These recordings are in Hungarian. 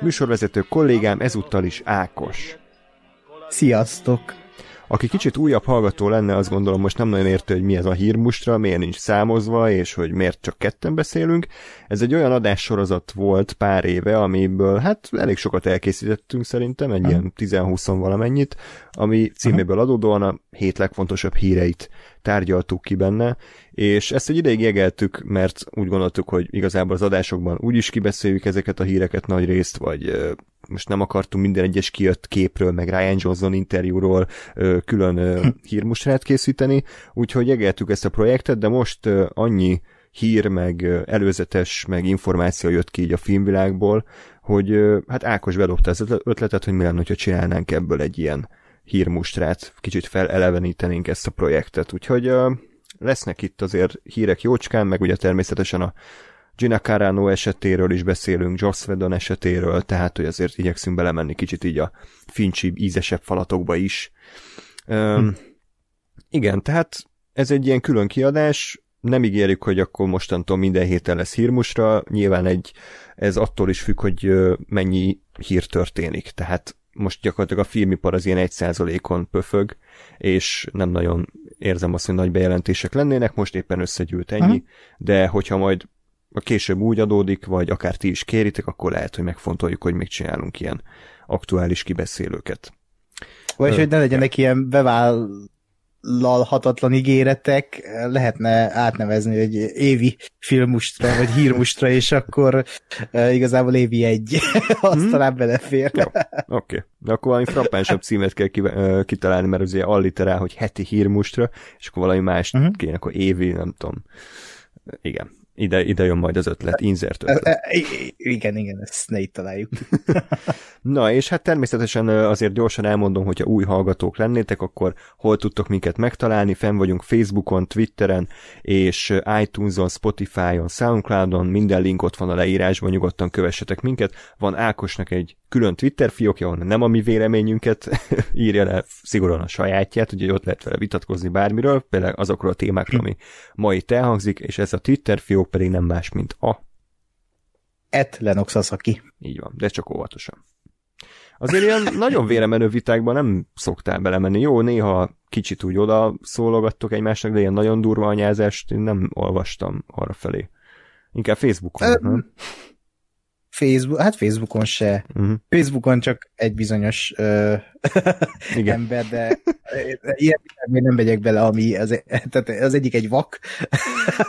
műsorvezető kollégám ezúttal is Ákos. Sziasztok! Aki kicsit újabb hallgató lenne, azt gondolom most nem nagyon érte, hogy mi ez a hírmustra, miért nincs számozva, és hogy miért csak ketten beszélünk. Ez egy olyan adássorozat volt pár éve, amiből hát elég sokat elkészítettünk szerintem, egy ilyen 10-20 valamennyit, ami címéből adódóan a hét legfontosabb híreit tárgyaltuk ki benne, és ezt egy ideig jegeltük, mert úgy gondoltuk, hogy igazából az adásokban úgyis kibeszéljük ezeket a híreket nagy részt, vagy most nem akartunk minden egyes kijött képről, meg Ryan Johnson interjúról külön hírmustrát készíteni, úgyhogy jegeltük ezt a projektet, de most annyi hír, meg előzetes, meg információ jött ki így a filmvilágból, hogy hát Ákos bedobta az ötletet, hogy mi lenne, ha csinálnánk ebből egy ilyen hírmustrát, kicsit felelevenítenénk ezt a projektet. Úgyhogy lesznek itt azért hírek jócskán, meg ugye természetesen a Gina Carano esetéről is beszélünk, Joss Whedon esetéről, tehát hogy azért igyekszünk belemenni kicsit így a fincsibb, ízesebb falatokba is. Üm, hm. Igen, tehát ez egy ilyen külön kiadás, nem ígérjük, hogy akkor mostantól minden héten lesz hírmusra, nyilván egy, ez attól is függ, hogy mennyi hír történik, tehát most gyakorlatilag a filmipar az ilyen egy százalékon pöfög, és nem nagyon érzem azt, hogy nagy bejelentések lennének, most éppen összegyűlt ennyi, uh-huh. de hogyha majd a később úgy adódik, vagy akár ti is kéritek, akkor lehet, hogy megfontoljuk, hogy még csinálunk ilyen aktuális kibeszélőket. Vagy hogy ne legyenek ilyen bevállalhatatlan ígéretek, lehetne átnevezni egy évi filmustra, vagy hírmustra, és akkor e, igazából évi egy, azt hmm. talán belefér. Oké, okay. de akkor valami frappánsabb címet kell kitalálni, mert azért alliterál, hogy heti hírmustra, és akkor valami más uh-huh. kéne, akkor évi, nem tudom. Igen, ide, ide jön majd az ötlet, insert ötlet. E, e, igen, igen, ezt ne itt találjuk. Na, és hát természetesen azért gyorsan elmondom, hogyha új hallgatók lennétek, akkor hol tudtok minket megtalálni, fenn vagyunk Facebookon, Twitteren, és iTunes-on, Spotify-on, Soundcloud-on, minden link ott van a leírásban, nyugodtan kövessetek minket. Van Ákosnak egy külön Twitter fiókja, ahol nem a mi véleményünket írja le szigorúan a sajátját, ugye ott lehet vele vitatkozni bármiről, például azokról a témákról, ami ma itt elhangzik, és ez a Twitter fiók pedig nem más, mint a Et Lennox Asaki. Így van, de csak óvatosan. Azért ilyen nagyon véremenő vitákban nem szoktál belemenni. Jó, néha kicsit úgy oda szólogattok egymásnak, de ilyen nagyon durva anyázást én nem olvastam arra felé. Inkább Facebookon, nem? Facebook, hát Facebookon se. Uh-huh. Facebookon csak egy bizonyos uh, Igen. ember, de ilyen még nem megyek bele, ami az, tehát az egyik egy vak,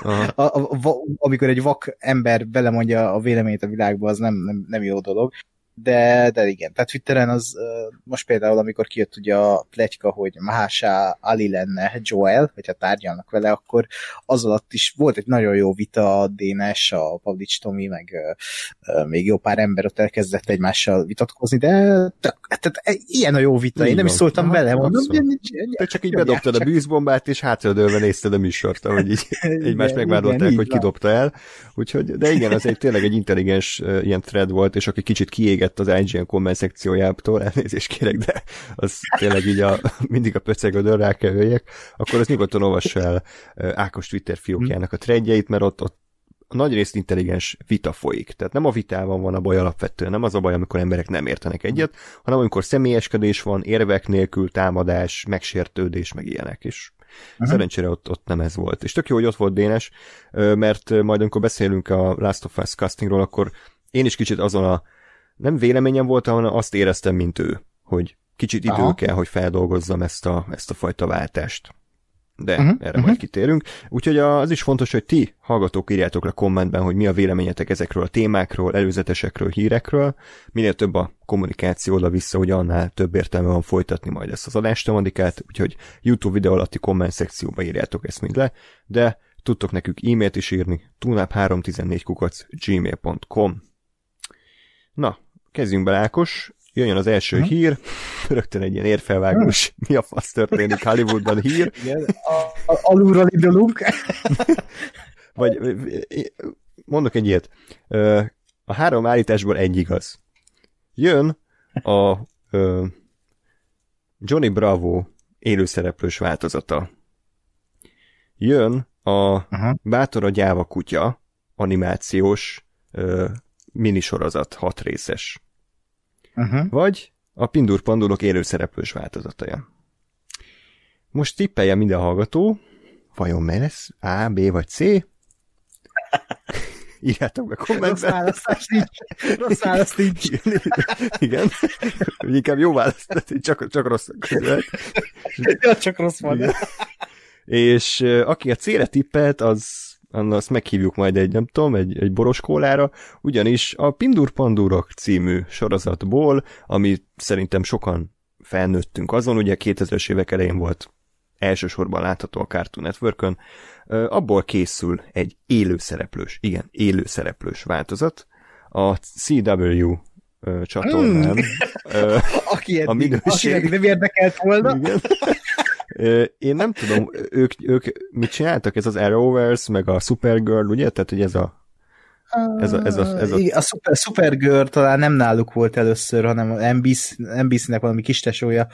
a, a, a, amikor egy vak ember belemondja a véleményt a világba, az nem, nem, nem jó dolog de, de igen, tehát Twitteren az most például, amikor kijött ugye a pletyka, hogy Mahasha Ali lenne Joel, hogyha tárgyalnak vele, akkor az alatt is volt egy nagyon jó vita a Dénes, a Pavlics Tomi, meg még jó pár ember ott elkezdett egymással vitatkozni, de tehát e, ilyen a jó vita, én nem is szóltam ha, bele, mondom, Te csak így bedobtad a bűzbombát, és hátradőlve nézted a műsort, ahogy így egymást megvádolták, hogy kidobta el, úgyhogy, de igen, az egy tényleg egy intelligens ilyen thread volt, és aki kicsit kiégett lett az IGN komment szekciójától, elnézést kérek, de az tényleg így a, mindig a pöcegödön rá kell jöjjek, akkor az nyugodtan olvassa el Ákos Twitter fiókjának a trendjeit, mert ott, ott nagy részt intelligens vita folyik. Tehát nem a vitában van a baj alapvetően, nem az a baj, amikor emberek nem értenek egyet, hanem amikor személyeskedés van, érvek nélkül támadás, megsértődés, meg ilyenek is. Uh-huh. Szerencsére ott, ott nem ez volt. És tök jó, hogy ott volt Dénes, mert majd amikor beszélünk a Last of Us castingról, akkor én is kicsit azon a nem véleményem volt, hanem azt éreztem, mint ő, hogy kicsit idő Aha. kell, hogy feldolgozzam ezt a, ezt a fajta váltást. De uh-huh, erre uh-huh. majd kitérünk. Úgyhogy az is fontos, hogy ti, hallgatók, írjátok le kommentben, hogy mi a véleményetek ezekről a témákról, előzetesekről, hírekről. Minél több a kommunikáció oda-vissza, hogy annál több értelme van folytatni majd ezt az adástemadikát, úgyhogy YouTube videó alatti komment szekcióba írjátok ezt mind le, de tudtok nekünk e-mailt is írni, tunap314 kukac gmail.com Na, kezdjünk bele, Ákos. jöjjön az első uh-huh. hír, rögtön egy ilyen érfelvágós, uh-huh. mi a fasz történik Hollywoodban hír. Igen, a, a, alulról indulunk. Vagy mondok egy ilyet. A három állításból egy igaz. Jön a Johnny Bravo élőszereplős változata. Jön a uh-huh. Bátor a gyáva kutya animációs minisorozat, hat részes. Uh-huh. Vagy a Pindur Pandulok élőszereplős változataja. Most tippelje minden hallgató, vajon mely lesz? A, B vagy C? Írjátok be kommentben. Rossz választás nincs. Rossz választ nincs. Igen. Inkább jó választ, csak, csak rossz. Ja, csak rossz van. És aki a C-re tippelt, az azt meghívjuk majd egy, nem tudom, egy, egy boros kólára, ugyanis a Pindur Pandurok című sorozatból, ami szerintem sokan felnőttünk azon, ugye 2000-es évek elején volt elsősorban látható a Cartoon network abból készül egy élőszereplős, igen, élőszereplős változat, a CW csatornán. Mm. aki, eddig, a minőség... aki nem érdekelt volna. Igen. Én nem tudom, ők, ők mit csináltak? Ez az Arrowverse, meg a Supergirl, ugye? Tehát, hogy ez a ez a, ez a, ez a... a Super, Supergirl talán nem náluk volt először, hanem a NBC, NBC-nek valami kis tesója.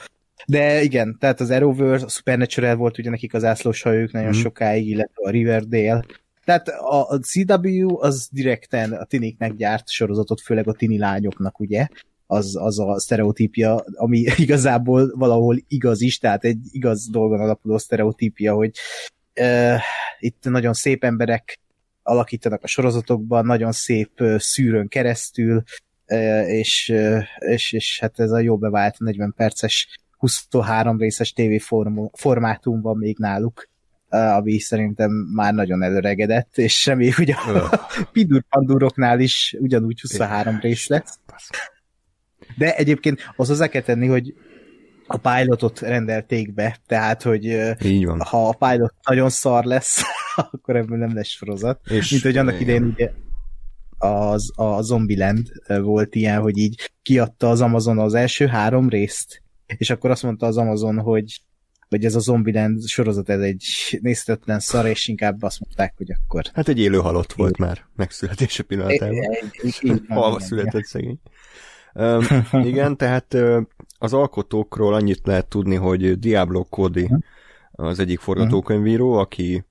De igen, tehát az Arrowverse, a Supernatural volt ugye nekik az ászlóshajuk nagyon mm. sokáig, illetve a Riverdale. Tehát a, a CW az direkten a tiniknek gyárt sorozatot, főleg a tini lányoknak, ugye? Az, az a sztereotípia, ami igazából valahol igaz is, tehát egy igaz dolgon alapuló sztereotípia, hogy uh, itt nagyon szép emberek alakítanak a sorozatokban, nagyon szép uh, szűrőn keresztül, uh, és, uh, és, és hát ez a jó bevált 40 perces 23 részes TV formátum van még náluk, ami szerintem már nagyon előregedett, és semmi, hogy a Pidur Panduroknál is ugyanúgy 23 rész lesz. De egyébként az hozzá kell tenni, hogy a pilotot rendelték be, tehát, hogy Így van. ha a pilot nagyon szar lesz, akkor ebből nem lesz sorozat. És Mint hogy annak idején ugye az, a Zombieland volt ilyen, hogy így kiadta az Amazon az első három részt, és akkor azt mondta az Amazon, hogy hogy ez a Zombieland sorozat, ez egy nézhetetlen szar, és inkább azt mondták, hogy akkor... Hát egy élő halott volt már megszületése pillanatában. Halva született szegény. Igen, tehát az alkotókról annyit lehet tudni, hogy Diablo Cody az egyik forgatókönyvíró, aki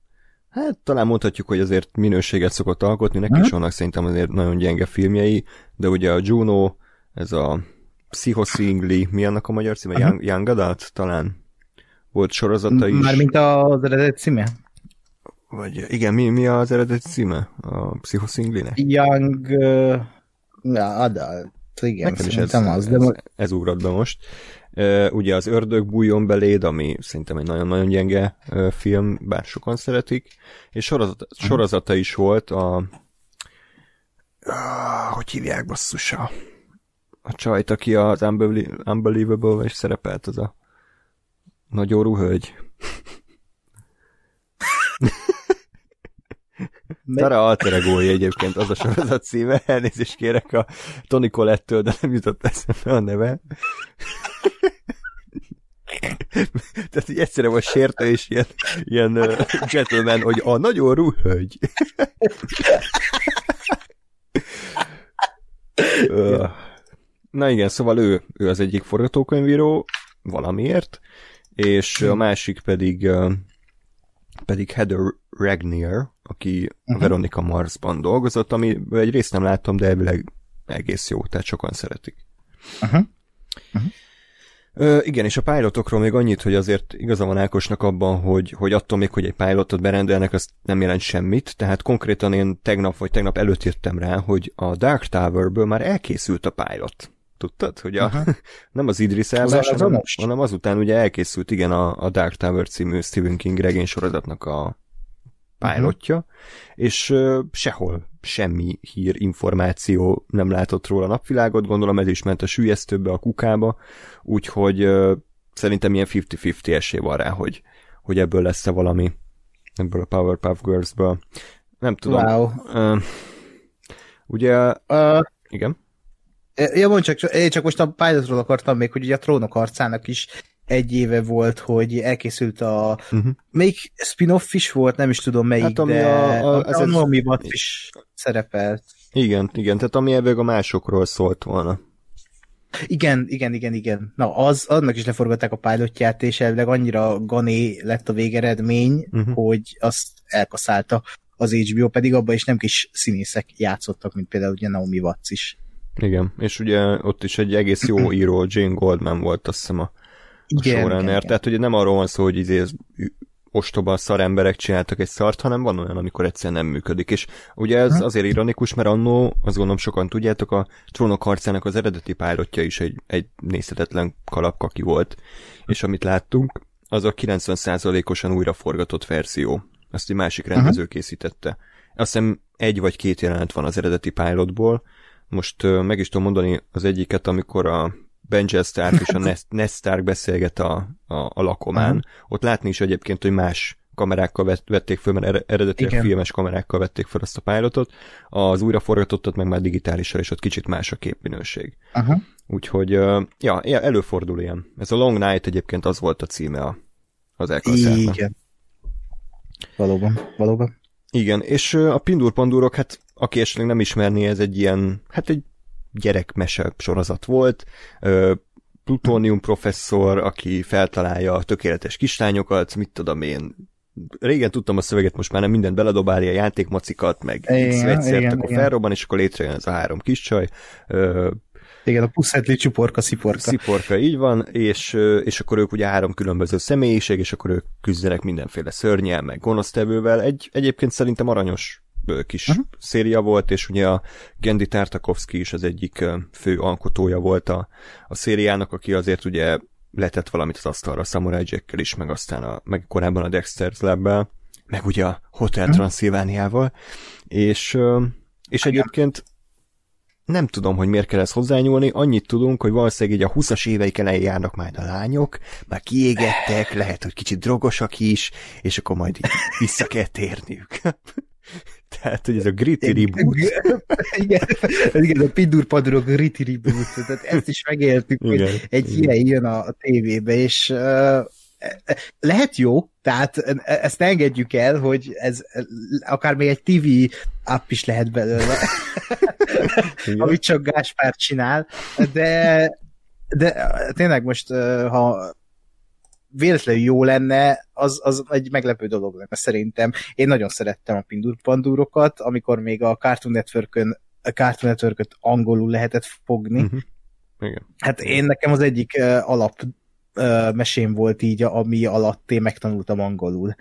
hát talán mondhatjuk, hogy azért minőséget szokott alkotni, neki is vannak szerintem azért nagyon gyenge filmjei, de ugye a Juno, ez a Psychosingli, mi annak a magyar címe? Young, Young Adult talán? Volt sorozata is. Mármint az eredet címe? Vagy igen, mi, mi az eredeti címe a Psychosingli-nek? Young uh, Adult. Igen, Nekem is ez, az, de ez, ez ugrott be most. Uh, ugye az Ördög bújjon beléd, ami szerintem egy nagyon-nagyon gyenge uh, film, bár sokan szeretik, és sorozat, mhm. sorozata is volt a uh, hogy hívják basszus a, csajt, aki az Unbelievable is szerepelt, az a nagy orú hölgy. Tara alter egyébként az a sorozat címe, elnézést kérek a Tony Colette-től, de nem jutott eszembe a neve. Tehát így egyszerre volt sértő és ilyen, ilyen uh, gentleman, hogy a nagyon ruhölgy. uh, na igen, szóval ő, ő az egyik forgatókönyvíró valamiért, és a másik pedig uh, pedig Heather Regnier, aki uh-huh. Veronica Marsban dolgozott, ami egy részt nem láttam, de elvileg egész jó, tehát sokan szeretik. Uh-huh. Uh-huh. Ö, igen, és a pilotokról még annyit, hogy azért igaza van Ákosnak abban, hogy, hogy attól még, hogy egy pilotot berendelnek, az nem jelent semmit, tehát konkrétan én tegnap vagy tegnap előtt jöttem rá, hogy a Dark Towerből már elkészült a pilot. Tudtad, hogy a, uh-huh. nem az Idris Elba, hanem, hanem azután ugye elkészült igen a, a Dark Tower című Stephen King regény sorozatnak a pilotja, uh-huh. és uh, sehol semmi hír, információ nem látott róla napvilágot, gondolom ez is ment a sülyeztőbe, a kukába, úgyhogy uh, szerintem ilyen 50-50 esély van rá, hogy, hogy ebből lesz-e valami, ebből a Powerpuff Girls-ből. Nem tudom. Wow. Uh, ugye, uh, igen? Ja, mondj csak, én csak most a pilotról akartam még, hogy ugye a trónok arcának is egy éve volt, hogy elkészült a... Uh-huh. Még spin-off is volt, nem is tudom melyik, hát, ami de a, a, a, a Naomi Watt is szerepelt. Igen, igen, tehát ami ebből a másokról szólt volna. Igen, igen, igen, igen. Na, az, annak is leforgatták a pilotját, és elvileg annyira gané lett a végeredmény, uh-huh. hogy azt elkaszálta az HBO, pedig abban is nem kis színészek játszottak, mint például ugye Naomi Watts is. Igen, és ugye ott is egy egész jó író, Jane Goldman volt azt hiszem a, igen, showrunner, igen, tehát ugye nem arról van szó, hogy izé ostoba szar emberek csináltak egy szart, hanem van olyan, amikor egyszerűen nem működik. És ugye ez azért ironikus, mert annó, azt gondolom sokan tudjátok, a trónok harcának az eredeti pálotja is egy, egy nézhetetlen kalapkaki volt. És amit láttunk, az a 90%-osan újraforgatott verzió. Azt egy másik rendező uh-huh. készítette. Azt hiszem egy vagy két jelenet van az eredeti pilotból. Most uh, meg is tudom mondani az egyiket, amikor a Benjel Stark és a Ned Stark beszélget a, a, a lakomán. Uh-huh. Ott látni is egyébként, hogy más kamerákkal vették föl, mert eredetileg Igen. filmes kamerákkal vették föl azt a pilotot, az újraforgatottat meg már digitálisan, és ott kicsit más a képminőség. Uh-huh. Úgyhogy, ja, előfordul ilyen. Ez a Long Night egyébként az volt a címe a, az elkoncertnek. Igen. Valóban, valóban. Igen, és a Pindur Pandurok, hát aki esetleg nem ismerné, ez egy ilyen, hát egy gyerekmese sorozat volt, plutónium professzor, aki feltalálja a tökéletes kislányokat, mit tudom én, régen tudtam a szöveget, most már nem mindent beledobálja, játékmacikat, meg egyszer, akkor felrobban, és akkor létrejön ez a három kis csaj. Igen, a puszhetli csuporka, sziporka. Sziporka, így van, és, és akkor ők ugye három különböző személyiség, és akkor ők küzdenek mindenféle szörnyel, meg gonosztevővel. Egy, egyébként szerintem aranyos kis uh-huh. széria volt, és ugye a Gendi Tartakovsky is az egyik fő alkotója volt a, a szériának, aki azért ugye letett valamit az asztalra a Samurai Jack-kel is, meg aztán a, meg korábban a Dexter's lab meg ugye a Hotel uh-huh. Transylvániával, és, és egyébként nem tudom, hogy miért kell ezt hozzányúlni, annyit tudunk, hogy valószínűleg így a 20-as éveik elején járnak majd a lányok, már kiégettek, lehet, hogy kicsit drogosak is, és akkor majd így vissza kell térniük. Tehát, hogy ez a gritty reboot. igen, igen, a Pindur gritty reboot. Tehát ezt is megéltük, igen, hogy egy igen. ilyen jön a, a tévébe, és uh, lehet jó, tehát ezt ne engedjük el, hogy ez akár még egy TV app is lehet belőle, amit csak Gáspár csinál, de de tényleg most, ha véletlenül jó lenne, az, az egy meglepő dolog lenne szerintem. Én nagyon szerettem a Pindur Pandúrokat, amikor még a Cartoon Network-ön a Cartoon network angolul lehetett fogni. Uh-huh. Igen. Hát én nekem az egyik uh, alap uh, mesém volt így, ami alatt én megtanultam angolul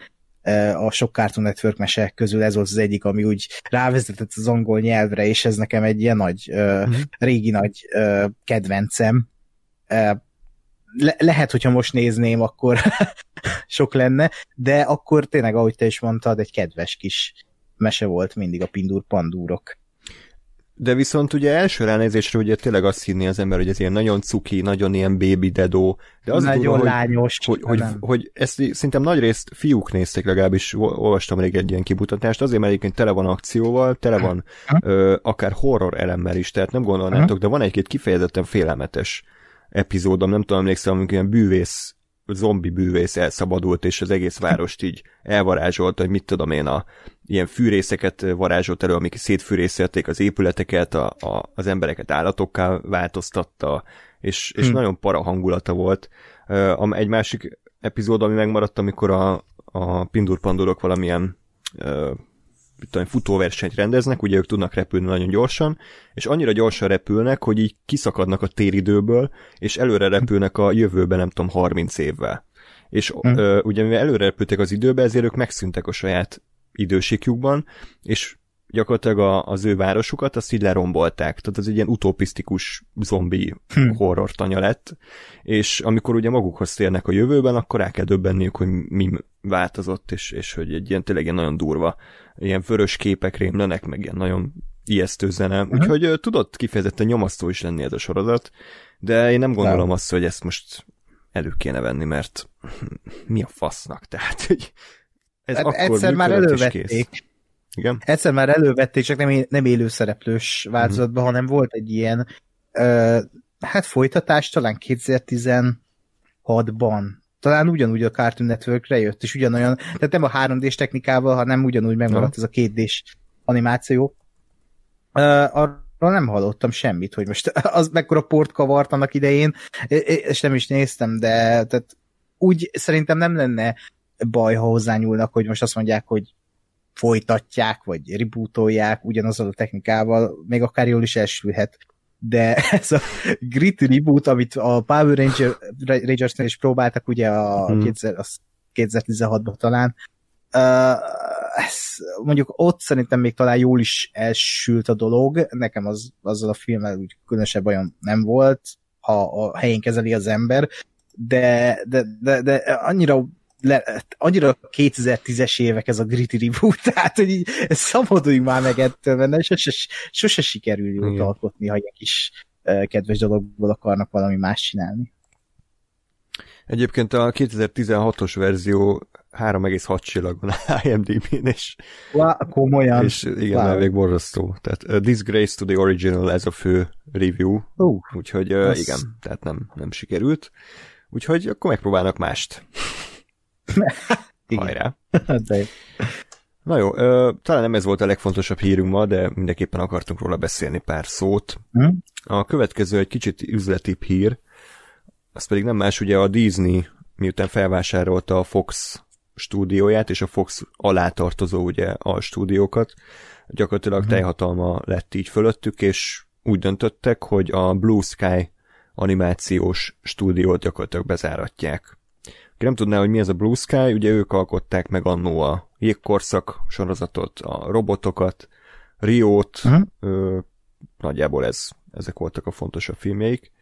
a sok Cartoon Network mesek közül ez volt az egyik, ami úgy rávezetett az angol nyelvre, és ez nekem egy ilyen nagy, uh-huh. régi nagy kedvencem le- lehet, hogyha most nézném, akkor sok lenne, de akkor tényleg, ahogy te is mondtad, egy kedves kis mese volt mindig a Pindur Pandúrok. De viszont ugye első ránézésre ugye tényleg azt hinni az ember, hogy ez ilyen nagyon cuki, nagyon ilyen baby dedó. De az nagyon tudom, lányos. Hogy, hogy, hogy, hogy, ezt szerintem nagy részt fiúk nézték, legalábbis olvastam rég egy ilyen kibutatást, azért mert egyébként tele van akcióval, tele van ö, akár horror elemmel is, tehát nem gondolnátok, de van egy-két kifejezetten félelmetes epizódom, nem tudom, emlékszem, amikor ilyen bűvész, zombi bűvész elszabadult, és az egész várost így elvarázsolt, hogy mit tudom én, a ilyen fűrészeket varázsolt elő, amik szétfűrészelték az épületeket, a, a, az embereket állatokká változtatta, és, és hmm. nagyon para hangulata volt. Egy másik epizód, ami megmaradt, amikor a, a Pindur Pandurok valamilyen tudom, futóversenyt rendeznek, ugye ők tudnak repülni nagyon gyorsan, és annyira gyorsan repülnek, hogy így kiszakadnak a téridőből, és előre repülnek a jövőben, nem tudom, 30 évvel. És hmm. ö, ugye mivel előre repültek az időbe, ezért ők megszűntek a saját időségükban, és gyakorlatilag a, az ő városukat azt így lerombolták. Tehát ez egy ilyen utopisztikus zombi hmm. horror tanya lett, és amikor ugye magukhoz térnek a jövőben, akkor rá kell döbbenniük, hogy mi változott, és, és hogy egy ilyen tényleg ilyen nagyon durva, ilyen vörös képek rémlenek, meg ilyen nagyon ijesztő zene. Uh-huh. Úgyhogy tudott kifejezetten nyomasztó is lenni ez a sorozat, de én nem gondolom azt, hogy ezt most elő kéne venni, mert mi a fasznak? Tehát, hogy ez hát akkor egyszer már elővették. Igen? Egyszer már elővették, csak nem, nem élő szereplős változatban, uh-huh. hanem volt egy ilyen uh, hát folytatás talán 2016-ban talán ugyanúgy a Cartoon Networkre jött, és ugyanolyan, tehát nem a 3D-s technikával, hanem ugyanúgy megmaradt no. ez a 2 d animáció. Uh, arról nem hallottam semmit, hogy most az mekkora port kavart annak idején, és nem is néztem, de tehát úgy szerintem nem lenne baj, ha hozzányúlnak, hogy most azt mondják, hogy folytatják, vagy rebootolják ugyanazzal a technikával, még akár jól is elsülhet. De ez a gritty reboot, amit a Power Ranger, Rangers-nél is próbáltak, ugye a hmm. 2016-ban talán, uh, ez, mondjuk ott szerintem még talán jól is elsült a dolog, nekem az, azzal a filmmel úgy különösebb bajom nem volt, ha a helyén kezeli az ember, de, de, de, de annyira le, annyira 2010-es évek ez a gritty reboot, tehát hogy így szabaduljunk már meg ettől, mert sose, sose sikerül jót alkotni, ha ilyen kis kedves dologból akarnak valami más csinálni. Egyébként a 2016-os verzió 3,6 csillag van IMDb-n, és, wow, komolyan. és igen, wow. még borzasztó. Tehát a Disgrace to the Original ez a fő review, uh, úgyhogy uh, igen, tehát nem, nem sikerült. Úgyhogy akkor megpróbálnak mást. Hajrá. De. Na jó, ö, talán nem ez volt a legfontosabb hírünk ma, de mindenképpen akartunk róla beszélni pár szót. Hm? A következő egy kicsit üzletibb hír, az pedig nem más, ugye a Disney miután felvásárolta a Fox stúdióját, és a Fox alá tartozó ugye a stúdiókat, gyakorlatilag hm. teljhatalma lett így fölöttük, és úgy döntöttek, hogy a Blue Sky animációs stúdiót gyakorlatilag bezáratják. Ki nem tudná, hogy mi ez a Blue Sky, ugye ők alkották meg annó a jégkorszak sorozatot, a robotokat, Riót, uh-huh. ö, nagyjából ez, ezek voltak a fontosabb filmjeik.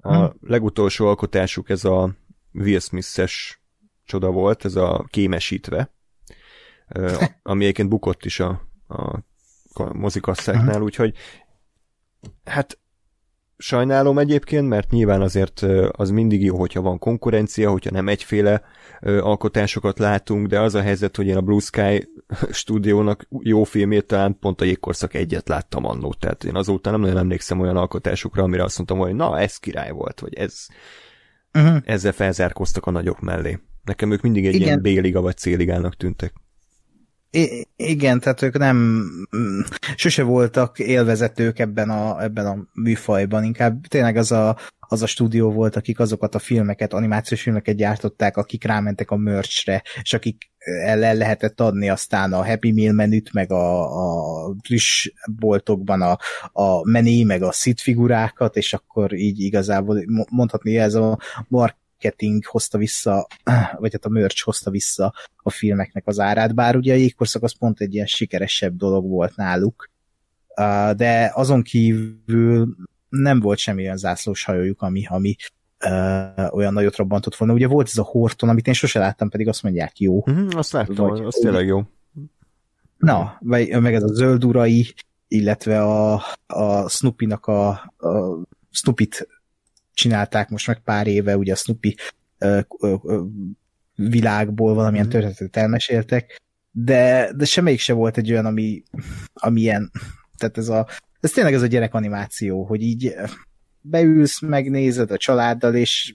A uh-huh. legutolsó alkotásuk ez a Will Smith-es csoda volt, ez a kémesítve, ö, ami egyébként bukott is a, a mozikasszáknál, uh-huh. úgyhogy hát sajnálom egyébként, mert nyilván azért az mindig jó, hogyha van konkurencia, hogyha nem egyféle alkotásokat látunk, de az a helyzet, hogy én a Blue Sky stúdiónak jó filmét talán pont a jégkorszak egyet láttam annó, tehát én azóta nem nagyon emlékszem olyan alkotásukra, amire azt mondtam, hogy na, ez király volt, vagy ez uh-huh. ezzel felzárkoztak a nagyok mellé. Nekem ők mindig egy Igen. ilyen B-liga vagy C-ligának tűntek. Igen, tehát ők nem sose voltak élvezetők ebben a, ebben a műfajban, inkább tényleg az a, az a stúdió volt, akik azokat a filmeket, animációs filmeket gyártották, akik rámentek a merchre, és akik el lehetett adni aztán a Happy Meal menüt, meg a, a friss boltokban a, a meni, meg a szit figurákat, és akkor így igazából mondhatni ez a mark marketing hozta vissza, vagy hát a merch hozta vissza a filmeknek az árát, bár ugye a jégkorszak az pont egy ilyen sikeresebb dolog volt náluk, de azon kívül nem volt semmi olyan zászlós hajójuk, ami, ami uh, olyan nagyot robbantott volna. Ugye volt ez a Horton, amit én sose láttam, pedig azt mondják jó. Mm, azt láttam, vagy, az tényleg jó. Na, vagy meg ez a zöld urai, illetve a, a Snoopy-nak a, a Snoopy-t csinálták most meg pár éve, ugye a Snoopy ö, ö, ö, világból valamilyen mhm. történetet elmeséltek, de, de semmelyik se volt egy olyan, ami, ami ilyen, tehát ez a, ez tényleg ez a gyerek animáció, hogy így beülsz, megnézed a családdal, és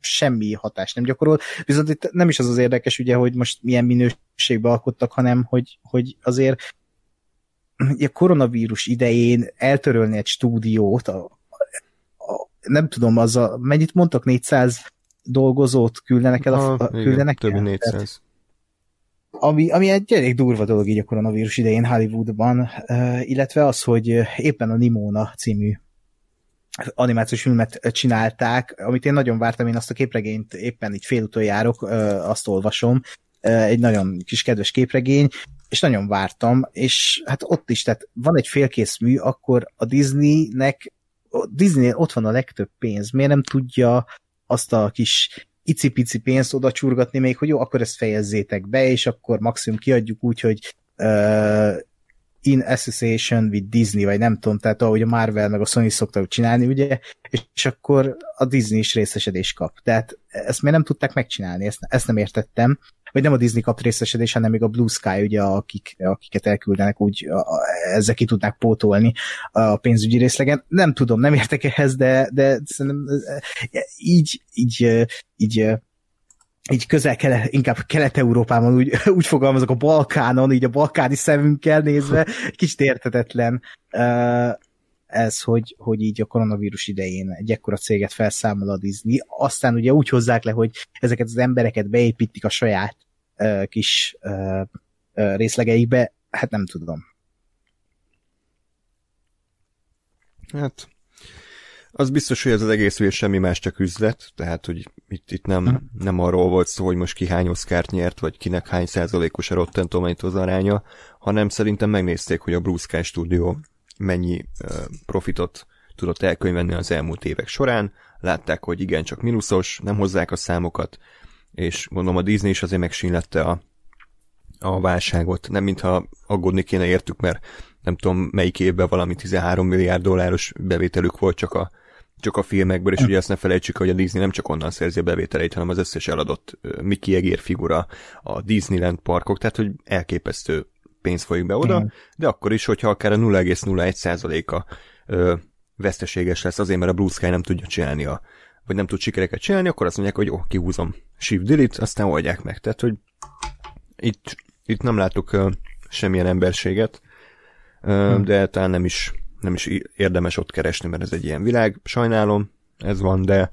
semmi hatást nem gyakorol. Viszont itt nem is az az érdekes, ugye, hogy most milyen minőségbe alkottak, hanem hogy, hogy azért a koronavírus idején eltörölni egy stúdiót, a, nem tudom, az a, mennyit mondtak, 400 dolgozót küldenek el? A, a, küldenek igen, el? több 400. Tehát, ami, ami egy elég durva dolog így a koronavírus idején Hollywoodban, illetve az, hogy éppen a Nimona című animációs filmet csinálták, amit én nagyon vártam, én azt a képregényt éppen így félúton járok, azt olvasom, egy nagyon kis kedves képregény, és nagyon vártam, és hát ott is, tehát van egy félkész mű, akkor a Disneynek Disney ott van a legtöbb pénz, miért nem tudja azt a kis icipici pénzt oda csurgatni még, hogy jó, akkor ezt fejezzétek be, és akkor maximum kiadjuk úgy, hogy in association with Disney, vagy nem tudom, tehát ahogy a Marvel meg a Sony szoktak csinálni, ugye, és, akkor a Disney is részesedés kap. Tehát ezt miért nem tudták megcsinálni, ezt, ezt nem értettem. Vagy nem a Disney kap részesedés, hanem még a Blue Sky, ugye, akik, akiket elküldenek, úgy a, a, ezzel ki tudnák pótolni a pénzügyi részlegen. Nem tudom, nem értek ehhez, de, de szerintem így, így, így így közel kelet, inkább Kelet-Európában úgy, úgy fogalmazok a Balkánon, így a balkáni szemünkkel nézve, kicsit értetetlen ez, hogy, hogy így a koronavírus idején egy ekkora céget felszámol a Disney, aztán ugye úgy hozzák le, hogy ezeket az embereket beépítik a saját kis uh, részlegeikbe, hát nem tudom. Hát az biztos, hogy ez az egész ügy semmi más, csak üzlet, tehát, hogy itt, itt nem, nem arról volt szó, hogy most ki hány oszkárt nyert, vagy kinek hány százalékos a Rotten Tomatoes aránya, hanem szerintem megnézték, hogy a Blue Sky Studio mennyi uh, profitot tudott elkönyvenni az elmúlt évek során, látták, hogy igen, csak mínuszos, nem hozzák a számokat, és gondolom a Disney is azért megsínlette a, a válságot, nem mintha aggódni kéne értük, mert nem tudom melyik évben valami 13 milliárd dolláros bevételük volt csak a csak a filmekből, és ugye ezt ne felejtsük, hogy a Disney nem csak onnan szerzi a bevételeit, hanem az összes eladott Mickey egér figura, a Disneyland parkok, tehát hogy elképesztő pénz folyik be oda, de akkor is, hogyha akár a 0,01%-a veszteséges lesz azért, mert a Blue Sky nem tudja csinálni a, vagy nem tud sikereket csinálni, akkor azt mondják, hogy jó, kihúzom Shift Delete, aztán oldják meg. Tehát, hogy itt, itt nem látok uh, semmilyen emberséget, uh, de talán nem is nem is érdemes ott keresni, mert ez egy ilyen világ. Sajnálom, ez van, de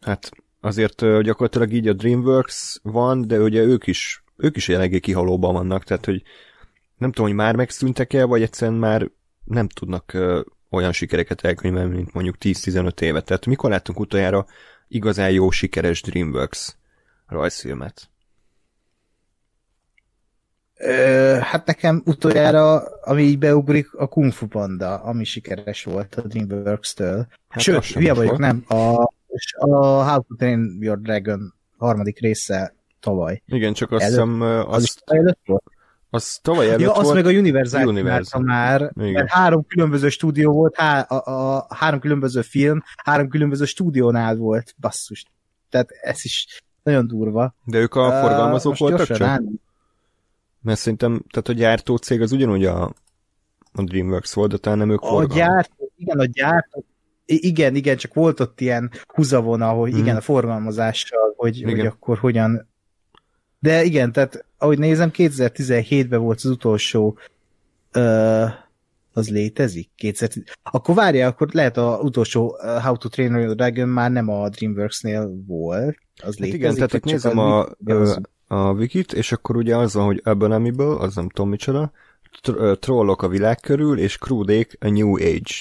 hát azért gyakorlatilag így a DreamWorks van, de ugye ők is, ők is eléggé kihalóban vannak, tehát hogy nem tudom, hogy már megszűntek el, vagy egyszerűen már nem tudnak olyan sikereket elkönyvelni, mint mondjuk 10-15 éve. Tehát mikor láttunk utoljára igazán jó, sikeres DreamWorks rajzfilmet? Hát nekem utoljára, ami így beugrik, a Kung Fu Panda, ami sikeres volt a DreamWorks-től. Hát Sőt, hülye vagyok, nem. A, a How to Train Your Dragon harmadik része tavaly. Igen, csak azt hiszem... Az, az is volt? Az tavaly előtt ja, volt. meg a Universal, Universal. már, Igen. mert három különböző stúdió volt, há, a, a, három különböző film, három különböző stúdiónál volt, basszus. Tehát ez is nagyon durva. De ők a forgalmazók uh, voltak csak? Rá, mert szerintem, tehát a gyártó cég az ugyanúgy a, a DreamWorks volt, de talán nem ők A gyártó, igen, a gyártó, igen, igen, csak volt ott ilyen húzavona, hogy hmm. igen, a forgalmazással, hogy, hogy akkor hogyan de igen, tehát ahogy nézem, 2017-ben volt az utolsó uh, az létezik? 2010... Akkor várja, akkor lehet a utolsó How to Train Your Dragon már nem a DreamWorks-nél volt. Az hát létezik? Igen, tehát itt nézem a, a, a wikit, és akkor ugye az van, hogy Abominable, az nem tudom micsoda, trollok a világ körül, és Crudék a New Age.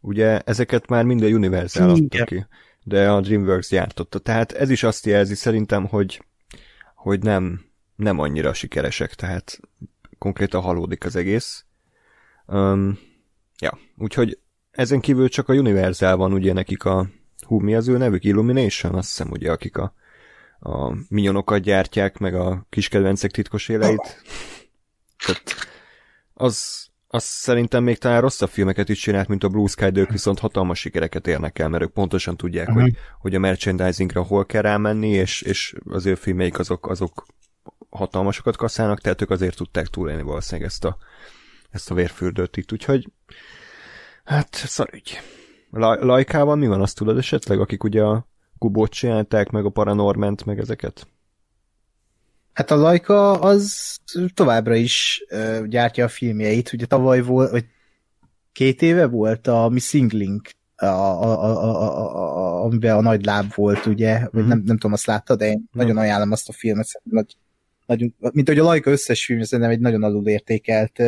Ugye ezeket már minden Universal adta ki, de a DreamWorks gyártotta. Tehát ez is azt jelzi szerintem, hogy, hogy nem, nem annyira sikeresek, tehát konkrétan halódik az egész. Um, ja, úgyhogy ezen kívül csak a Universal van ugye nekik a hú, mi az ő nevük? Illumination? Azt hiszem ugye, akik a a minyonokat gyártják, meg a kis kedvencek titkos éleit. Tehát az, az szerintem még talán rosszabb filmeket is csinált, mint a Blue Sky, de ők viszont hatalmas sikereket érnek el, mert ők pontosan tudják, uh-huh. hogy, hogy a merchandisingra hol kell rámenni, és, és az ő filmeik azok, azok hatalmasokat kaszálnak, tehát ők azért tudták túlélni valószínűleg ezt a, ezt a vérfürdőt itt, úgyhogy hát szarügy. Lajkával mi van, azt tudod esetleg, akik ugye a Kubót csinálták, meg a Paranorment, meg ezeket? Hát a Laika az továbbra is uh, gyártja a filmjeit. Ugye tavaly volt, vagy két éve volt a Missing Link, a, a, a, a, a, a, amiben a nagy láb volt, ugye, mm-hmm. nem, nem tudom, azt láttad, de én mm. nagyon ajánlom azt a filmet, szerintem nagy, nagyon, mint hogy a Laika összes film, szerintem egy nagyon alulértékelt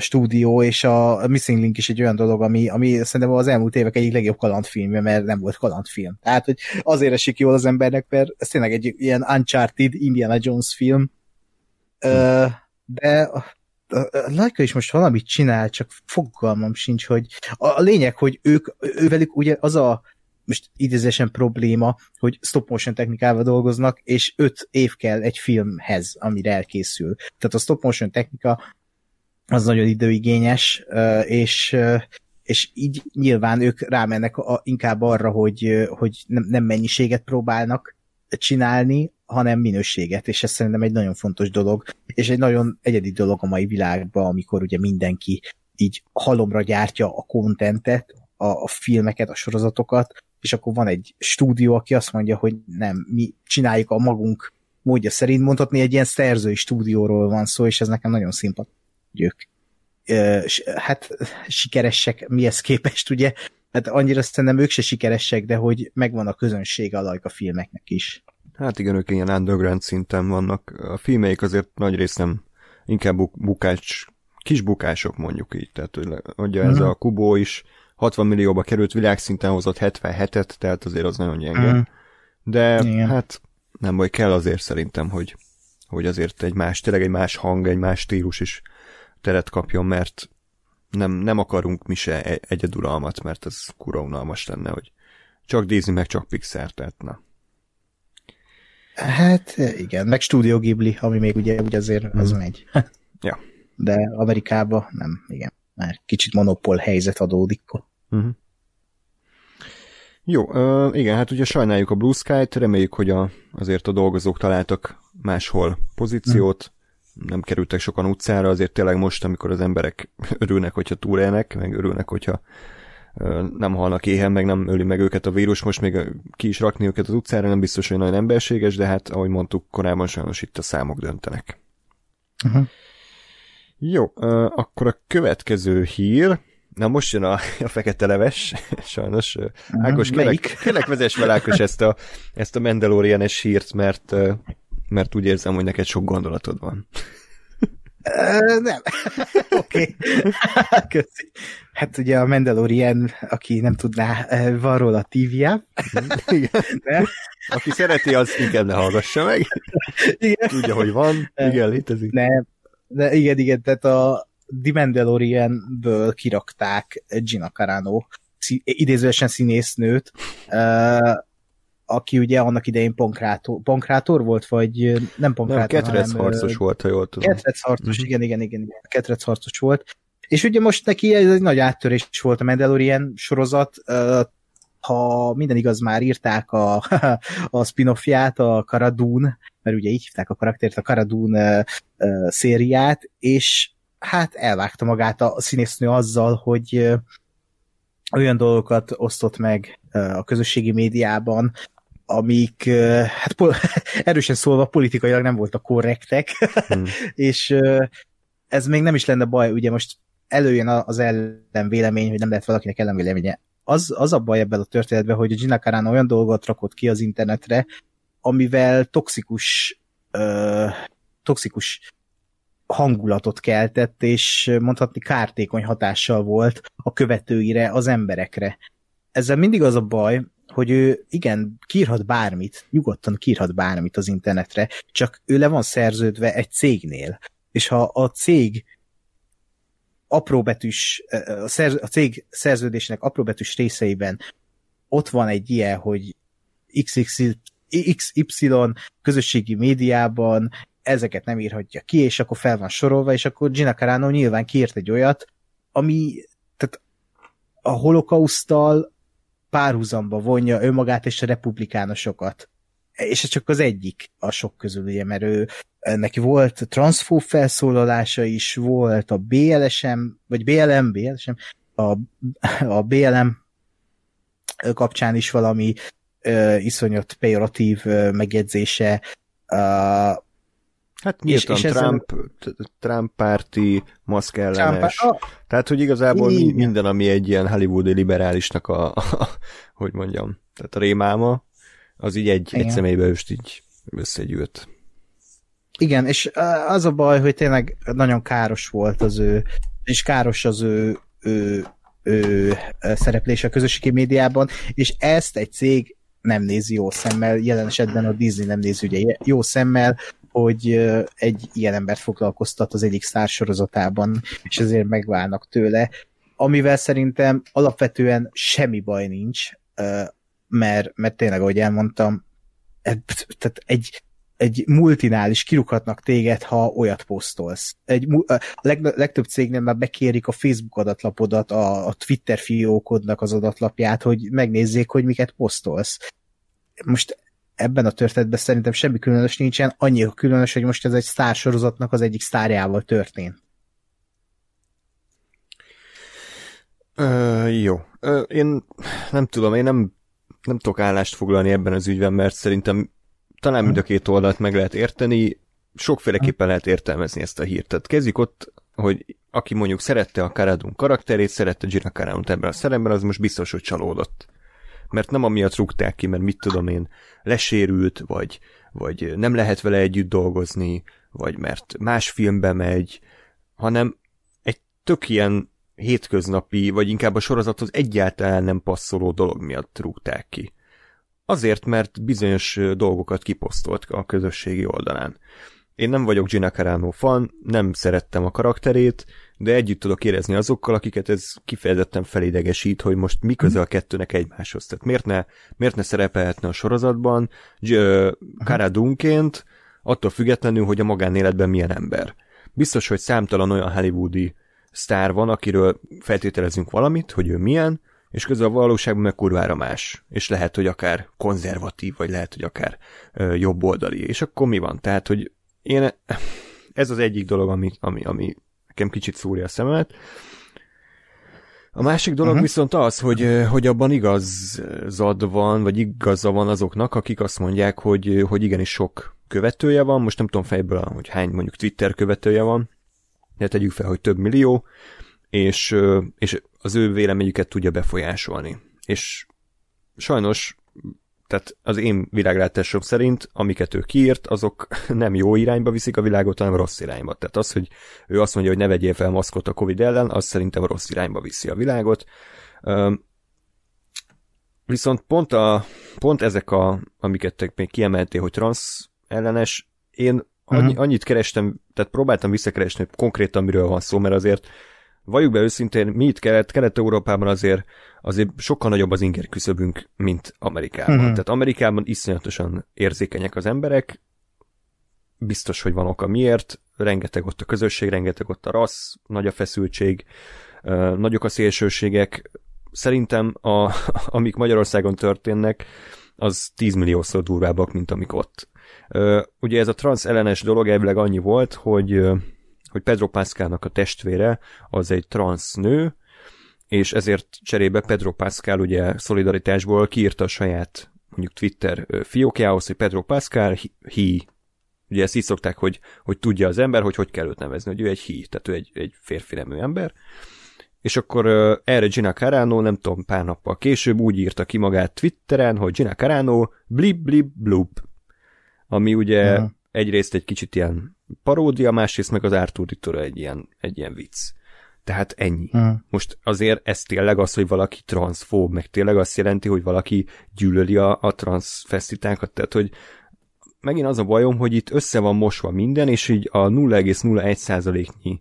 stúdió, és a Missing Link is egy olyan dolog, ami, ami szerintem az elmúlt évek egyik legjobb kalandfilmje, mert nem volt kalandfilm. Tehát, hogy azért esik jól az embernek, mert ez tényleg egy ilyen Uncharted Indiana Jones film. Hm. de a, Laika is most valamit csinál, csak fogalmam sincs, hogy a lényeg, hogy ők, ővelük ugye az a most idézésen probléma, hogy stop motion technikával dolgoznak, és öt év kell egy filmhez, amire elkészül. Tehát a stop motion technika az nagyon időigényes, és és így nyilván ők rámennek a, inkább arra, hogy, hogy nem, nem mennyiséget próbálnak csinálni, hanem minőséget, és ez szerintem egy nagyon fontos dolog, és egy nagyon egyedi dolog a mai világban, amikor ugye mindenki így halomra gyártja a kontentet, a, a filmeket, a sorozatokat, és akkor van egy stúdió, aki azt mondja, hogy nem, mi csináljuk a magunk módja szerint, mondhatni egy ilyen szerzői stúdióról van szó, és ez nekem nagyon szimpatikus, ők hát sikeresek mihez képest, ugye? Hát annyira szerintem ők se sikeresek, de hogy megvan a közönsége a lajka filmeknek is. Hát igen, ők ilyen underground szinten vannak. A filmeik azért nagy rész nem inkább bukás, kis bukások mondjuk így. Tehát, hogy ugye ez mm. a Kubó is 60 millióba került, világszinten hozott 77-et, tehát azért az nagyon gyenge. Mm. De igen. hát nem baj, kell azért szerintem, hogy, hogy azért egy más, tényleg egy más hang, egy más stílus is teret kapjon, mert nem, nem akarunk mi se e- egyeduralmat, mert ez kura unalmas lenne, hogy csak Disney, meg csak Pixar, tehát na. Hát igen, meg Studio Ghibli, ami még ugye, ugye azért az mm. megy. ja. De Amerikába nem, igen. Már kicsit monopól helyzet adódik. Uh-huh. Jó, uh, igen, hát ugye sajnáljuk a Blue Sky-t, reméljük, hogy a, azért a dolgozók találtak máshol pozíciót, nem kerültek sokan utcára, azért tényleg most, amikor az emberek örülnek, hogyha túlélnek, meg örülnek, hogyha nem halnak éhen, meg nem öli meg őket a vírus, most még ki is rakni őket az utcára, nem biztos, hogy nagyon emberséges, de hát, ahogy mondtuk korábban, sajnos itt a számok döntenek. Uh-huh. Jó, akkor a következő hír, na most jön a, a fekete leves, sajnos. Uh-huh. Ákos, kérlek, kérlek vezess fel Ákos ezt a, ezt a Mandalorian-es hírt, mert mert úgy érzem, hogy neked sok gondolatod van. nem. Oké. Köszi. Hát ugye a Mandalorian, aki nem tudná, van róla. Igen. De... Aki szereti, az inkább ne hallgassa meg. Igen. Tudja, hogy van. Igen, létezik. Nem. De igen, igen, tehát a The Mandalorian-ből kirakták Gina Carano idézőesen színésznőt, aki ugye annak idején pankrátor, pankrátor volt, vagy nem pankrátor, nem, hanem, harcos volt, ha jól tudom. Ketrec harcos, uh-huh. igen, igen, igen, igen, ketrec harcos volt. És ugye most neki ez egy nagy áttörés volt a Mandalorian sorozat, ha minden igaz, már írták a, a spin-offját, a Karadun, mert ugye így hívták a karaktert, a Karadun uh, szériát, és hát elvágta magát a színésznő azzal, hogy olyan dolgokat osztott meg a közösségi médiában, amik hát erősen szólva politikailag nem voltak korrektek, hmm. és ez még nem is lenne baj, ugye most előjön az ellenvélemény, hogy nem lehet valakinek ellenvéleménye. Az, az a baj ebben a történetben, hogy a Gina Carano olyan dolgot rakott ki az internetre, amivel toxikus ö, toxikus hangulatot keltett, és mondhatni kártékony hatással volt a követőire, az emberekre. Ezzel mindig az a baj, hogy ő igen, kírhat bármit, nyugodtan kírhat bármit az internetre, csak ő le van szerződve egy cégnél, és ha a cég apróbetűs, a, szerz, a cég szerződésnek apróbetűs részeiben ott van egy ilyen, hogy XXY, XY közösségi médiában ezeket nem írhatja ki, és akkor fel van sorolva, és akkor Gina Carano nyilván kiírt egy olyat, ami tehát a holokausztal párhuzamba vonja önmagát és a republikánosokat. És ez csak az egyik a sok közül, ugye, mert ő, neki volt transzfób felszólalása is, volt a BLSM, vagy BLM, BLSM, a, a BLM kapcsán is valami uh, iszonyat pejoratív uh, megjegyzése, uh, Hát nyíltan és, és Trump, ezzel... Trump párti, maszk ellenes. Trump. Tehát, hogy igazából Igen. minden, ami egy ilyen hollywoodi liberálisnak a, a, hogy mondjam, tehát a rémáma, az így egy, egy személybe őst így összegyűlt. Igen, és az a baj, hogy tényleg nagyon káros volt az ő, és káros az ő, ő, ő szereplése a közösségi médiában, és ezt egy cég nem nézi jó szemmel, jelen esetben a Disney nem nézi ugye jó szemmel, hogy egy ilyen embert foglalkoztat az egyik szár sorozatában, és ezért megválnak tőle, amivel szerintem alapvetően semmi baj nincs, mert, mert tényleg, ahogy elmondtam, tehát egy, egy multinál is kirukhatnak téged, ha olyat posztolsz. Egy, a leg, legtöbb cégnél már bekérik a Facebook adatlapodat, a, a Twitter fiókodnak az adatlapját, hogy megnézzék, hogy miket posztolsz. Most ebben a történetben szerintem semmi különös nincsen, annyi különös, hogy most ez egy sztársorozatnak az egyik sztárjával történt. Ö, jó. Ö, én nem tudom, én nem, nem tudok állást foglalni ebben az ügyben, mert szerintem talán mind a két oldalt meg lehet érteni, sokféleképpen lehet értelmezni ezt a hírt. Tehát kezdjük ott, hogy aki mondjuk szerette a Karadun karakterét, szerette Gina Karadun ebben a szerepben, az most biztos, hogy csalódott. Mert nem amiatt rúgták ki, mert mit tudom én, lesérült, vagy, vagy nem lehet vele együtt dolgozni, vagy mert más filmbe megy, hanem egy tök ilyen hétköznapi, vagy inkább a sorozathoz egyáltalán nem passzoló dolog miatt rúgták ki. Azért, mert bizonyos dolgokat kiposztolt a közösségi oldalán. Én nem vagyok Gina Carano fan, nem szerettem a karakterét, de együtt tudok érezni azokkal, akiket ez kifejezetten felidegesít, hogy most mi köze a kettőnek egymáshoz. Tehát miért ne, miért ne szerepelhetne a sorozatban Karadunként, attól függetlenül, hogy a magánéletben milyen ember. Biztos, hogy számtalan olyan hollywoodi sztár van, akiről feltételezünk valamit, hogy ő milyen, és közben a valóságban meg kurvára más. És lehet, hogy akár konzervatív, vagy lehet, hogy akár ö, jobboldali. És akkor mi van? Tehát, hogy én, ez az egyik dolog, ami, ami, ami nekem kicsit szúrja a szemet. A másik dolog uh-huh. viszont az, hogy, hogy abban igazad van, vagy igaza van azoknak, akik azt mondják, hogy, hogy igenis sok követője van, most nem tudom fejből, hogy hány mondjuk Twitter követője van, de tegyük fel, hogy több millió, és, és az ő véleményüket tudja befolyásolni. És sajnos, tehát az én világlátásom szerint, amiket ő kiírt, azok nem jó irányba viszik a világot, hanem rossz irányba. Tehát az, hogy ő azt mondja, hogy ne vegyél fel maszkot a Covid ellen, az szerintem rossz irányba viszi a világot. Viszont pont, a, pont ezek, a, amiket te még kiemeltél, hogy transz ellenes, én annyi, uh-huh. annyit kerestem, tehát próbáltam visszakeresni hogy konkrétan miről van szó, mert azért valljuk be őszintén, mi itt kelet, Kelet-Európában azért, azért sokkal nagyobb az inger küszöbünk, mint Amerikában. Uh-huh. Tehát Amerikában iszonyatosan érzékenyek az emberek, biztos, hogy van oka miért, rengeteg ott a közösség, rengeteg ott a rassz, nagy a feszültség, nagyok a szélsőségek. Szerintem, a, amik Magyarországon történnek, az 10 milliószor durvábbak, mint amik ott. Ugye ez a trans ellenes dolog elvileg annyi volt, hogy hogy Pedro Pascalnak a testvére az egy transz nő, és ezért cserébe Pedro Pascal ugye szolidaritásból kiírta a saját mondjuk Twitter fiókjához, hogy Pedro Pascal, hi, ugye ezt így szokták, hogy, hogy tudja az ember, hogy hogy kell őt nevezni, hogy ő egy hi, tehát ő egy, egy férfi nemű ember, és akkor uh, erre Gina Carano, nem tudom, pár nappal később úgy írta ki magát Twitteren, hogy Gina Carano blip blip bloop, ami ugye uh-huh. egyrészt egy kicsit ilyen paródia, másrészt meg az Arturitóra egy ilyen, egy ilyen vicc. Tehát ennyi. Uh-huh. Most azért ez tényleg az, hogy valaki transzfób, meg tényleg azt jelenti, hogy valaki gyűlöli a, a transzfesztitákat, tehát hogy megint az a bajom, hogy itt össze van mosva minden, és így a 0,01%-nyi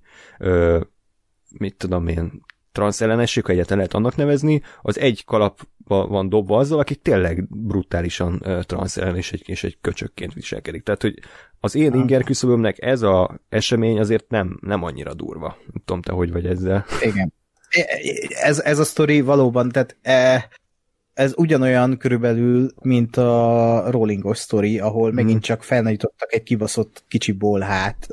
mit tudom én, transzellenesség, ha egyáltalán lehet annak nevezni, az egy kalapba van dobva azzal, aki tényleg brutálisan uh, transzellen és egy, és egy köcsökként viselkedik. Tehát, hogy az én inger küszöbömnek ez a esemény azért nem, nem annyira durva. Nem tudom, te hogy vagy ezzel. Igen. Ez, ez a sztori valóban, tehát e, ez ugyanolyan körülbelül, mint a Rollingos sztori, ahol megint mhm. csak felnagyítottak egy kibaszott kicsi bolhát,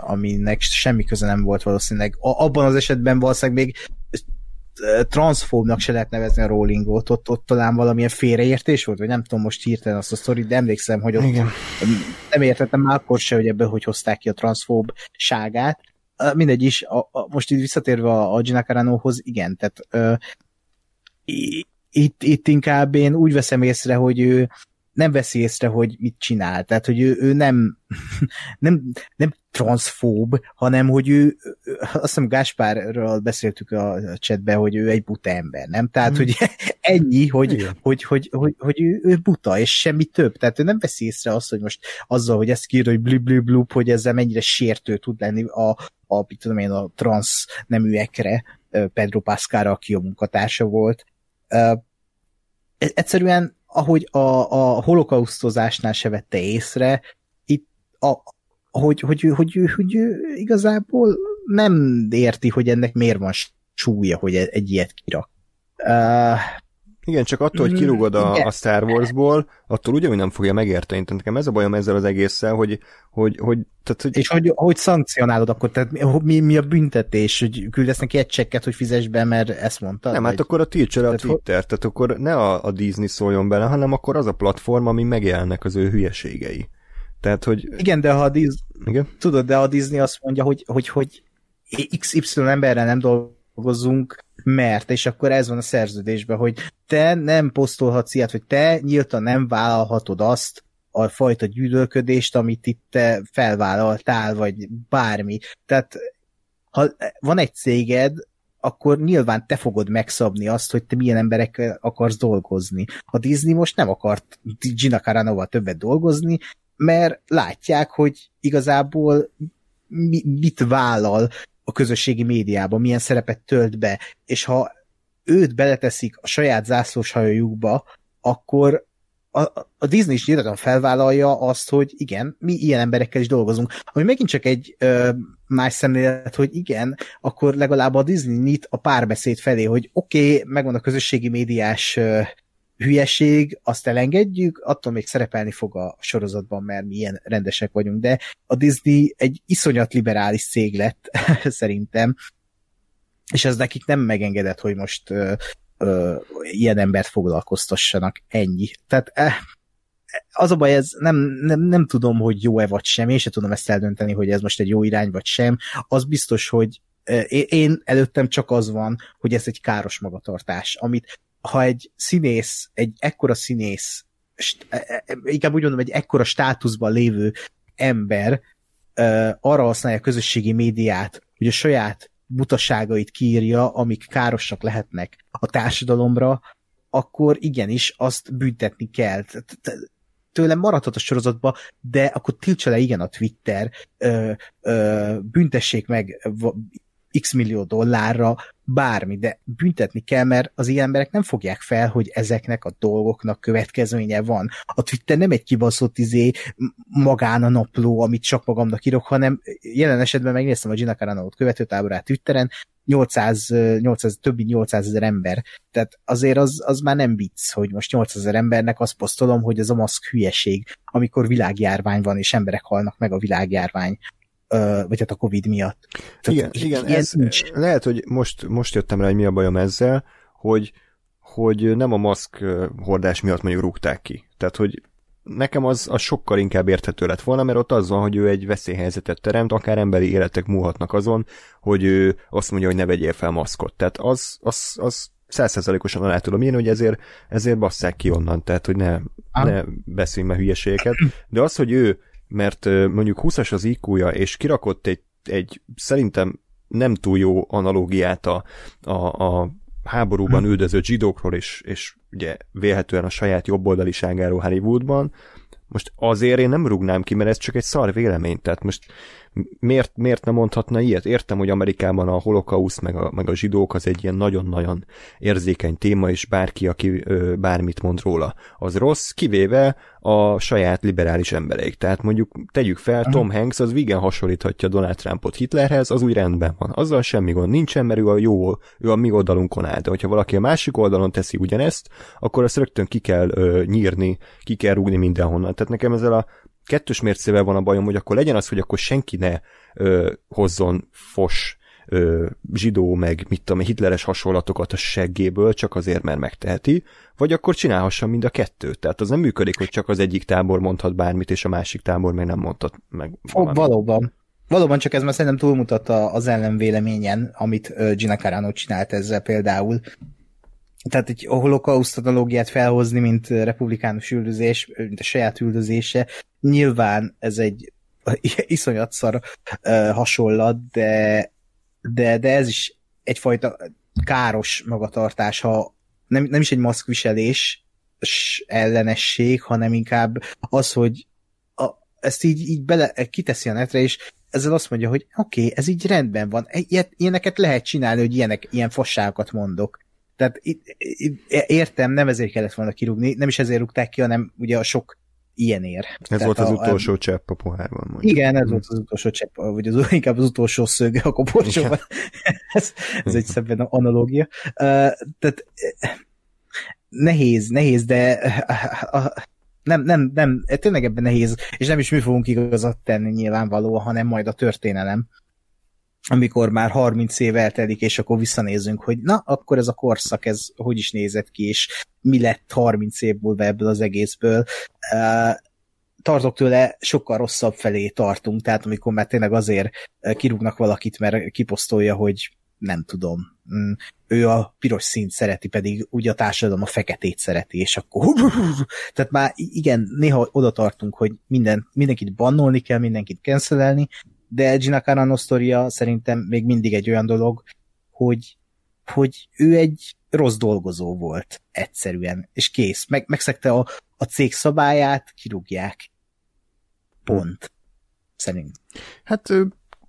aminek semmi köze nem volt valószínűleg. Abban az esetben valószínűleg még transzfóbnak se lehet nevezni a rollingot, ott, ott talán valamilyen félreértés volt, vagy nem tudom most hirtelen azt a sztorit, de emlékszem, hogy ott Igen. nem értettem már akkor se, hogy ebből hogy hozták ki a transzfób ságát. Mindegy is, a, a, most itt visszatérve a, a Gina Carano-hoz, igen, tehát ö, itt, itt inkább én úgy veszem észre, hogy ő nem veszi észre, hogy mit csinál. Tehát, hogy ő, ő nem, nem, nem transzfób, hanem, hogy ő, azt hiszem Gáspárról beszéltük a chatben, hogy ő egy buta ember, nem? Tehát, mm. hogy ennyi, hogy, hogy, hogy, hogy, hogy ő, ő buta, és semmi több. Tehát ő nem veszi észre azt, hogy most azzal, hogy ezt kiír, hogy blub, blub, blub, hogy ezzel mennyire sértő tud lenni a, a, tudom én, a transz neműekre, Pedro Pascalra, aki a munkatársa volt. Egyszerűen ahogy a, a holokausztozásnál se vette észre, itt a, hogy, hogy, hogy, hogy, hogy igazából nem érti, hogy ennek miért van súlya, hogy egy ilyet kirak. Uh, igen, csak attól, hogy kirúgod a, a Star Warsból, attól ugyanúgy nem fogja megérteni. Tehát nekem ez a bajom ezzel az egésszel, hogy... hogy, hogy, tehát, hogy... És hogy, hogy szankcionálod akkor, tehát mi, mi a büntetés, hogy küldesz neki egy csekket, hogy fizess be, mert ezt mondtad? Nem, vagy? hát akkor a tiltsa a Twitter, tehát akkor ne a, a Disney szóljon bele, hanem akkor az a platform, ami megjelennek az ő hülyeségei. Tehát, hogy... Igen, de ha a Disney... Igen? Tudod, de a Disney azt mondja, hogy, hogy, hogy XY emberrel nem dolgozunk, mert, és akkor ez van a szerződésben, hogy te nem posztolhatsz ilyet, hogy te nyíltan nem vállalhatod azt a fajta gyűlölködést, amit itt te felvállaltál, vagy bármi. Tehát ha van egy céged, akkor nyilván te fogod megszabni azt, hogy te milyen emberekkel akarsz dolgozni. A Disney most nem akart Gina Caranoval többet dolgozni, mert látják, hogy igazából mit vállal a közösségi médiában, milyen szerepet tölt be, és ha őt beleteszik a saját zászlós hajójukba, akkor a, a Disney is nyilván felvállalja azt, hogy igen, mi ilyen emberekkel is dolgozunk. Ami megint csak egy ö, más szemlélet, hogy igen, akkor legalább a Disney nyit a párbeszéd felé, hogy oké, okay, megvan a közösségi médiás ö, hülyeség, azt elengedjük, attól még szerepelni fog a sorozatban, mert mi ilyen rendesek vagyunk, de a Disney egy iszonyat liberális cég lett, szerintem, és ez nekik nem megengedett, hogy most ö, ö, ilyen embert foglalkoztassanak, ennyi. Tehát eh, az a baj, ez nem, nem, nem tudom, hogy jó-e vagy sem, én sem tudom ezt eldönteni, hogy ez most egy jó irány vagy sem. Az biztos, hogy én előttem csak az van, hogy ez egy káros magatartás, amit ha egy színész, egy ekkora színész, e, e, e, inkább úgy mondom, egy ekkora státuszban lévő ember arra használja a közösségi médiát, hogy a saját butaságait kiírja, amik károsak lehetnek a társadalomra, akkor igenis azt büntetni kell. Tőlem maradhat a sorozatba, de akkor tiltsa le igen a Twitter, ö, ö, büntessék meg x millió dollárra bármi, de büntetni kell, mert az ilyen emberek nem fogják fel, hogy ezeknek a dolgoknak következménye van. A Twitter nem egy kibaszott izé magán a napló, amit csak magamnak írok, hanem jelen esetben megnéztem a Gina Carano-t követőtáborát Twitteren, 800, 800, több mint 800 ezer ember. Tehát azért az, az már nem vicc, hogy most 800 ezer embernek azt posztolom, hogy ez a maszk hülyeség, amikor világjárvány van, és emberek halnak meg a világjárvány vagy hát a Covid miatt. Tehát igen, igen ez, nincs. lehet, hogy most, most jöttem rá, hogy mi a bajom ezzel, hogy, hogy nem a maszk hordás miatt mondjuk rúgták ki. Tehát, hogy nekem az, az sokkal inkább érthető lett volna, mert ott az van, hogy ő egy veszélyhelyzetet teremt, akár emberi életek múlhatnak azon, hogy ő azt mondja, hogy ne vegyél fel maszkot. Tehát az, az, az százszerzalékosan alá tudom írni, hogy ezért, ezért basszák ki onnan, tehát hogy ne, ne beszéljünk már hülyeségeket. De az, hogy ő mert mondjuk 20-as az iq és kirakott egy, egy szerintem nem túl jó analógiát a, a, a háborúban hm. üldözött zsidókról, és, és ugye vélhetően a saját jobboldaliságáról Hollywoodban, most azért én nem rúgnám ki, mert ez csak egy szar vélemény, tehát most miért, miért nem mondhatna ilyet? Értem, hogy Amerikában a holokauszt, meg a, meg a zsidók az egy ilyen nagyon-nagyon érzékeny téma, és bárki, aki ö, bármit mond róla, az rossz, kivéve a saját liberális embereik. Tehát mondjuk tegyük fel, Tom Hanks az igen hasonlíthatja Donald Trumpot Hitlerhez, az úgy rendben van. Azzal semmi gond nincsen, mert ő a jó, ő a mi oldalunkon áll. De hogyha valaki a másik oldalon teszi ugyanezt, akkor azt rögtön ki kell ö, nyírni, ki kell rúgni mindenhonnan. Tehát nekem ezzel a kettős mércével van a bajom, hogy akkor legyen az, hogy akkor senki ne ö, hozzon fos ö, zsidó, meg mit tudom, hitleres hasonlatokat a seggéből, csak azért, mert megteheti, vagy akkor csinálhassa mind a kettőt. Tehát az nem működik, hogy csak az egyik tábor mondhat bármit, és a másik tábor meg nem mondhat meg valamit. Valóban. Valóban csak ez már szerintem túlmutat az ellenvéleményen, amit Gina Carano csinált ezzel például. Tehát egy holokauszt analógiát felhozni, mint republikánus üldözés, mint a saját üldözése, nyilván ez egy iszonyat szar hasonlat, de, de, de ez is egyfajta káros magatartás, ha nem, nem is egy maszkviselés ellenesség, hanem inkább az, hogy a, ezt így, így bele, kiteszi a netre, és ezzel azt mondja, hogy oké, okay, ez így rendben van, ilyeneket lehet csinálni, hogy ilyenek, ilyen fasságokat mondok. Tehát értem, nem ezért kellett volna kirúgni, nem is ezért rúgták ki, hanem ugye a sok ilyenért. Ez Tehát volt az a, utolsó a, csepp a pohárban. Mondjuk. Igen, ez hmm. volt az utolsó csepp, vagy az, inkább az utolsó szög a koporsóban. ez, ez egy szebben analógia. Uh, tehát nehéz, nehéz, de uh, uh, nem, nem, nem, tényleg ebben nehéz, és nem is mi fogunk igazat tenni nyilvánvalóan, hanem majd a történelem amikor már 30 év eltelik, és akkor visszanézünk, hogy na, akkor ez a korszak, ez hogy is nézett ki, és mi lett 30 év múlva ebből az egészből. Tartok tőle, sokkal rosszabb felé tartunk, tehát amikor már tényleg azért kirúgnak valakit, mert kiposztolja, hogy nem tudom, mm, ő a piros színt szereti, pedig ugye a társadalom a feketét szereti, és akkor tehát már igen, néha oda tartunk, hogy minden, mindenkit bannolni kell, mindenkit cancelelni, de Gina Carano sztoria szerintem még mindig egy olyan dolog, hogy, hogy ő egy rossz dolgozó volt egyszerűen, és kész. Meg, megszegte a, a cég szabályát, kirúgják. Pont. Szerint. Hát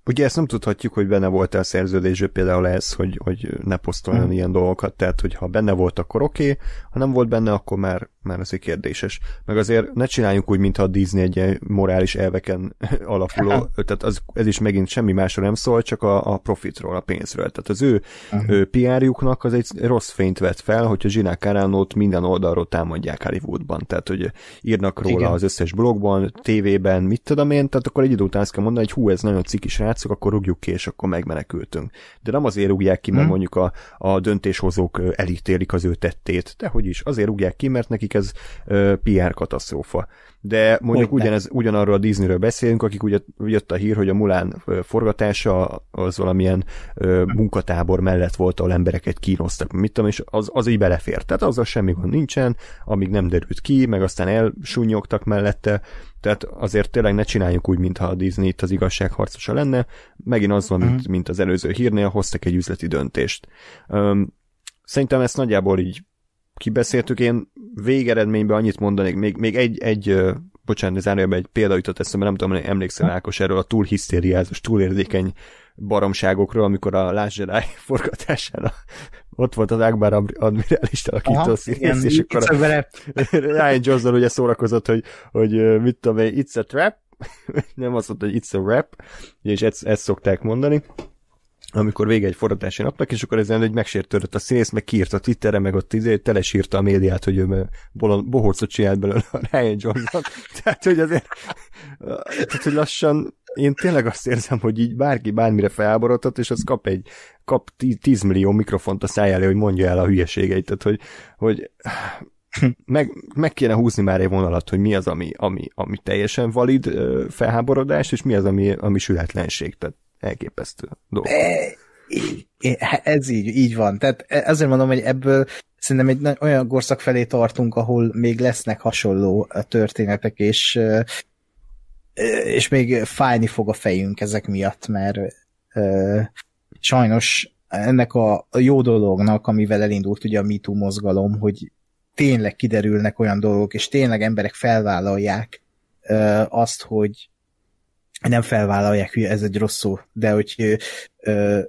Ugye ezt nem tudhatjuk, hogy benne volt a szerződésben például ez, hogy, hogy ne posztoljon hmm. ilyen dolgokat, tehát hogy ha benne volt, akkor oké, okay, ha nem volt benne, akkor már, már egy kérdéses. Meg azért ne csináljunk úgy, mintha a Disney egy morális elveken alapuló, tehát az, ez is megint semmi másra nem szól, csak a, a profitról, a pénzről. Tehát az ő, uh-huh. ő PR-juknak az egy rossz fényt vett fel, hogyha Gina Carano-t minden oldalról támadják Hollywoodban. Tehát, hogy írnak róla Igen. az összes blogban, tévében, mit tudom én, tehát akkor egy idő után azt kell mondani, hogy hú, ez nagyon cikis srácok, akkor rúgjuk ki, és akkor megmenekültünk. De nem azért rúgják ki, mert hmm. mondjuk a, a döntéshozók elítélik az ő tettét, de hogy is, azért rúgják ki, mert nekik ez uh, PR katasztrófa. De mondjuk ugyanez, ugyanarról a Disneyről beszélünk, akik ugye jött a hír, hogy a Mulán forgatása az valamilyen uh, munkatábor mellett volt, ahol embereket kínoztak, mit tudom, és az, az így belefért. Tehát azzal semmi gond nincsen, amíg nem derült ki, meg aztán elsúnyogtak mellette, tehát azért tényleg ne csináljuk úgy, mintha a Disney itt az igazságharcosa lenne. Megint az van, mint, uh-huh. mint az előző hírnél, hoztak egy üzleti döntést. Um, szerintem ezt nagyjából így kibeszéltük. Én végeredményben annyit mondanék, még, még egy, egy bocsánat, zárójelben egy példa jutott eszembe, nem tudom, hogy emlékszel Ákos erről a túl hisztériázós, túlérzékeny baromságokról, amikor a Last Jedi forgatásán ott volt az Akbar admirális alakító színész, és akkor a Ryan Johnson ugye szórakozott, hogy, hogy mit tudom én, it's a trap, nem azt mondta, hogy it's a rap, és ezt, ezt szokták mondani amikor vége egy forratási napnak, és akkor ezen egy megsértődött a színész, meg kiírt a Twitterre, meg ott izé, telesírta a médiát, hogy ő bohócot csinált belőle a Ryan Johnson. Tehát, hogy azért tehát, hogy lassan én tényleg azt érzem, hogy így bárki bármire felháborodhat, és az kap egy kap 10 millió mikrofont a szájára, hogy mondja el a hülyeségeit. Tehát, hogy, hogy meg, meg kéne húzni már egy vonalat, hogy mi az, ami, ami, ami teljesen valid felháborodás, és mi az, ami, ami sületlenség. Tehát elképesztő dolog. E, ez így, így van. Tehát ezért mondom, hogy ebből szerintem egy olyan gorszak felé tartunk, ahol még lesznek hasonló történetek, és és még fájni fog a fejünk ezek miatt, mert sajnos ennek a jó dolognak, amivel elindult ugye a MeToo mozgalom, hogy tényleg kiderülnek olyan dolgok, és tényleg emberek felvállalják azt, hogy nem felvállalják, hogy ez egy rossz szó, de hogy ö,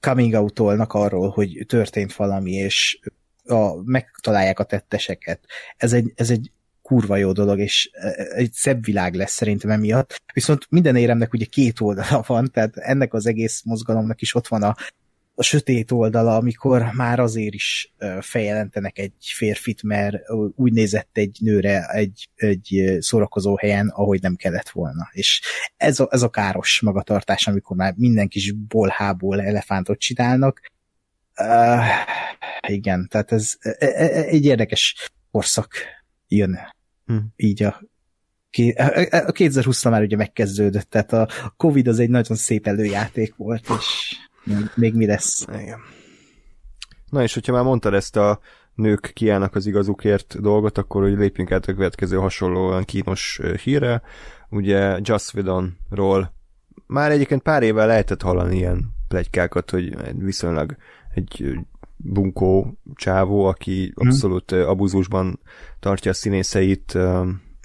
coming out arról, hogy történt valami, és a, megtalálják a tetteseket. Ez egy, ez egy kurva jó dolog, és egy szebb világ lesz szerintem emiatt. Viszont minden éremnek ugye két oldala van, tehát ennek az egész mozgalomnak is ott van a a sötét oldala, amikor már azért is feljelentenek egy férfit, mert úgy nézett egy nőre egy, egy szórakozó helyen, ahogy nem kellett volna. És ez a, ez a káros magatartás, amikor már minden kis bolhából elefántot csinálnak. Uh, igen, tehát ez e, e, e, egy érdekes korszak jön hm. így a a 2020 már ugye megkezdődött, tehát a Covid az egy nagyon szép előjáték volt, és még mi lesz. Igen. Na és hogyha már mondtad ezt a nők kiállnak az igazukért dolgot, akkor hogy lépjünk át a következő hasonlóan kínos híre. Ugye Just Whedonról már egyébként pár éve lehetett hallani ilyen plegykákat, hogy viszonylag egy bunkó csávó, aki mhm. abszolút abuzusban tartja a színészeit,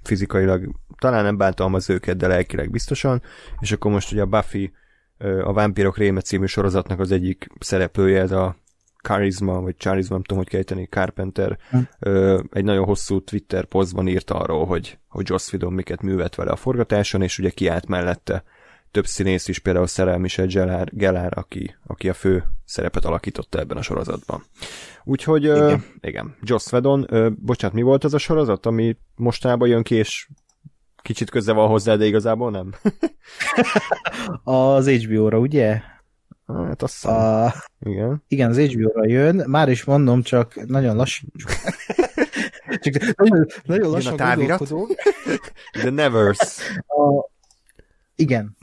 fizikailag talán nem bántalmaz őket, de lelkileg biztosan, és akkor most ugye a Buffy a Vámpírok Réme című sorozatnak az egyik szereplője, ez a Charisma, vagy Charisma, nem tudom, hogy kejteni, Carpenter hm. egy nagyon hosszú Twitter posztban írt arról, hogy, hogy Joss Whedon miket művelt vele a forgatáson, és ugye kiállt mellette több színész is, például Szerel Michel Gelár, Gelár aki, aki a fő szerepet alakította ebben a sorozatban. Úgyhogy, igen, uh, igen Joss Whedon, uh, bocsánat, mi volt az a sorozat, ami mostában jön ki, és kicsit köze van hozzá, de igazából nem? az HBO-ra, ugye? Hát azt a... Igen. Igen, az HBO-ra jön, már is mondom, csak nagyon lassú. csak nagyon, nagyon lassan gondolkodom. The Nevers. A... Igen.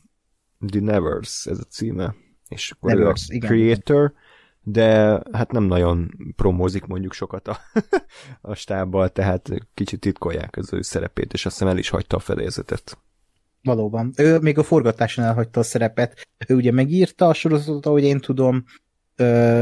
The Nevers, ez a címe. És akkor Nevers, a igen. Creator, de hát nem nagyon promózik mondjuk sokat a, a stábbal, tehát kicsit titkolják az ő szerepét, és azt hiszem el is hagyta a fedélzetet. Valóban. Ő még a forgatáson elhagyta a szerepet. Ő ugye megírta a sorozatot, ahogy én tudom,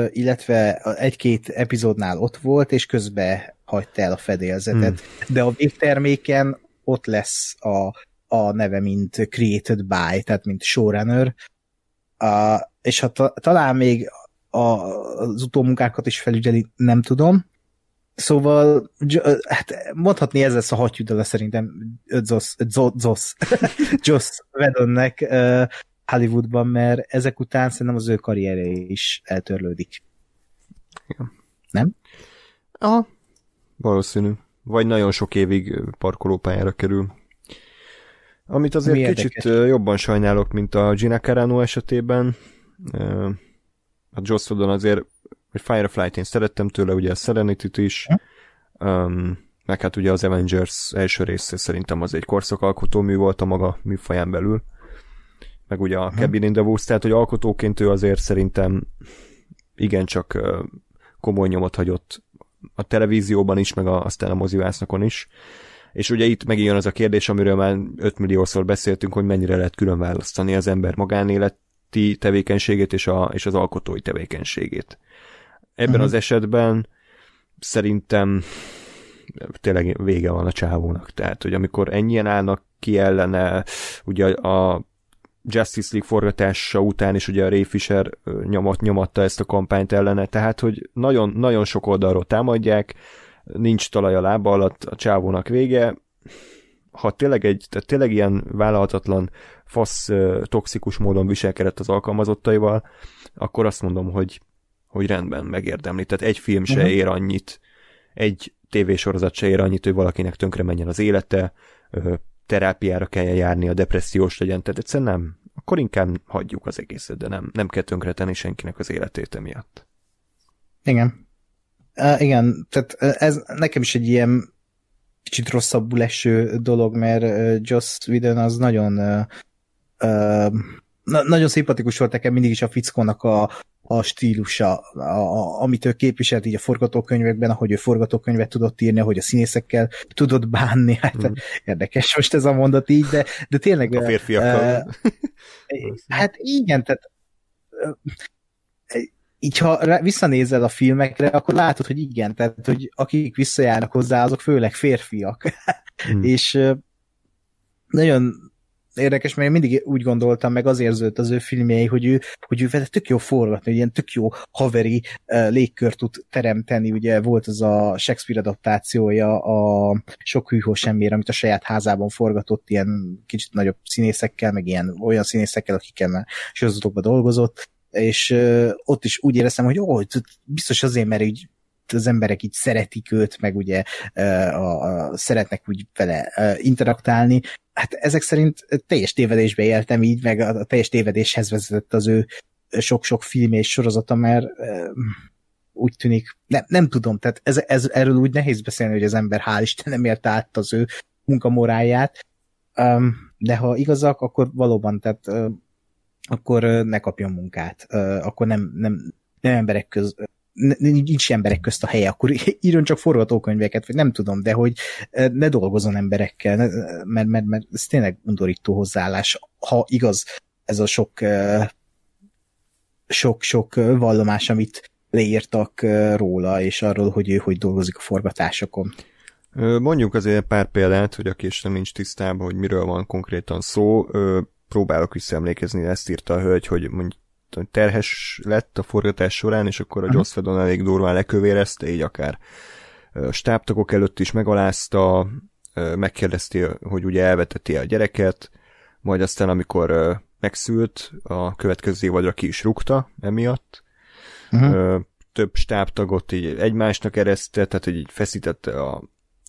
illetve egy-két epizódnál ott volt, és közben hagyta el a fedélzetet. Hmm. De a végterméken ott lesz a, a neve, mint created by, tehát mint showrunner. Uh, és ha ta, talán még a, az utómunkákat is felügyeli, nem tudom. Szóval, hát mondhatni ez lesz a hattyúdala szerintem Zosz, Zosz, Joss Whedonnek Hollywoodban, mert ezek után szerintem az ő karrierje is eltörlődik. Igen. Nem? Aha, valószínű. Vagy nagyon sok évig parkolópályára kerül. Amit azért Mi kicsit érdekes? jobban sajnálok, mint a Gina Carano esetében. A Joss Whedon azért, hogy Firefly-t én szerettem tőle, ugye a Serenity-t is, um, meg hát ugye az Avengers első része szerintem az egy korszakalkotó mű volt a maga műfaján belül, meg ugye a Cabin in the Woods, tehát hogy alkotóként ő azért szerintem igencsak komoly nyomot hagyott a televízióban is, meg a, aztán a mozivásznakon is. És ugye itt megint jön az a kérdés, amiről már 5 milliószor beszéltünk, hogy mennyire lehet külön választani az ember magánéleti tevékenységét és, a, és az alkotói tevékenységét. Ebben uh-huh. az esetben szerintem tényleg vége van a csávónak. Tehát, hogy amikor ennyien állnak ki ellene, ugye a Justice League forgatása után is ugye a Ray Fisher nyomat, nyomatta ezt a kampányt ellene, tehát, hogy nagyon, nagyon sok oldalról támadják, nincs talaj a lába alatt, a csávónak vége, ha tényleg, egy, tehát tényleg ilyen vállalhatatlan, fasz, toxikus módon viselkedett az alkalmazottaival, akkor azt mondom, hogy, hogy rendben megérdemli. Tehát egy film se uh-huh. ér annyit, egy tévésorozat se ér annyit, hogy valakinek tönkre menjen az élete, terápiára kell járni, a depressziós legyen, tehát egyszerűen nem. Akkor inkább hagyjuk az egészet, de nem, nem kell tönkretenni senkinek az életét emiatt. Igen. Uh, igen, tehát ez nekem is egy ilyen kicsit rosszabbul eső dolog, mert Joss Whedon az nagyon uh, uh, na, nagyon szimpatikus volt nekem mindig is a fickónak a, a stílusa, a, a, amit ő képviselt így a forgatókönyvekben, ahogy ő forgatókönyvet tudott írni, ahogy a színészekkel tudott bánni. Hát mm. érdekes most ez a mondat így, de, de tényleg... A férfiakkal. Uh, hát igen, tehát így ha visszanézel a filmekre, akkor látod, hogy igen, tehát hogy akik visszajárnak hozzá, azok főleg férfiak. Hmm. és nagyon érdekes, mert én mindig úgy gondoltam, meg az érződött az ő filmjei, hogy ő, hogy ő vele tök jó forgatni, hogy ilyen tök jó haveri uh, légkört tud teremteni, ugye volt az a Shakespeare adaptációja a Sok hűhó semmire, amit a saját házában forgatott, ilyen kicsit nagyobb színészekkel, meg ilyen olyan színészekkel, akikkel már sorozatokban dolgozott, és ott is úgy éreztem, hogy ó, biztos azért, mert így az emberek így szeretik őt, meg ugye a, a, szeretnek úgy vele interaktálni. Hát ezek szerint teljes tévedésbe éltem így, meg a, a teljes tévedéshez vezetett az ő sok-sok film és sorozata, mert úgy tűnik, nem, nem tudom, tehát ez, ez, erről úgy nehéz beszélni, hogy az ember hál' Isten nem ért át az ő munkamoráját, um, de ha igazak, akkor valóban, tehát uh, akkor ne kapjon munkát, akkor nem, nem, nem emberek köz, nincs emberek közt a helye, akkor írjon csak forgatókönyveket, vagy nem tudom, de hogy ne dolgozon emberekkel, mert, mert, mert ez tényleg undorító hozzáállás, ha igaz ez a sok sok-sok vallomás, amit leírtak róla, és arról, hogy ő hogy dolgozik a forgatásokon. Mondjuk azért pár példát, hogy aki sem nincs tisztában, hogy miről van konkrétan szó próbálok visszaemlékezni, ezt írta a hölgy, hogy mondjuk terhes lett a forgatás során, és akkor a Joss Whedon elég durván lekövérezte, így akár stábtagok előtt is megalázta, megkérdezte, hogy ugye elveteti a gyereket, majd aztán, amikor megszült, a következő évadra ki is rúgta emiatt. Uh-huh. Több stábtagot így egymásnak ereszte, tehát így feszítette a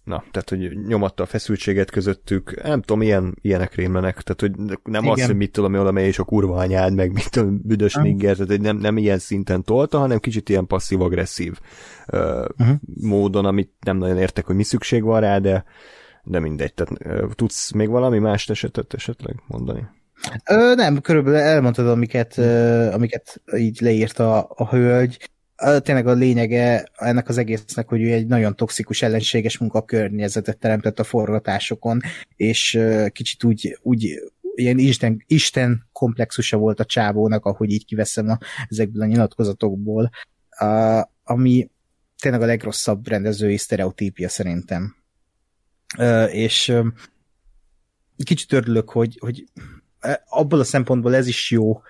na, tehát hogy nyomatta a feszültséget közöttük, nem tudom, ilyen, ilyenek rémlenek, tehát hogy nem Igen. az, hogy mit tudom, oda és a kurva anyád, meg mit tudom, büdös uh-huh. nigger, tehát hogy nem, nem ilyen szinten tolta, hanem kicsit ilyen passzív-agresszív uh, uh-huh. módon, amit nem nagyon értek, hogy mi szükség van rá, de, de mindegy. Tehát uh, tudsz még valami más esetet esetleg mondani? Ö, nem, körülbelül elmondtad, amiket, ö, amiket így leírta a, a hölgy tényleg a lényege ennek az egésznek, hogy ő egy nagyon toxikus, ellenséges munkakörnyezetet teremtett a forgatásokon, és kicsit úgy, úgy ilyen Isten, Isten komplexusa volt a csávónak, ahogy így kiveszem a, ezekből a nyilatkozatokból, a, ami tényleg a legrosszabb rendezői sztereotípia szerintem. És kicsit örülök, hogy, hogy abból a szempontból ez is jó, uh,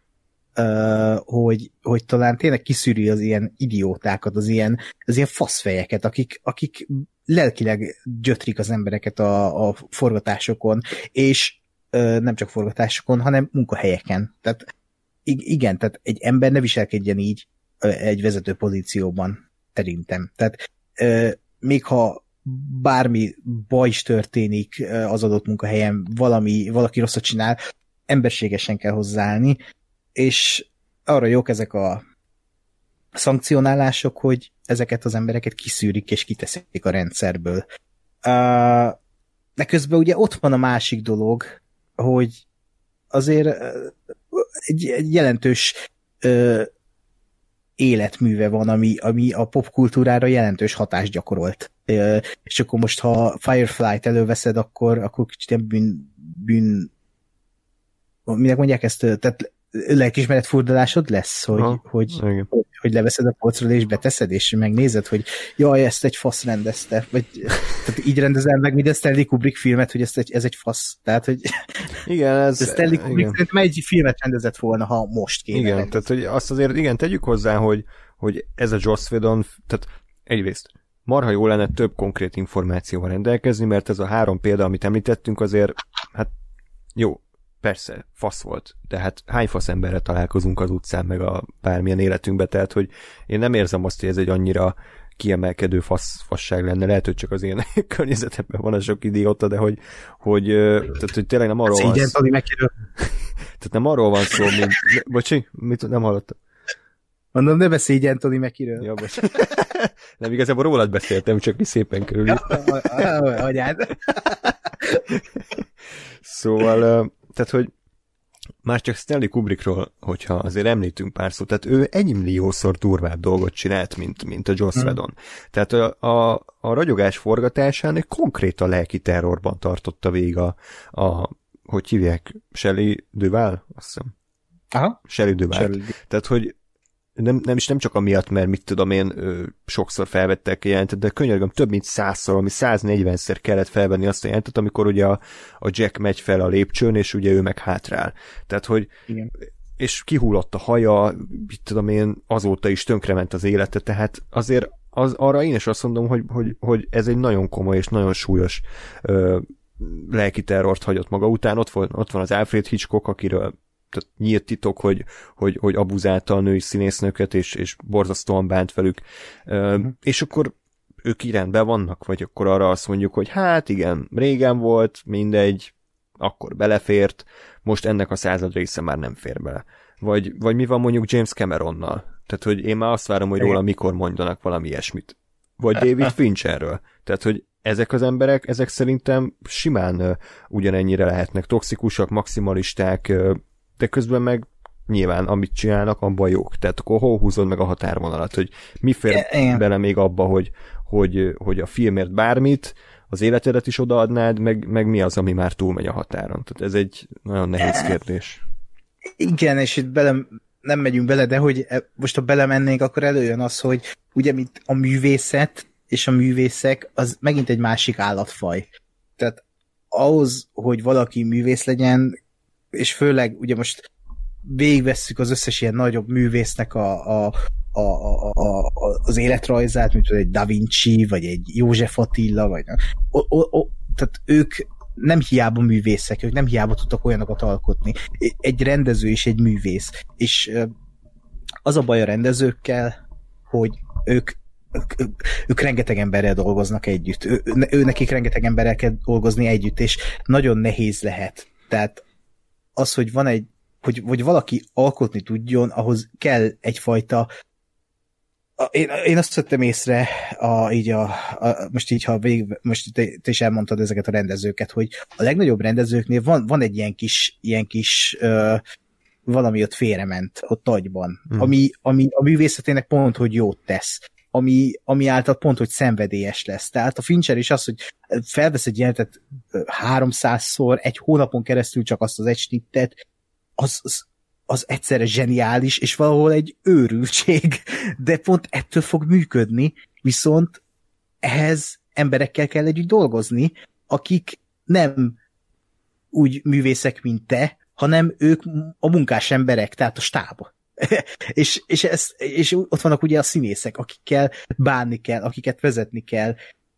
hogy, hogy talán tényleg kiszűri az ilyen idiótákat, az ilyen, az ilyen faszfejeket, akik, akik lelkileg gyötrik az embereket a, a forgatásokon, és nem csak forgatásokon, hanem munkahelyeken. Tehát igen, tehát egy ember ne viselkedjen így egy vezető pozícióban, szerintem. Tehát még ha bármi baj is történik az adott munkahelyen, valami, valaki rosszat csinál, emberségesen kell hozzáállni, és arra jók ezek a szankcionálások, hogy ezeket az embereket kiszűrik és kiteszik a rendszerből. De közben ugye ott van a másik dolog, hogy azért egy, egy jelentős ö, életműve van, ami, ami a popkultúrára jelentős hatást gyakorolt. Ö, és akkor most, ha Firefly-t előveszed, akkor, akkor kicsit bűn, bűn minek mondják ezt, tehát lelkismeret furdalásod lesz, hogy, ha, hogy, hogy, hogy leveszed a polcról és beteszed, és megnézed, hogy jaj, ezt egy fasz rendezte, vagy tehát így rendezel meg minden Stanley Kubrick filmet, hogy ezt egy, ez egy fasz, tehát, hogy igen, ez, Stanley Kubrick igen. egy filmet rendezett volna, ha most kéne Igen, rendezni. tehát hogy azt azért, igen, tegyük hozzá, hogy, hogy ez a Joss Whedon, tehát egyrészt marha jó lenne több konkrét információval rendelkezni, mert ez a három példa, amit említettünk, azért, hát jó, persze, fasz volt, de hát hány fasz emberre találkozunk az utcán, meg a bármilyen életünkbe, tehát, hogy én nem érzem azt, hogy ez egy annyira kiemelkedő fasz, fasság lenne, lehet, hogy csak az én környezetemben van a sok idióta, de hogy, hogy, tehát, hogy tényleg nem arról van szó. tehát nem arról van szó, mint... Bocsi, mit nem hallottam? Mondom, ne beszélj Anthony Mackie-ről. Ja, bocs. nem, igazából rólad beszéltem, csak mi szépen körül. Anyád. szóval tehát, hogy már csak Stanley Kubrickról, hogyha azért említünk pár szót, tehát ő egy milliószor durvább dolgot csinált, mint, mint a Joss hmm. Whedon. Tehát a, a, a ragyogás forgatásán egy konkrét a lelki terrorban tartotta végig a, a hogy hívják, Shelley Duval, azt hiszem. Aha. Shelley Duval. Shelley. Tehát, hogy nem, nem is nem csak amiatt, mert mit tudom én, ö, sokszor felvettek a jelentet, de könyörgöm több mint százszor, ami 140-szer kellett felvenni azt a jelentet, amikor ugye a, a Jack megy fel a lépcsőn, és ugye ő meg hátrál. Tehát, hogy Igen. és kihullott a haja, mit tudom én, azóta is tönkrement az élete, tehát azért az, arra én is azt mondom, hogy, hogy, hogy ez egy nagyon komoly és nagyon súlyos ö, lelki terrort hagyott maga után. Ott van, ott van az Alfred Hitchcock, akiről tehát nyílt titok, hogy, hogy, hogy abuzálta a női színésznőket, és, és borzasztóan bánt velük. Uh-huh. És akkor ők irányban vannak, vagy akkor arra azt mondjuk, hogy hát igen, régen volt, mindegy, akkor belefért, most ennek a század része már nem fér bele. Vagy, vagy mi van mondjuk James Cameronnal? Tehát, hogy én már azt várom, hogy róla mikor mondjanak valami ilyesmit. Vagy David Fincherről. Tehát, hogy ezek az emberek, ezek szerintem simán ugyanennyire lehetnek toxikusak, maximalisták, de közben meg nyilván amit csinálnak, abban jók. Tehát akkor hol húzod meg a határvonalat, hogy mi fér Igen. bele még abba, hogy, hogy, hogy a filmért bármit, az életedet is odaadnád, meg, meg mi az, ami már túlmegy a határon. Tehát ez egy nagyon nehéz kérdés. Igen, és itt bele, nem megyünk bele, de hogy e, most ha belemennénk, akkor előjön az, hogy ugye mint a művészet és a művészek, az megint egy másik állatfaj. Tehát ahhoz, hogy valaki művész legyen, és főleg ugye most végigvesszük az összes ilyen nagyobb művésznek a, a, a, a, a, az életrajzát, mint egy Da Vinci, vagy egy József Attila, vagy o, o, o, tehát ők nem hiába művészek, ők nem hiába tudtak olyanokat alkotni. Egy rendező és egy művész. És az a baj a rendezőkkel, hogy ők ők, ők, ők rengeteg emberrel dolgoznak együtt. Ő, ő nekik rengeteg emberrel kell dolgozni együtt, és nagyon nehéz lehet. Tehát az, hogy van egy, hogy, hogy valaki alkotni tudjon, ahhoz kell egyfajta én, én azt vettem észre, a, így a, a, most így, ha végig, most te, te, is elmondtad ezeket a rendezőket, hogy a legnagyobb rendezőknél van, van egy ilyen kis, ilyen kis ö, valami ott félrement, ott agyban, hmm. ami, ami a művészetének pont, hogy jót tesz ami, ami által pont, hogy szenvedélyes lesz. Tehát a Fincher is az, hogy felvesz egy jelentet 300-szor, egy hónapon keresztül csak azt az egy snittet, az, az, az egyszerre zseniális, és valahol egy őrültség, de pont ettől fog működni, viszont ehhez emberekkel kell együtt dolgozni, akik nem úgy művészek, mint te, hanem ők a munkás emberek, tehát a stáb. és, és, ez, és ott vannak ugye a színészek, akikkel bánni kell, akiket vezetni kell,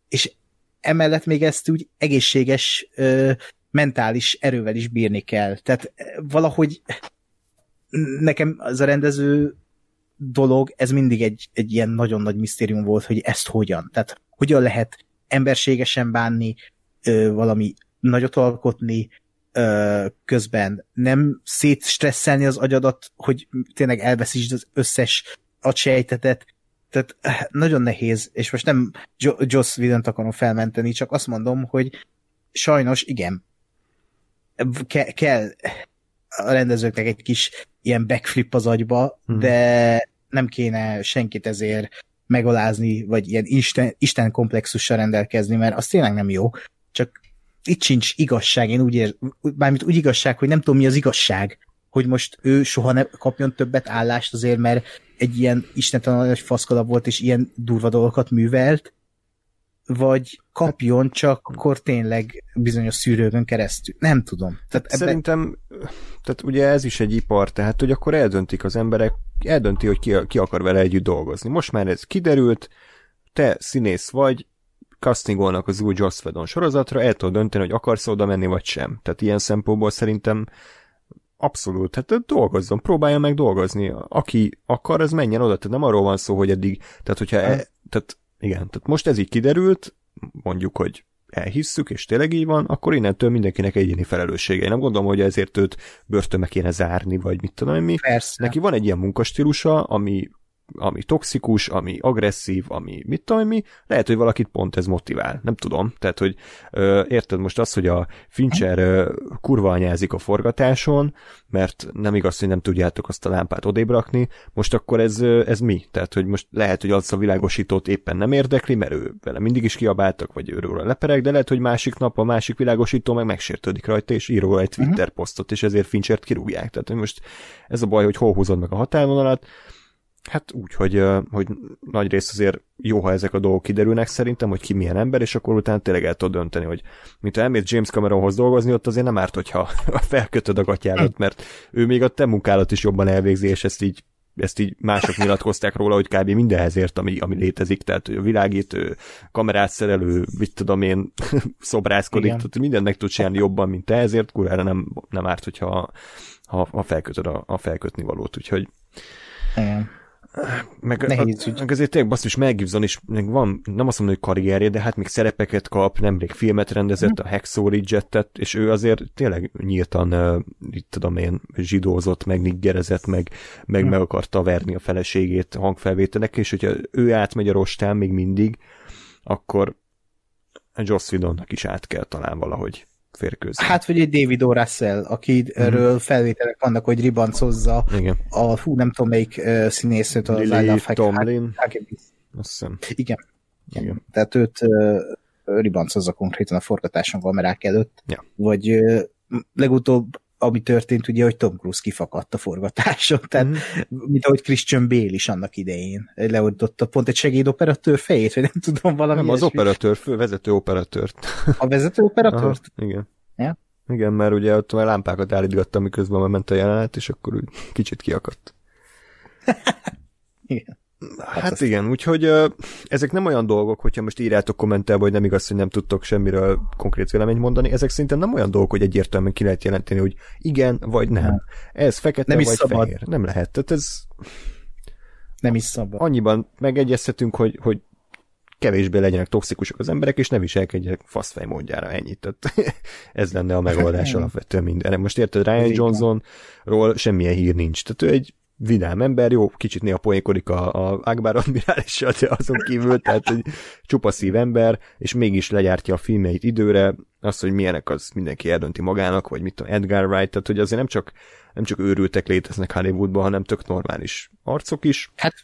és emellett még ezt úgy egészséges ö, mentális erővel is bírni kell. Tehát valahogy nekem az a rendező dolog, ez mindig egy, egy ilyen nagyon nagy misztérium volt, hogy ezt hogyan. Tehát hogyan lehet emberségesen bánni, ö, valami nagyot alkotni, ö, közben nem szétstresszelni az agyadat, hogy tényleg elveszítsd az összes agysejtetet, tehát eh, nagyon nehéz, és most nem Joss Whedon akarom felmenteni, csak azt mondom, hogy sajnos igen, ke- kell a rendezőknek egy kis ilyen backflip az agyba, hmm. de nem kéne senkit ezért megalázni, vagy ilyen Isten, Isten komplexussal rendelkezni, mert az tényleg nem jó. Csak itt sincs igazság, én úgy ér, mármint úgy igazság, hogy nem tudom mi az igazság, hogy most ő soha ne kapjon többet állást azért, mert egy ilyen istentelen nagy faszkalap volt, és ilyen durva dolgokat művelt, vagy kapjon, csak akkor tényleg bizonyos szűrőkön keresztül. Nem tudom. Tehát ebben... Szerintem, tehát ugye ez is egy ipar, tehát hogy akkor eldöntik az emberek, eldönti, hogy ki, ki akar vele együtt dolgozni. Most már ez kiderült, te színész vagy, castingolnak az új Joss Whedon sorozatra, el tudod dönteni, hogy akarsz oda menni, vagy sem. Tehát ilyen szempontból szerintem abszolút, hát dolgozzon, próbálja meg dolgozni. Aki akar, az menjen oda, tehát nem arról van szó, hogy eddig, tehát hogyha, e, tehát igen, tehát most ez így kiderült, mondjuk, hogy elhisszük, és tényleg így van, akkor innentől mindenkinek egyéni felelőssége. Én nem gondolom, hogy ezért őt börtönbe kéne zárni, vagy mit tudom én mi. Persze. Neki van egy ilyen munkastílusa, ami ami toxikus, ami agresszív, ami mit tudom mi, lehet, hogy valakit pont ez motivál, nem tudom. Tehát, hogy ö, érted most azt, hogy a Fincher ö, kurva anyázik a forgatáson, mert nem igaz, hogy nem tudjátok azt a lámpát odébrakni, most akkor ez, ö, ez mi? Tehát, hogy most lehet, hogy az a világosítót éppen nem érdekli, mert ő vele mindig is kiabáltak, vagy őről a leperek, de lehet, hogy másik nap a másik világosító meg megsértődik rajta, és ír egy Twitter uh-huh. posztot, és ezért Finchert kirúgják. Tehát, hogy most ez a baj, hogy hol húzod meg a határvonalat, Hát úgy, hogy, hogy nagy rész azért jó, ha ezek a dolgok kiderülnek szerintem, hogy ki milyen ember, és akkor utána tényleg el tudod dönteni, hogy mint ha elmész James Cameronhoz dolgozni, ott azért nem árt, hogyha felkötöd a gatyádat, mert ő még a te munkálat is jobban elvégzi, és ezt így ezt így mások nyilatkozták róla, hogy kb. mindenhez ért, ami, ami létezik, tehát a világítő, kamerát szerelő, mit tudom én, szobrászkodik, Igen. tehát mindent meg tud csinálni jobban, mint te, ezért kurára nem, nem árt, hogyha ha, ha felkötöd a, a felkötni valót, úgyhogy Igen meg, Nehéz a, meg azért tényleg basszus, Mel Gibson is van, nem azt mondom, hogy karrierje, de hát még szerepeket kap, nemrég filmet rendezett, a Hacksaw Ridge-et, és ő azért tényleg nyíltan, itt tudom én, zsidózott, meg niggerezett, meg, meg meg akarta verni a feleségét hangfelvételek, és hogyha ő átmegy a rostán még mindig, akkor Joss Whedonnak is át kell talán valahogy férkőzni. Hát, vagy egy David O. Russell, akiről mm. felvételek vannak, hogy ribancozza Igen. a, fú, nem tudom melyik uh, színészőt az Lily Tomlin. Azt hiszem. Igen. Igen. Igen. Tehát őt uh, ribancozza konkrétan a forgatáson kamerák előtt. Ja. Vagy uh, legutóbb ami történt, ugye, hogy Tom Cruise kifakadt a forgatáson, tehát mm. mint ahogy Christian Bale is annak idején leoldotta pont egy segédoperatőr fejét, vagy nem tudom, valami Nem, az operatőr, fő vezető operatőrt. A vezető operatőrt? Aha, igen. Ja? Igen, mert ugye ott a lámpákat állítgattam, miközben már ment a jelenet, és akkor úgy kicsit kiakadt. igen. Hát, hát igen, úgyhogy uh, ezek nem olyan dolgok, hogyha most írjátok kommentelbe, hogy nem igaz, hogy nem tudtok semmiről konkrét véleményt mondani, ezek szerintem nem olyan dolgok, hogy egyértelműen ki lehet jelenteni, hogy igen vagy nem. nem. Ez fekete nem vagy szabad. fehér. Nem lehet. Tehát ez... Nem is szabad. Annyiban megegyezhetünk, hogy, hogy kevésbé legyenek toxikusok az emberek, és ne viselkedjenek faszfej módjára, ennyit. Tehát ez lenne a megoldás alapvetően mindenre. Most érted, Ryan Johnsonról semmilyen hír nincs. Tehát ő egy vidám ember, jó, kicsit néha poénkodik a, a Akbar admirálissal, de azon kívül, tehát egy csupa szív ember, és mégis legyártja a filmeit időre, az, hogy milyenek, az mindenki eldönti magának, vagy mit tudom, Edgar Wright, tehát hogy azért nem csak, nem csak őrültek léteznek Hollywoodban, hanem tök normális arcok is. Hát,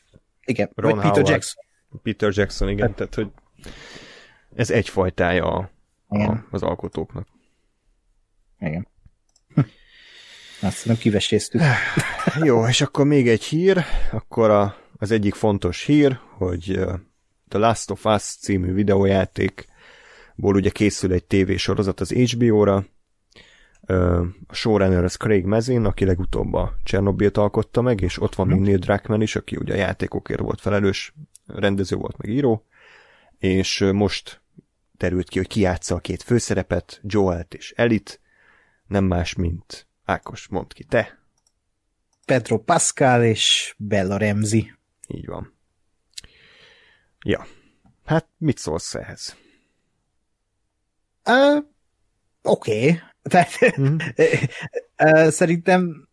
igen, Ron Peter Howard, Jackson. Peter Jackson, igen, hát. tehát hogy ez egyfajtája a, a, az alkotóknak. Igen. Azt nem kiveséztük. Jó, és akkor még egy hír, akkor a, az egyik fontos hír, hogy uh, The Last of Us című videójátékból ugye készül egy tévésorozat az HBO-ra, uh, a showrunner az Craig Mazin, aki legutóbb a Csernobylt alkotta meg, és ott van még Neil Druckmann is, aki ugye a játékokért volt felelős, rendező volt meg író, és most derült ki, hogy ki játsza a két főszerepet, Joelt és Elit, nem más, mint Ákos, mondd ki, te. Pedro Pascal és Bella Remzi. Így van. Ja. Hát mit szólsz ehhez? Uh, Oké. Okay. Tehát mm-hmm. uh, szerintem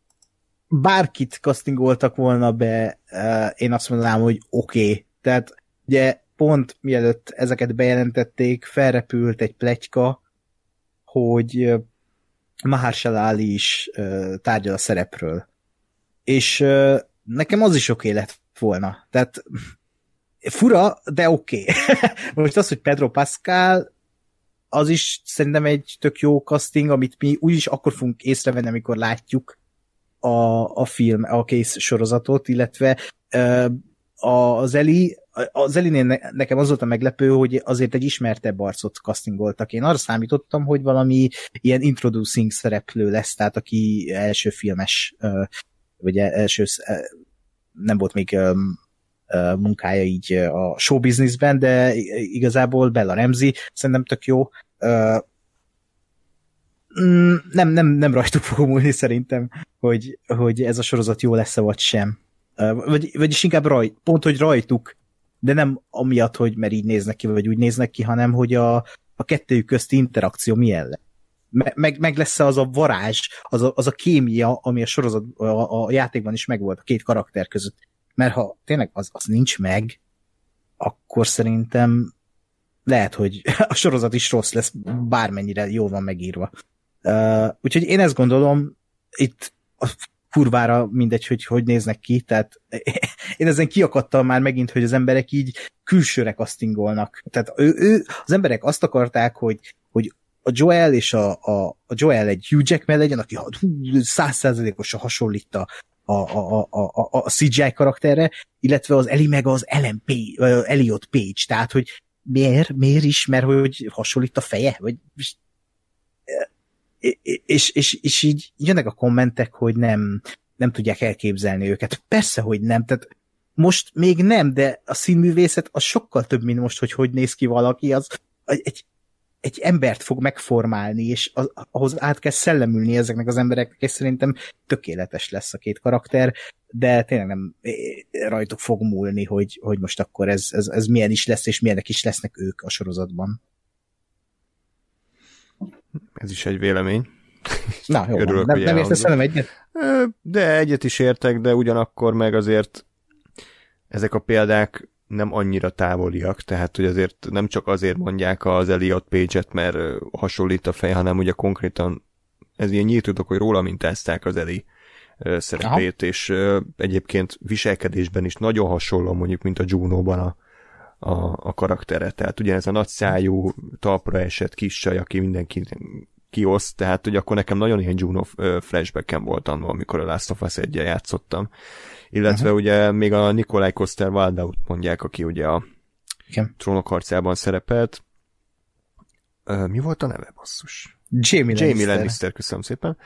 bárkit castingoltak volna be, uh, én azt mondanám, hogy oké. Okay. Tehát ugye pont mielőtt ezeket bejelentették, felrepült egy pletyka, hogy Mahershala Ali is uh, tárgyal a szerepről. És uh, nekem az is oké lett volna. Tehát fura, de oké. Okay. Most az, hogy Pedro Pascal az is szerintem egy tök jó casting, amit mi úgyis akkor fogunk észrevenni, amikor látjuk a, a film, a kész sorozatot, illetve uh, az Eli az Elinél nekem az volt a meglepő, hogy azért egy ismertebb arcot castingoltak. Én arra számítottam, hogy valami ilyen introducing szereplő lesz, tehát aki első filmes, vagy első, nem volt még munkája így a showbizniszben, de igazából Bella Remzi szerintem tök jó. Mm, nem, nem, nem rajtuk fogom múlni szerintem, hogy, hogy ez a sorozat jó lesz-e vagy sem. Vagy, vagyis inkább rajt, pont, hogy rajtuk de nem amiatt, hogy mert így néznek ki, vagy úgy néznek ki, hanem hogy a, a kettőjük közti interakció milyen lesz. Meg, meg lesz az a varázs, az a, az a kémia, ami a sorozat, a, a játékban is megvolt a két karakter között. Mert ha tényleg az, az nincs meg, akkor szerintem lehet, hogy a sorozat is rossz lesz, bármennyire jól van megírva. Uh, úgyhogy én ezt gondolom, itt kurvára mindegy, hogy hogy néznek ki, tehát én ezen kiakadtam már megint, hogy az emberek így külsőre castingolnak. Tehát ő, ő, az emberek azt akarták, hogy, hogy a Joel és a, a, a Joel egy Hugh Jackman legyen, aki százszázalékosan hasonlít a, a, a, a, a, a CGI karakterre, illetve az Eli meg az Page, Elliot Page, tehát hogy miért, miért is, mert hogy hasonlít a feje, vagy és, és, és így jönnek a kommentek, hogy nem, nem tudják elképzelni őket. Persze, hogy nem, tehát most még nem, de a színművészet az sokkal több, mint most, hogy hogy néz ki valaki, az egy, egy embert fog megformálni, és az, ahhoz át kell szellemülni ezeknek az embereknek, és szerintem tökéletes lesz a két karakter, de tényleg nem rajtuk fog múlni, hogy, hogy most akkor ez, ez, ez milyen is lesz, és milyenek is lesznek ők a sorozatban. Ez is egy vélemény. Na, jó, Örülök, nem, nem értesz velem egyet? De egyet is értek, de ugyanakkor meg azért ezek a példák nem annyira távoliak, tehát hogy azért nem csak azért mondják az Elliot Page-et, mert hasonlít a fej, hanem ugye konkrétan ez ilyen nyílt tudok, hogy róla mintázták az Eli szerepét, Aha. és egyébként viselkedésben is nagyon hasonló mondjuk, mint a Juno-ban a, a, a karaktere. Tehát ugye ez a nagy szájú, talpra esett kis csaj, aki mindenki kioszt, tehát hogy akkor nekem nagyon ilyen Juno flashbackem volt annól, amikor a Last of Us 1 játszottam. Illetve uh-huh. ugye még a Nikolaj Koster Waldaut mondják, aki ugye a Igen. trónok harcában szerepelt. mi volt a neve, basszus? Jamie, Jamie Lannister. Lannister, köszönöm szépen.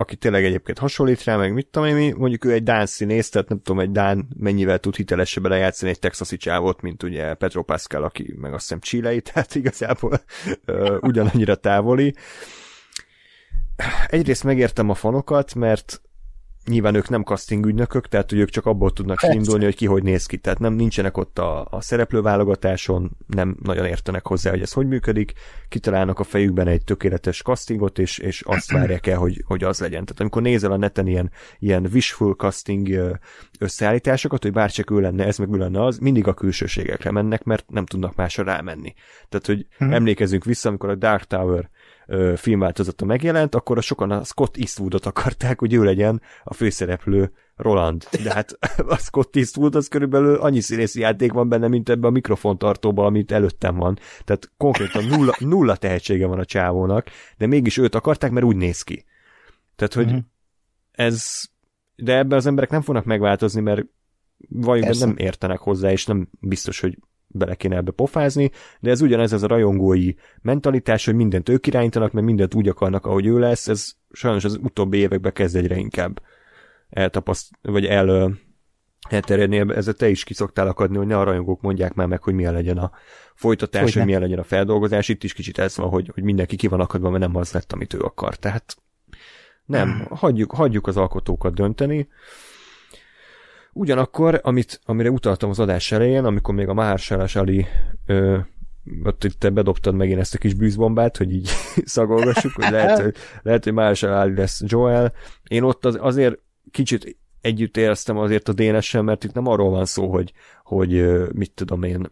Aki tényleg egyébként hasonlít rá, meg mit tudom én, mondjuk ő egy Dán színész, tehát nem tudom, egy Dán mennyivel tud hitelesebben lejátszani egy texasi csávot, mint ugye Petro Pascal, aki meg azt hiszem Chilei, tehát igazából ugyanannyira távoli. Egyrészt megértem a fanokat, mert nyilván ők nem casting ügynökök, tehát hogy ők csak abból tudnak Persze. indulni, hogy ki hogy néz ki. Tehát nem nincsenek ott a, a szereplőválogatáson, nem nagyon értenek hozzá, hogy ez hogy működik, kitalálnak a fejükben egy tökéletes castingot, és, és azt várják el, hogy, hogy az legyen. Tehát amikor nézel a neten ilyen, ilyen wishful casting összeállításokat, hogy bárcsak ő lenne ez, meg ő lenne az, mindig a külsőségekre mennek, mert nem tudnak másra rámenni. Tehát, hogy hmm. emlékezünk vissza, amikor a Dark Tower filmváltozata megjelent, akkor a sokan a Scott Eastwoodot akarták, hogy ő legyen a főszereplő Roland. De hát a Scott Eastwood az körülbelül annyi színészi játék van benne, mint ebben a mikrofontartóban, amit előttem van. Tehát konkrétan nulla, nulla tehetsége van a csávónak, de mégis őt akarták, mert úgy néz ki. Tehát, hogy uh-huh. ez... De ebben az emberek nem fognak megváltozni, mert vagy nem értenek hozzá, és nem biztos, hogy bele kéne ebbe pofázni, de ez ugyanez ez a rajongói mentalitás, hogy mindent ők irányítanak, mert mindent úgy akarnak, ahogy ő lesz, ez sajnos az utóbbi években kezd egyre inkább eltapaszt, vagy el elterjedni, ezzel te is kiszoktál akadni, hogy ne a rajongók mondják már meg, hogy milyen legyen a folytatás, hogy, hogy milyen legyen a feldolgozás. Itt is kicsit ez van, hogy, hogy mindenki ki van akadva, mert nem az lett, amit ő akar. Tehát nem, hmm. hagyjuk, hagyjuk az alkotókat dönteni. Ugyanakkor, amit, amire utaltam az adás elején, amikor még a Mahershala Ali ö, ott te bedobtad megint ezt a kis bűzbombát, hogy így szagolgassuk, hogy lehet, hogy, lehet, hogy Mahershala Ali lesz Joel. Én ott az, azért kicsit együtt éreztem azért a DNS-en, mert itt nem arról van szó, hogy, hogy mit tudom én,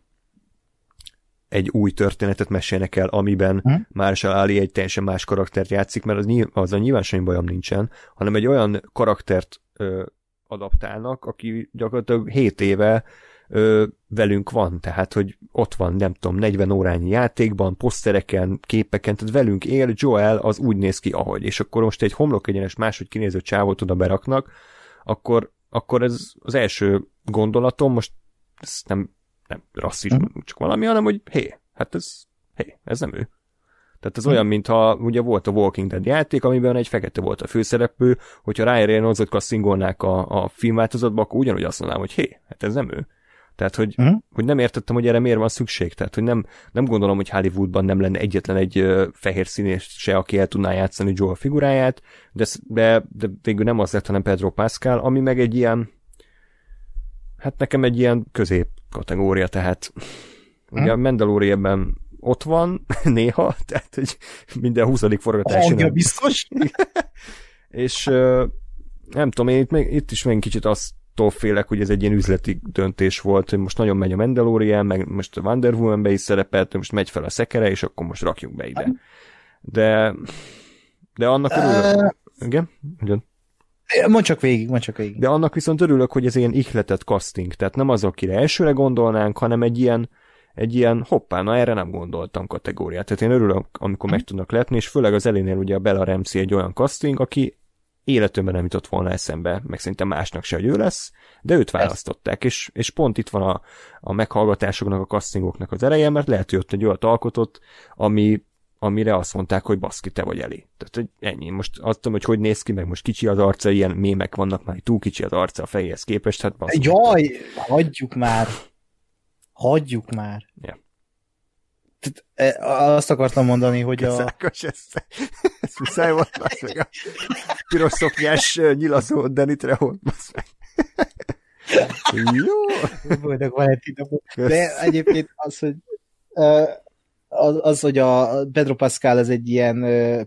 egy új történetet mesélnek el, amiben hmm. Marshall Ali egy teljesen más karaktert játszik, mert az, az a nyilván semmi bajom nincsen, hanem egy olyan karaktert ö, adaptálnak, aki gyakorlatilag 7 éve ö, velünk van, tehát hogy ott van, nem tudom, 40 órányi játékban, posztereken, képeken, tehát velünk él, Joel az úgy néz ki, ahogy, és akkor most egy homlok egyenes máshogy kinéző csávot oda beraknak, akkor, akkor ez az első gondolatom, most ez nem, nem rasszizmus, mm. csak valami, hanem hogy hé, hát ez, hé, ez nem ő. Tehát ez olyan, mintha ugye volt a Walking Dead játék, amiben egy fekete volt a főszereplő, hogyha Ryan Reynoldsot kasszingolnák a, a filmváltozatba, akkor ugyanúgy azt mondanám, hogy hé, hát ez nem ő. Tehát, hogy, uh-huh. hogy nem értettem, hogy erre miért van szükség. Tehát, hogy nem, nem gondolom, hogy Hollywoodban nem lenne egyetlen egy uh, fehér színés se, aki el tudná játszani Joel figuráját, de, de, de végül nem az lett, hanem Pedro Pascal, ami meg egy ilyen, hát nekem egy ilyen közép kategória, tehát uh-huh. ugye a Mandalorianben ott van néha, tehát hogy minden 20. forgatás. Hangja biztos. és nem tudom, én itt, még, itt is még kicsit azt félek, hogy ez egy ilyen üzleti döntés volt, hogy most nagyon megy a Mandalorian, meg most a Wonder Woman-be is szerepelt, most megy fel a szekere, és akkor most rakjuk be ide. De, de annak örülök. Igen? Ugyan? Mondd csak végig, mondd csak végig. De annak viszont örülök, hogy ez ilyen ihletett casting, tehát nem az, akire elsőre gondolnánk, hanem egy ilyen, egy ilyen hoppá, na erre nem gondoltam kategóriát. Tehát én örülök, amikor meg tudnak letni, és főleg az elénél ugye a Bella Ramsey egy olyan casting, aki életemben nem jutott volna eszembe, meg szerintem másnak se, hogy ő lesz, de őt választották, és, és pont itt van a, a meghallgatásoknak, a castingoknak az ereje, mert lehet, hogy ott egy olyat alkotott, ami, amire azt mondták, hogy baszki, te vagy elé. Tehát, hogy ennyi. Most azt tudom, hogy hogy néz ki, meg most kicsi az arca, ilyen mémek vannak már, túl kicsi az arca a fejéhez képest, hát baszki. Jaj, hagyjuk már. Hagyjuk már. Yeah. Tehát, azt akartam mondani, hogy a... Szákos, ez, ez muszáj volt, basz meg a piros szoknyás nyilazó Danny Trejo, basz meg. Jó! Boldog De egyébként az, hogy az, az, hogy a Pedro Pascal az egy ilyen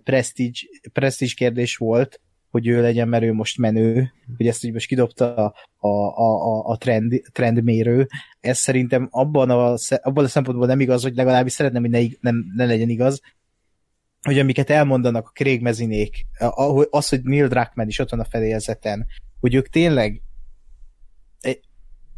prestige, prestige kérdés volt, hogy ő legyen, mert ő most menő, hogy ezt úgy most kidobta a, a, a, a trend, trendmérő. Ez szerintem abban a, abban a szempontból nem igaz, hogy legalábbis szeretném, hogy ne, nem, ne legyen igaz, hogy amiket elmondanak a Craig Mezinék, az, hogy Neil Druckmann is ott van a fedélzeten, hogy ők tényleg e,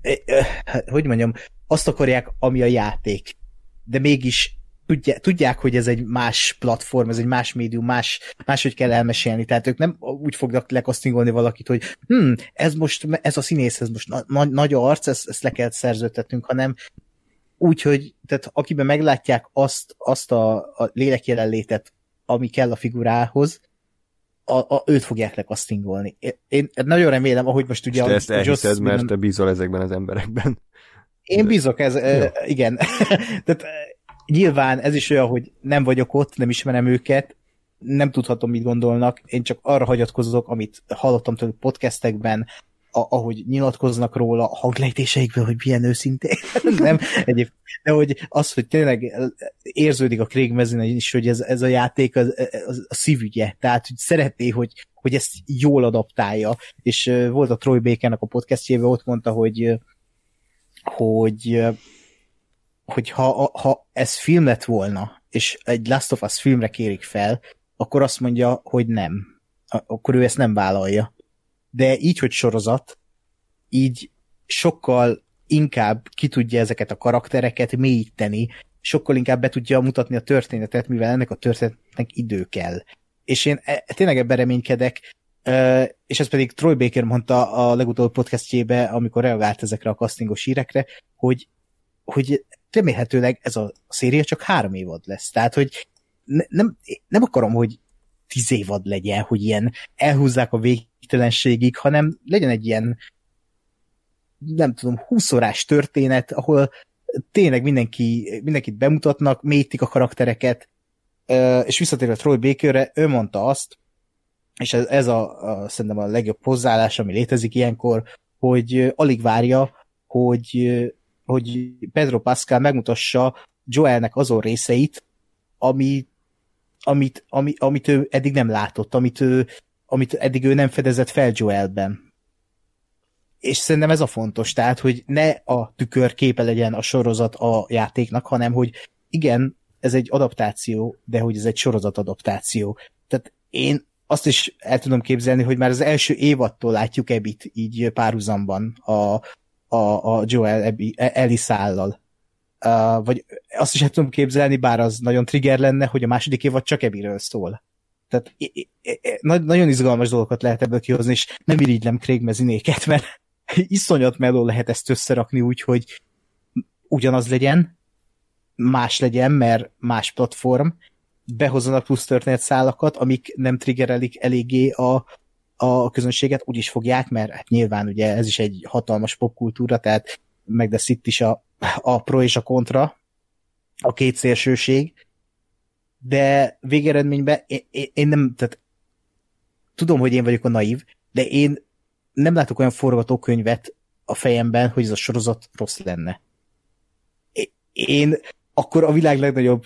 e, e, hogy mondjam, azt akarják, ami a játék, de mégis tudják, tudják, hogy ez egy más platform, ez egy más médium, más, máshogy kell elmesélni, tehát ők nem úgy fognak lekasztingolni valakit, hogy hm, ez most, ez a színész, ez most na, nagy arc, ezt, ezt le kell szerződtetnünk, hanem úgyhogy tehát akiben meglátják azt, azt a, a lélek jelenlétet, ami kell a figurához, a, a, őt fogják lekasztingolni. Én, én nagyon remélem, ahogy most ugye... És te ezt elhiszed, mert te bízol ezekben az emberekben. Én bízok, ez, e, igen. Tehát nyilván ez is olyan, hogy nem vagyok ott, nem ismerem őket, nem tudhatom, mit gondolnak, én csak arra hagyatkozok, amit hallottam tőlük podcastekben, a, ahogy nyilatkoznak róla, a hanglejtéseikből, hogy milyen őszintén. nem, egyéb, de hogy az, hogy tényleg érződik a Craig mezőn is, hogy ez, ez a játék az, az, a szívügye, tehát hogy szeretné, hogy, hogy ezt jól adaptálja, és volt a Troy Bakernek a podcastjében, ott mondta, hogy hogy hogy ha, ha ez film lett volna, és egy Last of Us filmre kérik fel, akkor azt mondja, hogy nem. Akkor ő ezt nem vállalja. De így, hogy sorozat, így sokkal inkább ki tudja ezeket a karaktereket mélyíteni, sokkal inkább be tudja mutatni a történetet, mivel ennek a történetnek idő kell. És én e, tényleg ebben reménykedek, és ez pedig Troy Baker mondta a legutóbbi podcastjébe, amikor reagált ezekre a castingos hírekre, hogy, hogy remélhetőleg ez a széria csak három évad lesz. Tehát, hogy ne, nem, nem akarom, hogy tíz évad legyen, hogy ilyen elhúzzák a végtelenségig, hanem legyen egy ilyen nem tudom, 20 órás történet, ahol tényleg mindenki, mindenkit bemutatnak, mélyítik a karaktereket, és visszatérve Troy Bakerre, ő mondta azt, és ez, ez a, a, szerintem a legjobb hozzáállás, ami létezik ilyenkor, hogy alig várja, hogy, hogy Pedro Pascal megmutassa Joelnek azon részeit, ami, amit, ami, amit ő eddig nem látott, amit, ő, amit eddig ő nem fedezett fel Joelben. És szerintem ez a fontos, tehát, hogy ne a tükör képe legyen a sorozat a játéknak, hanem, hogy igen, ez egy adaptáció, de hogy ez egy sorozat adaptáció. Tehát én azt is el tudom képzelni, hogy már az első évattól látjuk Ebit így párhuzamban a, a, a Joel Ebi, Elisállal. Uh, vagy azt is el tudom képzelni, bár az nagyon trigger lenne, hogy a második évad csak Ebiről szól. Tehát nagyon izgalmas dolgokat lehet ebből kihozni, és nem irigylem Craig mezinéket, mert iszonyat meló lehet ezt összerakni úgy, hogy ugyanaz legyen, más legyen, mert más platform, behozzanak plusz történetszálakat, amik nem triggerelik eléggé a, a közönséget, úgy is fogják, mert hát nyilván ugye ez is egy hatalmas popkultúra, tehát meg de itt is a, a pro és a kontra, a két szélsőség, de végeredményben én, én, én nem, tehát tudom, hogy én vagyok a naív, de én nem látok olyan forgatókönyvet a fejemben, hogy ez a sorozat rossz lenne. Én akkor a világ legnagyobb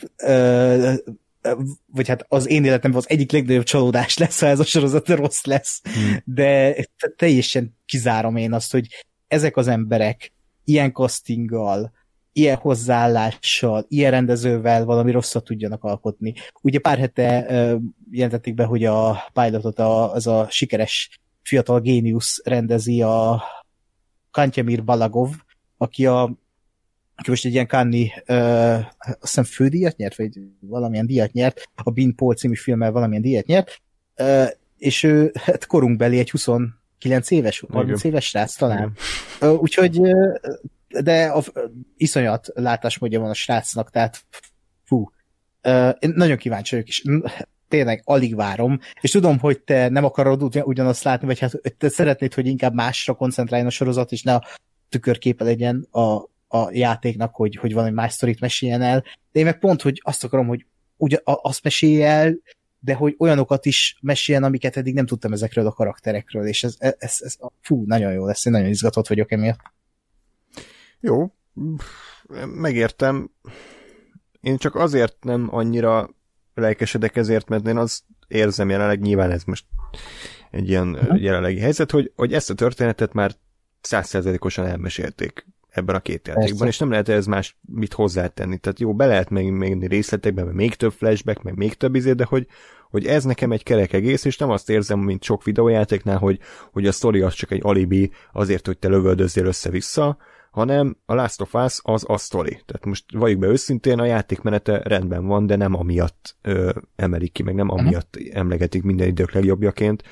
vagy hát az én életemben az egyik legnagyobb csalódás lesz, ha ez a sorozat rossz lesz, hmm. de teljesen kizárom én azt, hogy ezek az emberek ilyen castinggal, ilyen hozzáállással, ilyen rendezővel valami rosszat tudjanak alkotni. Ugye pár hete uh, jelentették be, hogy a pilotot a, az a sikeres fiatal géniusz rendezi a Kantyamir Balagov, aki a aki most egy ilyen Kanni, uh, azt hiszem fődíjat nyert, vagy valamilyen díjat nyert, a Bean Paul című filmmel valamilyen díjat nyert, uh, és ő hát korunkbeli egy 29 éves, 30 Igen. éves srác talán. Uh, úgyhogy, uh, de a, uh, iszonyat látásmódja van a srácnak, tehát fú, uh, én nagyon kíváncsi vagyok, és tényleg alig várom, és tudom, hogy te nem akarod ugyanazt látni, vagy hát te szeretnéd, hogy inkább másra koncentráljon a sorozat, és ne a tükörképe legyen a, a játéknak, hogy, hogy valami más sztorit meséljen el, de én meg pont, hogy azt akarom, hogy ugye azt mesélje el, de hogy olyanokat is meséljen, amiket eddig nem tudtam ezekről a karakterekről, és ez, ez, ez, ez fú, nagyon jó lesz, én nagyon izgatott vagyok emiatt. Jó, megértem. Én csak azért nem annyira lelkesedek ezért, mert én azt érzem jelenleg, nyilván ez most egy ilyen jelenlegi helyzet, hogy, hogy ezt a történetet már százszerzelékosan elmesélték ebben a két játékban, Persze. és nem lehet ez más mit hozzátenni. Tehát jó, be lehet még, még részletekben, még több flashback, meg még több izé, de hogy, hogy ez nekem egy kerek egész, és nem azt érzem, mint sok videójátéknál, hogy, hogy a sztori az csak egy alibi azért, hogy te lövöldözzél össze-vissza, hanem a Last of Us az a sztori. Tehát most valljuk be őszintén, a játékmenete rendben van, de nem amiatt ö, emelik ki, meg nem mhm. amiatt emlegetik minden idők legjobbjaként,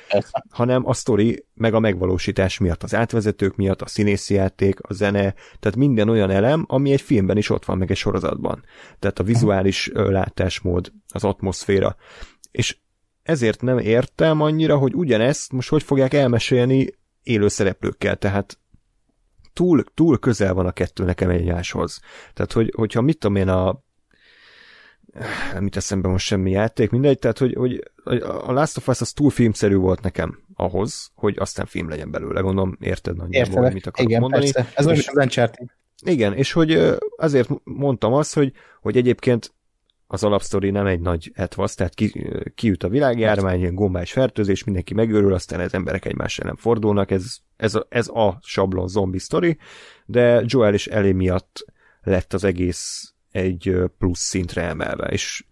hanem a sztori meg a megvalósítás miatt, az átvezetők miatt, a színészi játék, a zene, tehát minden olyan elem, ami egy filmben is ott van, meg egy sorozatban. Tehát a vizuális uh-huh. látásmód, az atmoszféra. És ezért nem értem annyira, hogy ugyanezt most hogy fogják elmesélni élő szereplőkkel, tehát túl, túl közel van a kettő nekem egymáshoz. Tehát, hogy, hogyha mit tudom én a nem itt eszembe most semmi játék, mindegy, tehát, hogy, hogy a Last of Us az túl filmszerű volt nekem ahhoz, hogy aztán film legyen belőle, gondolom, érted nagyjából, hogy mit akarok igen, mondani. Persze. Ez olyan, az Uncharted. Igen, és hogy azért mondtam azt, hogy, hogy egyébként az alapsztori nem egy nagy etvasz, tehát ki, kiüt a világjárvány, ilyen gombás fertőzés, mindenki megőrül, aztán az emberek egymás ellen fordulnak, ez, ez, a, ez a sablon zombi sztori, de Joel és Ellie miatt lett az egész egy plusz szintre emelve, és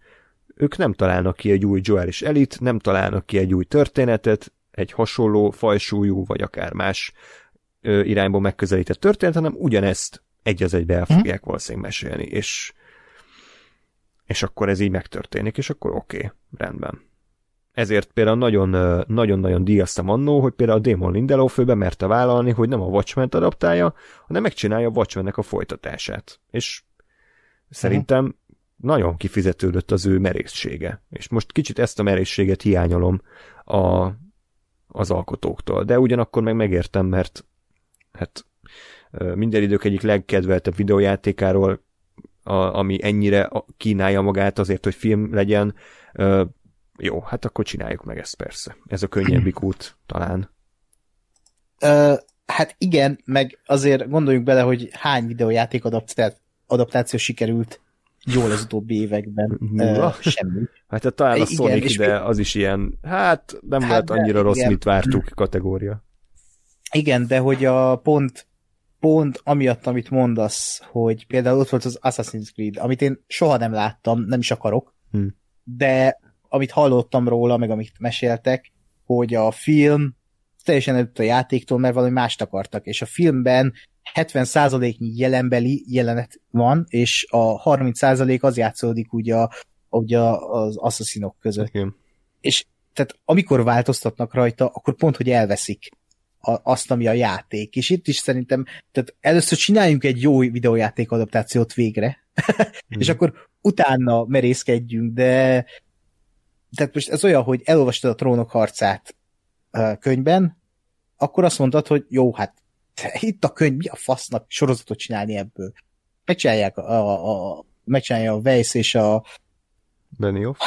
ők nem találnak ki egy új Joel és Elit, nem találnak ki egy új történetet, egy hasonló fajsúlyú, vagy akár más irányból megközelített történet, hanem ugyanezt egy az egybe el mhm. fogják valószínűleg mesélni, és és akkor ez így megtörténik, és akkor oké, okay, rendben. Ezért például nagyon-nagyon díjaztam annó, hogy például a Damon Lindelof főbe merte vállalni, hogy nem a watchmen adaptálja, hanem megcsinálja a watchmen a folytatását. És szerintem uh-huh. nagyon kifizetődött az ő merészsége. És most kicsit ezt a merészséget hiányolom a, az alkotóktól. De ugyanakkor meg megértem, mert hát minden idők egyik legkedveltebb videójátékáról a, ami ennyire kínálja magát azért, hogy film legyen, ö, jó, hát akkor csináljuk meg ezt persze. Ez a könnyebbik út talán. Ö, hát igen, meg azért gondoljunk bele, hogy hány videójáték adaptáció sikerült jól az utóbbi években. Uh, semmi. Hát talán a Sonic, igen, de az is ilyen, hát nem hát lehet annyira rossz, igen. mit vártuk kategória. Igen, de hogy a pont pont amiatt, amit mondasz, hogy például ott volt az Assassin's Creed, amit én soha nem láttam, nem is akarok, hmm. de amit hallottam róla, meg amit meséltek, hogy a film teljesen előtt a játéktól, mert valami mást akartak, és a filmben 70%-nyi jelenbeli jelenet van, és a 30% az játszódik ugye, a, ugye az asszaszinok között. Okay. És tehát amikor változtatnak rajta, akkor pont, hogy elveszik azt, ami a játék. És itt is szerintem, tehát először csináljunk egy jó videójáték adaptációt végre, mm. és akkor utána merészkedjünk, de tehát most ez olyan, hogy elolvastad a trónok harcát uh, könyvben, akkor azt mondtad, hogy jó, hát itt a könyv, mi a fasznak sorozatot csinálni ebből? Megcsinálják a, a, a megcsinálja a Weiss és a Benioff.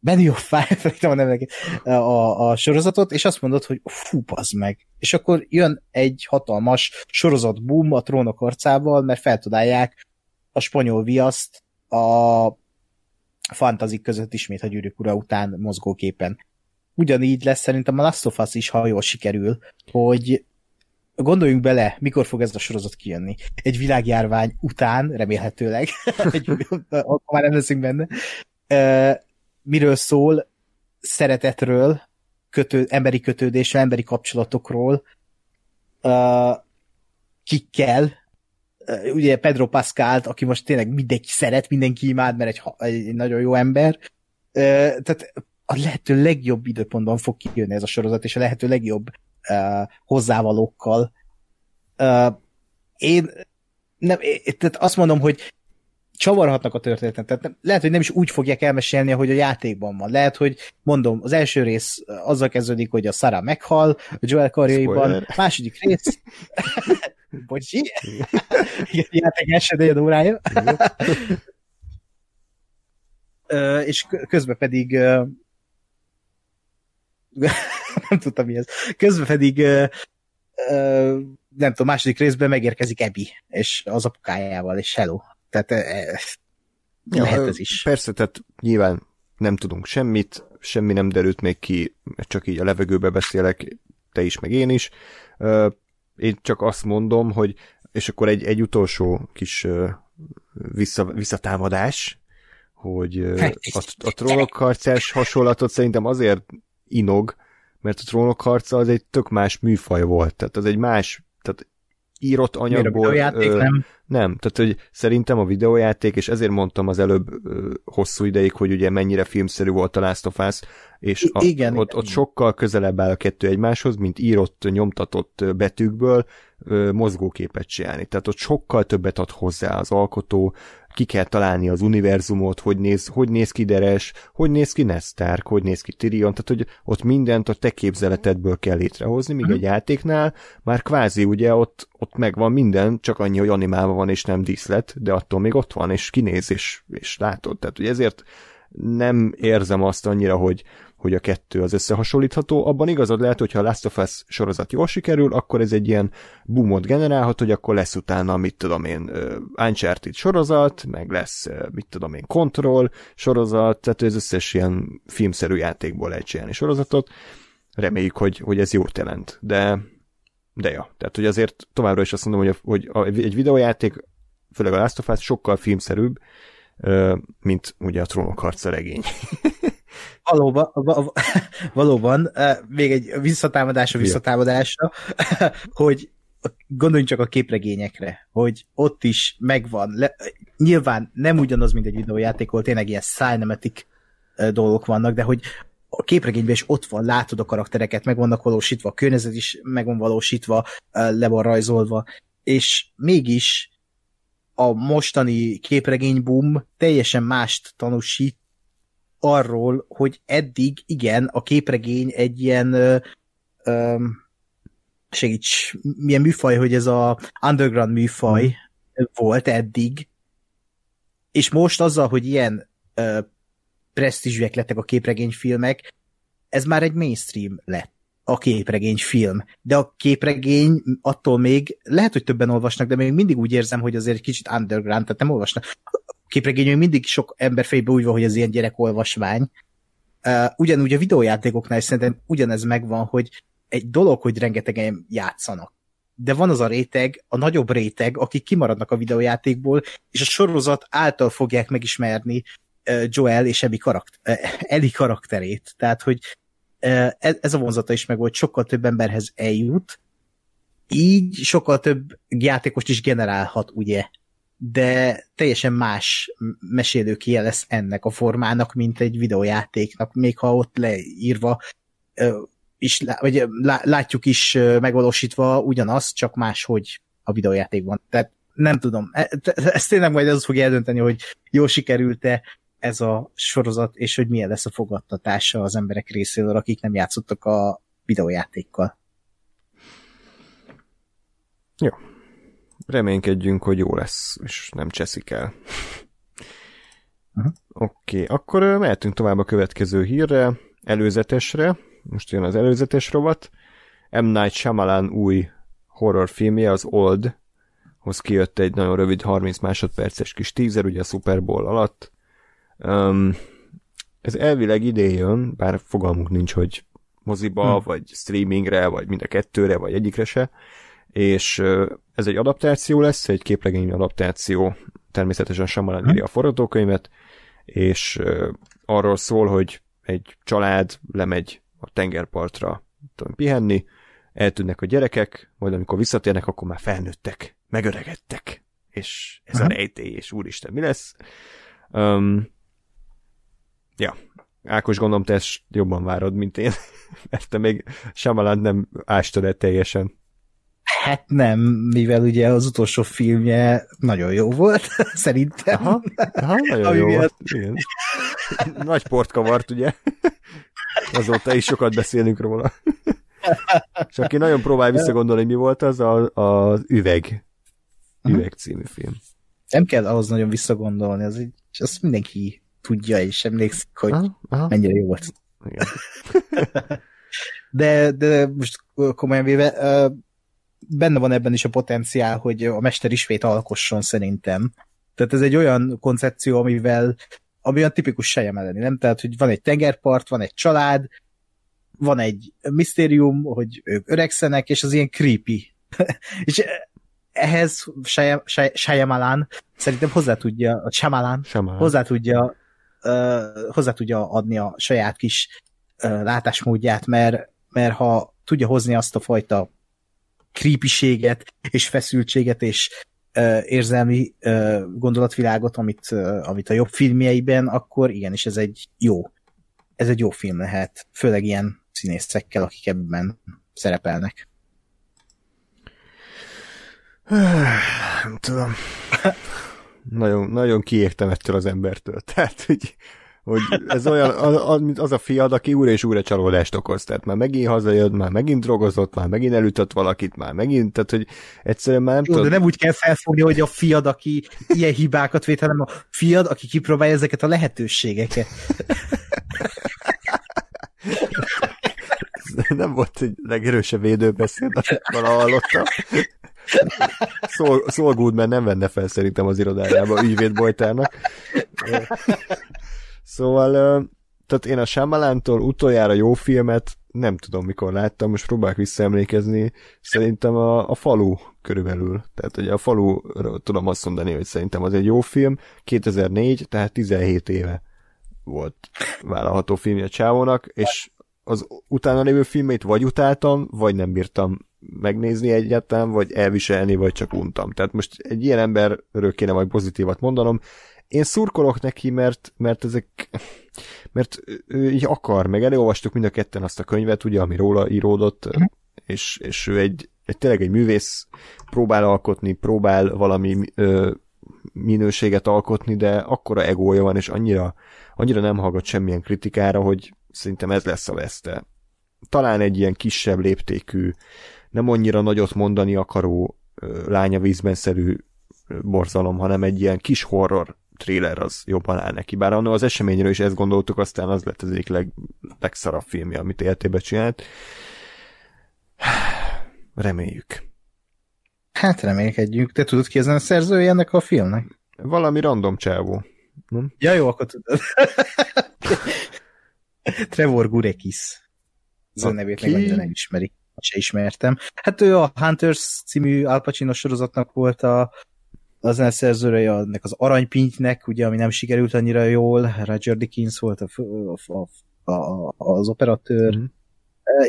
Benioff a, a, a sorozatot, és azt mondod, hogy fú, az meg. És akkor jön egy hatalmas sorozat boom a trónok arcával, mert feltudálják a spanyol viaszt a fantazik között ismét a gyűrűk ura után mozgóképen. Ugyanígy lesz szerintem a Last of Us is, ha jól sikerül, hogy gondoljunk bele, mikor fog ez a sorozat kijönni. Egy világjárvány után, remélhetőleg, akkor már nem leszünk benne, miről szól, szeretetről, kötő, emberi kötődésről, emberi kapcsolatokról, uh, kikkel, ugye Pedro Pascalt, aki most tényleg mindenki szeret, mindenki imád, mert egy, egy nagyon jó ember, tehát a lehető legjobb időpontban fog kijönni ez a sorozat, és a lehető legjobb hozzávalókkal. Én nem, tehát azt mondom, hogy csavarhatnak a történetet. Tehát lehet, hogy nem is úgy fogják elmesélni, hogy a játékban van. Lehet, hogy mondom, az első rész azzal kezdődik, hogy a Sarah meghal, a Joel karjaiban, második rész Bocsi. Igen, játék első órája. és közben pedig nem tudtam mi ez. Közben pedig nem tudom, második részben megérkezik Ebi, és az apukájával, és hello. Tehát e, ja, lehet ez is. Persze, tehát nyilván nem tudunk semmit, semmi nem derült még ki, csak így a levegőbe beszélek, te is, meg én is. Én csak azt mondom, hogy és akkor egy, egy utolsó kis vissza, visszatámadás, hogy a, a trónok harcás hasonlatot szerintem azért inog, mert a trónok harca az egy tök más műfaj volt, tehát az egy más, tehát írott anyagból... Miért a ö, nem? Nem, tehát hogy szerintem a videójáték, és ezért mondtam az előbb ö, hosszú ideig, hogy ugye mennyire filmszerű volt a Last of Us, és a, igen, ott, igen. ott sokkal közelebb áll a kettő egymáshoz, mint írott, nyomtatott betűkből mozgóképet csinálni. Tehát ott sokkal többet ad hozzá az alkotó, ki kell találni az univerzumot, hogy néz, hogy néz ki Deres, hogy néz ki Nestark, hogy néz ki Tyrion, tehát hogy ott mindent a te képzeletedből kell létrehozni, míg egy játéknál már kvázi ugye ott, ott megvan minden, csak annyi, hogy animálva van és nem díszlet, de attól még ott van, és kinéz, és, és látod. Tehát ugye ezért nem érzem azt annyira, hogy, hogy a kettő az összehasonlítható. Abban igazad lehet, hogyha a Last of Us sorozat jól sikerül, akkor ez egy ilyen boomot generálhat, hogy akkor lesz utána, mit tudom én, Uncharted sorozat, meg lesz, mit tudom én, Control sorozat, tehát ez összes ilyen filmszerű játékból lehet csinálni sorozatot. Reméljük, hogy, hogy ez jót jelent, de de ja, tehát hogy azért továbbra is azt mondom, hogy, a, hogy a, egy videójáték, főleg a Last of Us sokkal filmszerűbb, mint ugye a trónok harca regény. valóban, valóban, még egy visszatámadásra visszatámadásra, hogy gondoljunk csak a képregényekre, hogy ott is megvan, le, nyilván nem ugyanaz, mint egy videójáték, ahol tényleg ilyen cinematic dolgok vannak, de hogy a képregényben is ott van, látod a karaktereket, meg vannak valósítva, a környezet is meg van valósítva, le van rajzolva, és mégis a mostani képregény boom teljesen mást tanúsít arról, hogy eddig igen, a képregény egy ilyen ö, ö, segíts, milyen műfaj, hogy ez a underground műfaj mm. volt eddig, és most azzal, hogy ilyen ö, presztízsűek lettek a képregényfilmek, ez már egy mainstream lett a képregény film. De a képregény attól még, lehet, hogy többen olvasnak, de még mindig úgy érzem, hogy azért egy kicsit underground, tehát nem olvasnak képregény mindig sok ember fejbe úgy van, hogy ez ilyen gyerekolvasvány. Uh, ugyanúgy a videójátékoknál is szerintem ugyanez megvan, hogy egy dolog, hogy rengetegen játszanak. De van az a réteg, a nagyobb réteg, akik kimaradnak a videójátékból, és a sorozat által fogják megismerni Joel és Ellie, karakter, Ellie karakterét. Tehát, hogy uh, ez a vonzata is meg volt, sokkal több emberhez eljut, így sokkal több játékost is generálhat, ugye, de teljesen más mesélőkie lesz ennek a formának, mint egy videójátéknak, még ha ott leírva is, vagy látjuk is megvalósítva ugyanaz, csak máshogy a videójátékban. Tehát nem tudom, e, ez tényleg majd az fogja eldönteni, hogy jól sikerült-e ez a sorozat, és hogy milyen lesz a fogadtatása az emberek részéről, akik nem játszottak a videójátékkal. Jó, reménykedjünk, hogy jó lesz, és nem cseszik el. Uh-huh. Oké, okay, akkor mehetünk tovább a következő hírre, előzetesre. Most jön az előzetes rovat. M. Night Shyamalan új horrorfilmje, az Old, hoz kijött egy nagyon rövid 30 másodperces kis teaser, ugye a Super Bowl alatt. Um, ez elvileg idén jön, bár fogalmunk nincs, hogy moziba, hmm. vagy streamingre, vagy mind a kettőre, vagy egyikre se és ez egy adaptáció lesz, egy képregény adaptáció, természetesen Shyamalan írja a forgatókönyvet, és arról szól, hogy egy család lemegy a tengerpartra tudom, pihenni, eltűnnek a gyerekek, majd amikor visszatérnek, akkor már felnőttek, megöregedtek, és ez a rejtély, és úristen, mi lesz? Um, ja, Ákos, gondolom, te ezt jobban várod, mint én, mert te még Shyamalan nem ástad el teljesen. Hát nem, mivel ugye az utolsó filmje nagyon jó volt, szerintem. Aha, aha nagyon jó volt. Igen. Nagy port kavart, ugye? Azóta is sokat beszélünk róla. És aki nagyon próbál visszagondolni, mi volt az, a, az Üveg. Üveg című film. Nem kell ahhoz nagyon visszagondolni, az így, azt mindenki tudja, és emlékszik, hogy aha, aha. mennyire jó volt. Igen. de, de most komolyan véve, benne van ebben is a potenciál, hogy a mester ismét alkosson szerintem. Tehát ez egy olyan koncepció, amivel ami olyan tipikus sejemelleni, nem? Tehát, hogy van egy tengerpart, van egy család, van egy misztérium, hogy ők öregszenek, és az ilyen creepy. és ehhez Shyamalan szerintem hozzá tudja, a Shyamalan. hozzá tudja uh, hozzá tudja adni a saját kis uh, látásmódját, mert, mert ha tudja hozni azt a fajta creepységet, és feszültséget, és uh, érzelmi uh, gondolatvilágot, amit, uh, amit a jobb filmjeiben, akkor igenis ez egy jó ez egy jó film lehet, főleg ilyen színészekkel, akik ebben szerepelnek. Nem tudom. nagyon, nagyon kiégtem ettől az embertől. Tehát, hogy hogy ez olyan, az, az a fiad, aki újra és újra csalódást okoz. Tehát már megint hazajött, már megint drogozott, már megint elütött valakit, már megint, tehát hogy egyszerűen már nem Jó, tudod. de nem úgy kell felfogni, hogy a fiad, aki ilyen hibákat vét, hanem a fiad, aki kipróbálja ezeket a lehetőségeket. nem volt egy legerősebb védőbeszéd, amit valaha hallottam. Saul, Goodman nem venne fel szerintem az irodájába ügyvédbojtárnak. Szóval, tehát én a Shyamalántól utoljára jó filmet nem tudom, mikor láttam, most próbálok visszaemlékezni, szerintem a, a falu körülbelül. Tehát hogy a falu tudom azt mondani, hogy szerintem az egy jó film. 2004, tehát 17 éve volt vállalható filmje csávónak, és az utána lévő filmét vagy utáltam, vagy nem bírtam megnézni egyáltalán, vagy elviselni, vagy csak untam. Tehát most egy ilyen emberről kéne majd pozitívat mondanom. Én szurkolok neki, mert, mert ezek mert ő így akar, meg elolvastuk mind a ketten azt a könyvet, ugye, ami róla íródott, mm. és, és ő egy, egy tényleg egy művész, próbál alkotni, próbál valami ö, minőséget alkotni, de akkora egója van, és annyira, annyira nem hallgat semmilyen kritikára, hogy szerintem ez lesz a veszte. Talán egy ilyen kisebb léptékű, nem annyira nagyot mondani akaró lánya vízben szerű borzalom, hanem egy ilyen kis horror tréler az jobban áll neki. Bár annól az eseményről is ezt gondoltuk, aztán az lett az egyik leg, legszarabb filmje, amit életébe csinált. Reméljük. Hát remélkedjük. Te tudod ki ezen a szerzője ennek a filmnek? Valami random csávó. Nem? Ja, jó, akkor tudod. Trevor Gurekis. Az a nevét meg annyira nem ismeri. Se ismertem. Hát ő a Hunters című Al Pacino sorozatnak volt a az szerzőre ennek az aranypintnek, ugye, ami nem sikerült annyira jól, Roger Dickens volt a, a, a, a, az operatőr. Mm.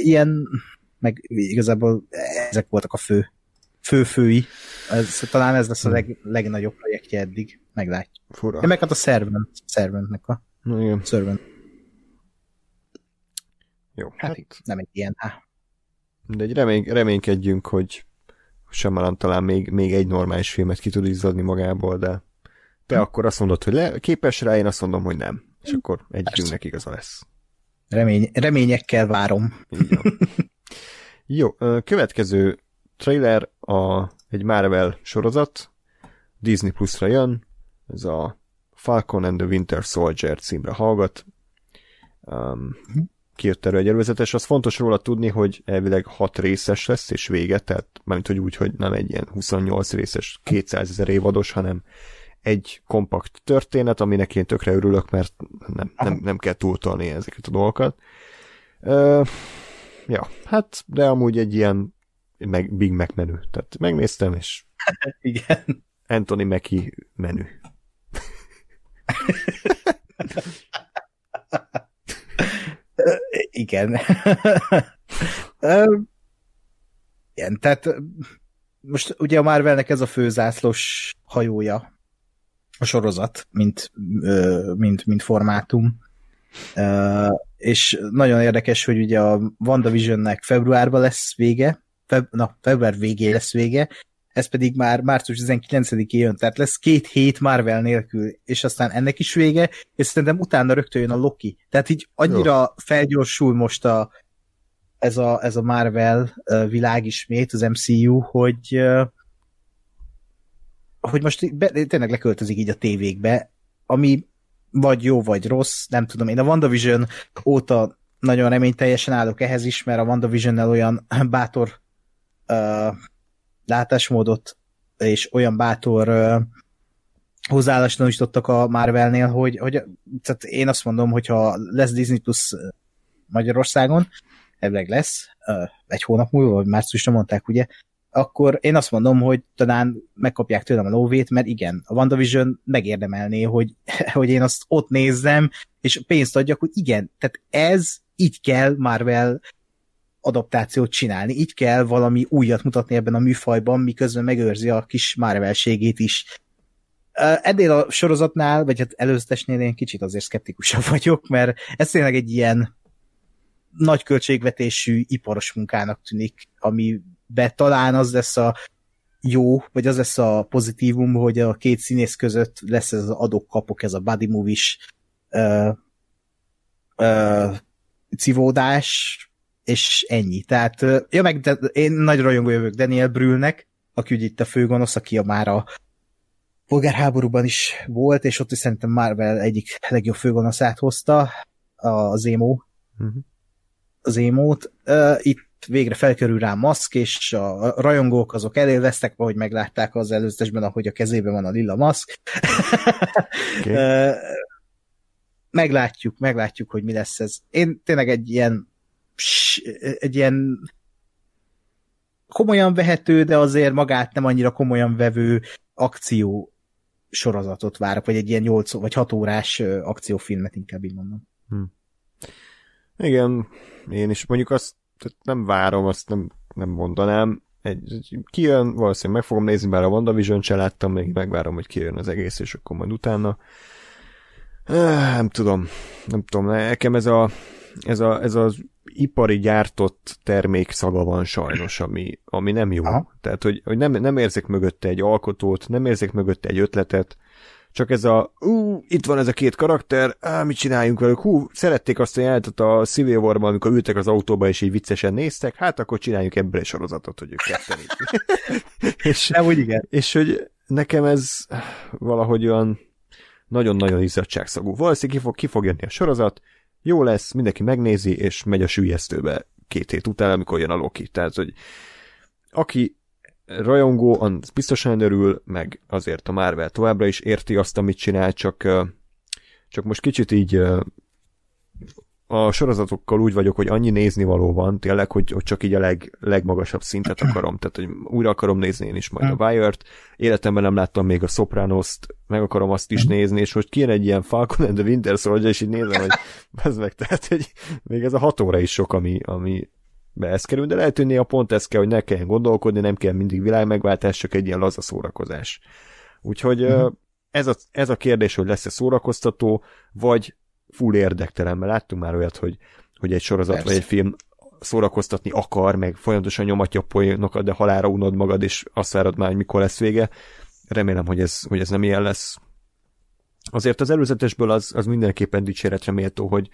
Ilyen, meg igazából ezek voltak a fő fő-fői. Ez, talán ez lesz a leg, legnagyobb projektje eddig, meglátjuk. Fura. De meg hát a Servant, Servantnek a Igen. Servant. Jó. Hát, hát nem egy ilyen, há. De egy remény, reménykedjünk, hogy Shyamalan talán még, még egy normális filmet ki tud izzadni magából, de te hm. akkor azt mondod, hogy le, képes rá, én azt mondom, hogy nem. És akkor egyikünknek igaza lesz. Remény, reményekkel várom. Jó, következő trailer a, egy Marvel sorozat, Disney Plus-ra jön, ez a Falcon and the Winter Soldier címre hallgat. Um, hm kiírt erről egy előzetes, az fontos róla tudni, hogy elvileg 6 részes lesz, és vége, tehát mármint, hogy úgy, hogy nem egy ilyen 28 részes, 200 ezer évados, hanem egy kompakt történet, aminek én tökre örülök, mert nem, nem, nem kell túltolni ezeket a dolgokat. Uh, ja, hát, de amúgy egy ilyen meg, Big Mac menü. Tehát megnéztem, és Igen. Anthony Mackie menü. Igen. Igen, tehát most ugye a Marvelnek ez a főzászlós hajója, a sorozat, mint, mint, mint formátum. És nagyon érdekes, hogy ugye a WandaVisionnek februárban lesz vége, feb, na, február végé lesz vége, ez pedig már március 19-én jön, tehát lesz két hét Marvel nélkül, és aztán ennek is vége, és szerintem utána rögtön jön a Loki. Tehát így annyira Jó. felgyorsul most a, ez, a, ez a Marvel világ ismét, az MCU, hogy hogy most be, tényleg leköltözik így a tévékbe, ami vagy jó, vagy rossz, nem tudom. Én a WandaVision óta nagyon reményteljesen állok ehhez is, mert a WandaVision-nel olyan bátor uh, látásmódot és olyan bátor hozzáállást tanúsítottak a Marvelnél, hogy, hogy tehát én azt mondom, hogyha lesz Disney Plus Magyarországon, elvileg lesz, egy hónap múlva, vagy márciusra mondták, ugye, akkor én azt mondom, hogy talán megkapják tőlem a lóvét, mert igen, a WandaVision megérdemelné, hogy, hogy én azt ott nézzem, és pénzt adjak, hogy igen, tehát ez így kell Marvel adaptációt csinálni. Így kell valami újat mutatni ebben a műfajban, miközben megőrzi a kis Marvelségét is. Ennél a sorozatnál, vagy hát előzetesnél én kicsit azért szkeptikusabb vagyok, mert ez tényleg egy ilyen nagy költségvetésű iparos munkának tűnik, amibe talán az lesz a jó, vagy az lesz a pozitívum, hogy a két színész között lesz ez az adok-kapok, ez a buddy movie-s uh, uh, civódás, és ennyi. Tehát, ja meg de én nagy rajongó jövök Daniel Brühlnek, aki ugye itt a főgonosz, aki a már a polgárháborúban is volt, és ott is szerintem Marvel egyik legjobb főgonoszát hozta, az Emo. Uh-huh. Az Émót. Itt végre felkerül rá maszk, és a rajongók azok elélveztek, ahogy meglátták az előzetesben, ahogy a kezében van a lila maszk. Okay. meglátjuk, meglátjuk, hogy mi lesz ez. Én tényleg egy ilyen egy ilyen komolyan vehető, de azért magát nem annyira komolyan vevő akció sorozatot várok, vagy egy ilyen 8 vagy 6 órás akciófilmet inkább így mondom. Hm. Igen, én is mondjuk azt nem várom, azt nem, nem mondanám. Egy, kijön, valószínűleg meg fogom nézni, bár a WandaVision se láttam, még megvárom, hogy kijön az egész, és akkor majd utána. Nem tudom, nem tudom, nekem ez a, ez, a, ez az ipari gyártott termék szaga van sajnos, ami, ami nem jó. Aha. Tehát, hogy, hogy nem, nem érzek mögötte egy alkotót, nem érzek mögötte egy ötletet, csak ez a, ú, itt van ez a két karakter, á, mit csináljunk velük, hú, szerették azt a jelentet a Civil war amikor ültek az autóba és így viccesen néztek, hát akkor csináljuk ebből egy sorozatot, hogy ők ketten és, nem, úgy igen. És hogy nekem ez valahogy olyan nagyon-nagyon izzadságszagú. Valószínűleg ki fog, ki fog jönni a sorozat, jó lesz, mindenki megnézi, és megy a sűjesztőbe két hét után, amikor jön a Loki. Tehát, hogy aki rajongó, az biztosan örül, meg azért a Marvel továbbra is érti azt, amit csinál, csak, csak most kicsit így a sorozatokkal úgy vagyok, hogy annyi nézni való van, tényleg, hogy, hogy csak így a leg, legmagasabb szintet akarom, tehát hogy újra akarom nézni én is majd a Wire-t, életemben nem láttam még a Sopranos-t, meg akarom azt is nézni, és hogy kijön egy ilyen Falcon and the Winter Soldier, és így nézem, hogy ez meg, tehát hogy még ez a hat óra is sok, ami, ami be ez kerül, de lehet, hogy néha pont ez kell, hogy ne kelljen gondolkodni, nem kell mindig világmegváltás, csak egy ilyen laza szórakozás. Úgyhogy uh-huh. ez, a, ez a kérdés, hogy lesz-e szórakoztató, vagy full érdektelen, mert láttunk már olyat, hogy, hogy egy sorozat Persze. vagy egy film szórakoztatni akar, meg folyamatosan nyomatja poénokat, de halára unod magad, és azt várod már, hogy mikor lesz vége. Remélem, hogy ez, hogy ez nem ilyen lesz. Azért az előzetesből az, az mindenképpen dicséretre méltó, hogy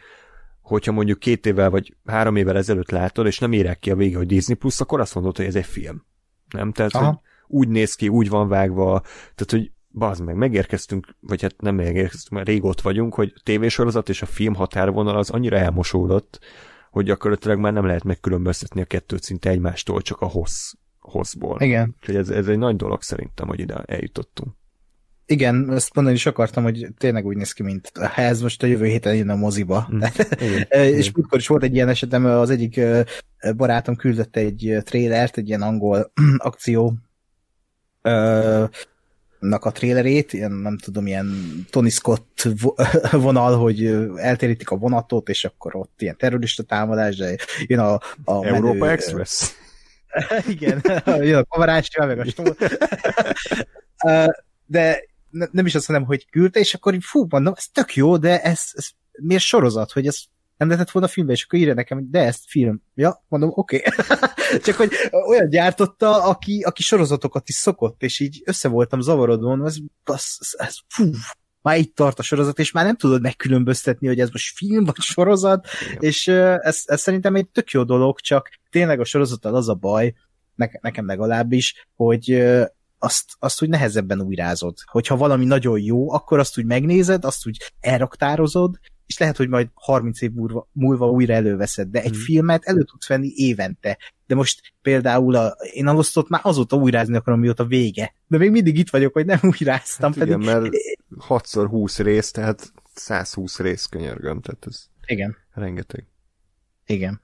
hogyha mondjuk két évvel vagy három évvel ezelőtt látod, és nem érek ki a vége, hogy Disney Plus, akkor azt mondod, hogy ez egy film. Nem? Tehát, Aha. hogy úgy néz ki, úgy van vágva, tehát, hogy bazd meg, megérkeztünk, vagy hát nem megérkeztünk, mert rég ott vagyunk, hogy a tévésorozat és a film határvonal az annyira elmosódott, hogy gyakorlatilag már nem lehet megkülönböztetni a kettőt szinte egymástól, csak a hossz, hosszból. Igen. Úgyhogy ez, ez egy nagy dolog szerintem, hogy ide eljutottunk. Igen, ezt mondani is akartam, hogy tényleg úgy néz ki, mint ha ez most a jövő héten jön a moziba. Mm. Igen. és múltkor is volt egy ilyen esetem, az egyik barátom küldött egy trélert, egy ilyen angol akció nak a trélerét, ilyen nem tudom, ilyen Tony Scott vonal, hogy eltérítik a vonatot, és akkor ott ilyen terrorista támadás, de jön a, a Európa menő, Express? igen, jön a kavarás, meg a stól. de nem is azt mondom, hogy küldte, és akkor fú, mondom, ez tök jó, de ez, ez miért sorozat, hogy ez nem lehetett volna filmbe, és akkor írja nekem, hogy de ezt film. Ja, mondom, oké. Okay. Csak hogy olyan gyártotta, aki, aki sorozatokat is szokott, és így össze voltam zavarodva, ez, ez, ez fú, már itt tart a sorozat, és már nem tudod megkülönböztetni, hogy ez most film vagy sorozat, Igen. és ez, ez szerintem egy tök jó dolog, csak tényleg a sorozattal az a baj, ne, nekem legalábbis, hogy azt, azt úgy nehezebben újrázod. Hogyha valami nagyon jó, akkor azt úgy megnézed, azt úgy elraktározod, és lehet, hogy majd 30 év múlva, múlva újra előveszed, de egy hmm. filmet elő tudsz venni évente. De most például a, én a Lostot már azóta újrázni akarom, mióta vége. De még mindig itt vagyok, hogy nem újráztam. Hát igen, pedig... mert 6x20 rész, tehát 120 rész könyörgöm, tehát ez igen. rengeteg. Igen.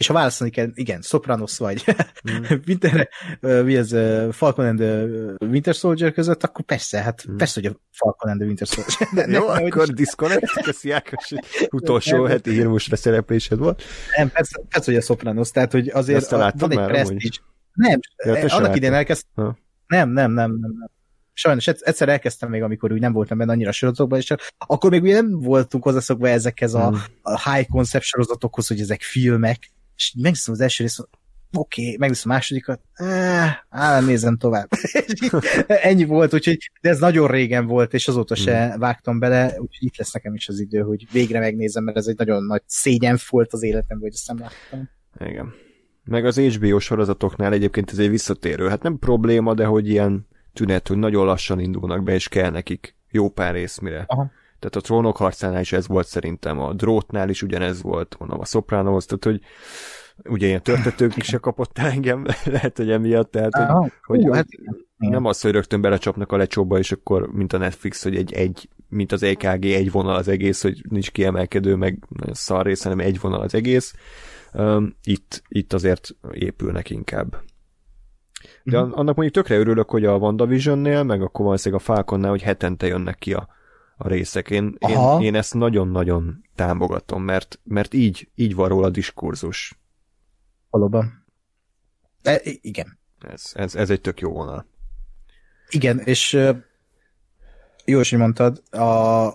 És ha választani kell, igen, Sopranos vagy mm. Winter, mi az, Falcon and the Winter Soldier között, akkor persze, hát mm. persze, hogy a Falcon and the Winter Soldier. De Jó, ne, akkor disconnect, köszi Ákos, utolsó nem, heti hírmusra szereplésed volt. Nem, persze, persze, hogy a Sopranos, tehát, hogy azért a, van egy presztízs. Nem, ja, annak idén elkezdtem. Nem, nem, nem, nem, nem sajnos egyszer elkezdtem még, amikor úgy nem voltam benne annyira sorozatokban, és akkor még ugye nem voltunk hozzászokva ezekhez a, hmm. a high concept sorozatokhoz, hogy ezek filmek, és megnéztem az első részt, oké, okay, megnéztem a másodikat, áh, nézem tovább. Ennyi volt, úgyhogy, de ez nagyon régen volt, és azóta se hmm. vágtam bele, úgyhogy itt lesz nekem is az idő, hogy végre megnézem, mert ez egy nagyon nagy szégyen volt az életemben, hogy ezt nem láttam. Igen. Meg az HBO sorozatoknál egyébként ez egy visszatérő. Hát nem probléma, de hogy ilyen tünet, hogy nagyon lassan indulnak be, és kell nekik jó pár rész mire. Aha. Tehát a trónok harcánál is ez volt szerintem, a drótnál is ugyanez volt, mondom a szopránóhoz, tehát hogy ugye ilyen törtetők is se kapott engem, lehet, hogy emiatt, tehát hogy, hogy, Hú, hát, nem az, hogy rögtön belecsapnak a lecsóba, és akkor, mint a Netflix, hogy egy, egy mint az EKG, egy vonal az egész, hogy nincs kiemelkedő, meg nagyon szar rész, hanem egy vonal az egész. Um, itt, itt azért épülnek inkább. De uh-huh. annak mondjuk tökre örülök, hogy a WandaVision-nél, meg akkor valószínűleg a Falconnál, hogy hetente jönnek ki a, a részek. Én, én, én ezt nagyon-nagyon támogatom, mert, mert így, így van róla a diskurzus. Valóban. E, igen. Ez, ez, ez egy tök jó vonal. Igen, és jó hogy mondtad, a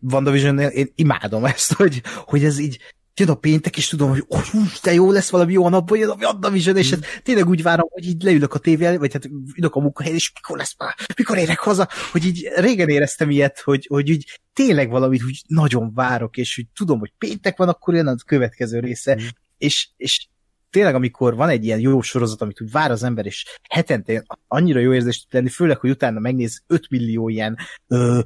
WandaVision-nél én imádom ezt, hogy, hogy ez így jön a péntek, és tudom, hogy oh, de jó lesz valami jó napban, jön a WandaVision, és mm. hát tényleg úgy várom, hogy így leülök a tévé vagy hát ülök a munkahelyen, és mikor lesz már, mikor érek haza, hogy így régen éreztem ilyet, hogy, hogy így tényleg valamit úgy nagyon várok, és hogy tudom, hogy péntek van, akkor jön a következő része, mm. és, és tényleg, amikor van egy ilyen jó sorozat, amit úgy vár az ember, és hetente annyira jó érzés tud lenni, főleg, hogy utána megnéz 5 millió ilyen ö,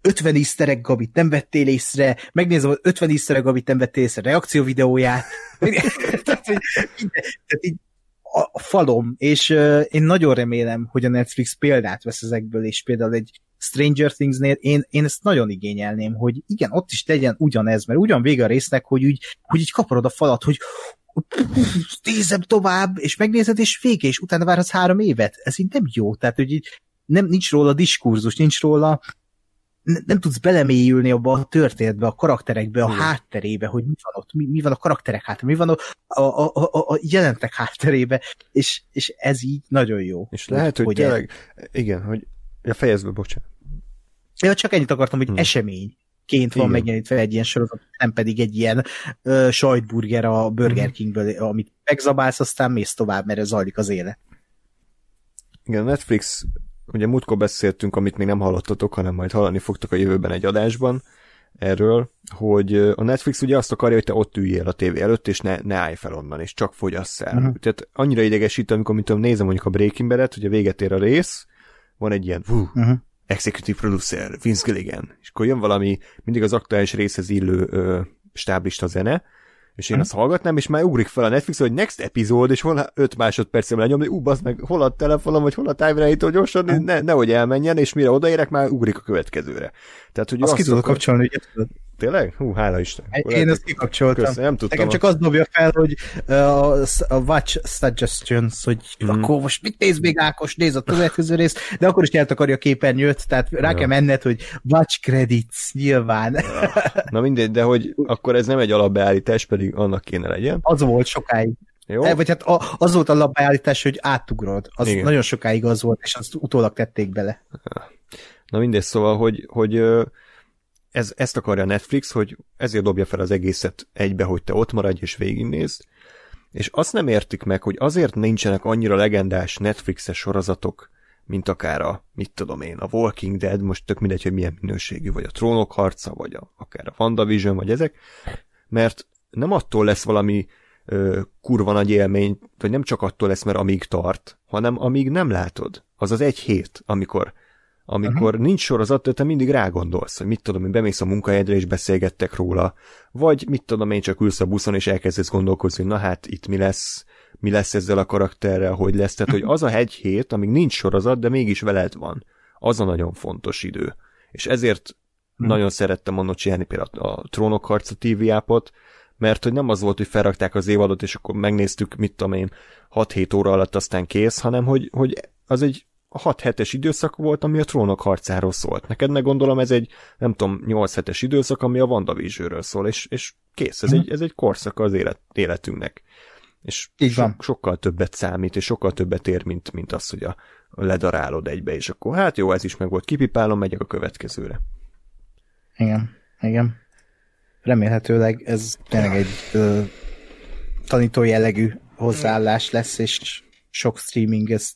50 easter egg, amit nem vettél észre, megnézem az 50 easter egg, amit nem vettél észre, reakció videóját, tehát, hogy, tehát így a falom, és uh, én nagyon remélem, hogy a Netflix példát vesz ezekből, és például egy Stranger Things-nél én, én ezt nagyon igényelném, hogy igen, ott is legyen ugyanez, mert ugyan vége a résznek, hogy úgy, hogy így kaparod a falat, hogy nézem tovább, és megnézed, és vége, és utána várhatsz három évet. Ez így nem jó, tehát hogy így nem, nincs róla diskurzus, nincs róla nem tudsz belemélyülni abba a történetbe, a karakterekbe, a Igen. hátterébe, hogy mi van ott, mi, mi van a karakterek hátterébe, mi van a, a, a, a, a jelentek hátterébe, és, és ez így nagyon jó. És lehet, hogy, hogy tényleg, el... igen, hogy ja, fejezve, bocsánat. Ja, csak ennyit akartam, hogy hmm. esemény ként van megjelenítve egy ilyen sorozat, nem pedig egy ilyen ö, sajtburger a Burger hmm. Kingből, amit megzabálsz, aztán mész tovább, mert zajlik az élet. Igen, Netflix ugye múltkor beszéltünk, amit még nem hallottatok, hanem majd hallani fogtok a jövőben egy adásban erről, hogy a Netflix ugye azt akarja, hogy te ott üljél a tévé előtt, és ne, ne állj fel onnan, és csak fogyasz el. Uh-huh. Tehát annyira idegesít, amikor mint tudom, nézem mondjuk a Breaking Bad-et, hogy a véget ér a rész, van egy ilyen, hú, uh-huh. executive producer, Vince Gilligan, és akkor jön valami mindig az aktuális részhez illő ö, stáblista zene, és én hm? azt hallgatnám, és már ugrik fel a Netflix, hogy next epizód, és hol 5 másodpercen lenyomni, ú, bazd meg, hol a telefonom, vagy hol a time gyorsan, ne, nehogy elmenjen, és mire odaérek, már ugrik a következőre. Tehát, hogy azt, azt ki tudod kapcsolni, hogy Tényleg? Hú, hála Isten. Én lehet, ezt kikapcsoltam. Köszön, nem tudtam. Nekem csak azt dobja fel, hogy a, a Watch Suggestions, hogy mm. akkor most mit néz még Ákos, néz a következő rész, de akkor is eltakarja a képernyőt, tehát rá ja. kell menned, hogy Watch Credits, nyilván. Ja. Na mindegy, de hogy akkor ez nem egy alapbeállítás, pedig annak kéne legyen. Az volt sokáig. Jó? E, vagy hát az volt a alapbeállítás, hogy átugrod. Az Igen. nagyon sokáig az volt, és azt utólag tették bele. Na mindegy, szóval, hogy, hogy ez, ezt akarja Netflix, hogy ezért dobja fel az egészet egybe, hogy te ott maradj és végignézd, és azt nem értik meg, hogy azért nincsenek annyira legendás Netflixes sorozatok, mint akár a, mit tudom én, a Walking Dead, most tök mindegy, hogy milyen minőségű, vagy a Trónok harca, vagy a, akár a WandaVision, vagy ezek, mert nem attól lesz valami ö, kurva nagy élmény, vagy nem csak attól lesz, mert amíg tart, hanem amíg nem látod. Az az egy hét, amikor amikor uh-huh. nincs sorozat, te mindig rágondolsz, hogy mit tudom, hogy bemész a munkahelyedre és beszélgettek róla, vagy mit tudom én, csak ülsz a buszon és elkezdesz gondolkozni, na hát itt mi lesz, mi lesz ezzel a karakterrel, hogy lesz, tehát hogy az a hegy hét, amíg nincs sorozat, de mégis veled van, az a nagyon fontos idő. És ezért uh-huh. nagyon szerettem mondani csinálni például a Trónok harca TV appot, mert hogy nem az volt, hogy felrakták az évadot, és akkor megnéztük, mit tudom én, 6-7 óra alatt aztán kész, hanem hogy, hogy az egy 6 hetes időszak volt, ami a trónok harcáról szólt. Neked meg gondolom ez egy, nem tudom, 8 hetes időszak, ami a WandaVisionről szól, és, és kész, ez, mm. egy, ez egy korszak az élet, életünknek. És Így van. So, sokkal többet számít, és sokkal többet ér, mint, mint az, hogy a, ledarálod egybe, és akkor hát jó, ez is meg volt, kipipálom, megyek a következőre. Igen, igen. Remélhetőleg ez tényleg egy ö, tanító jellegű hozzáállás lesz, és sok streaming ezt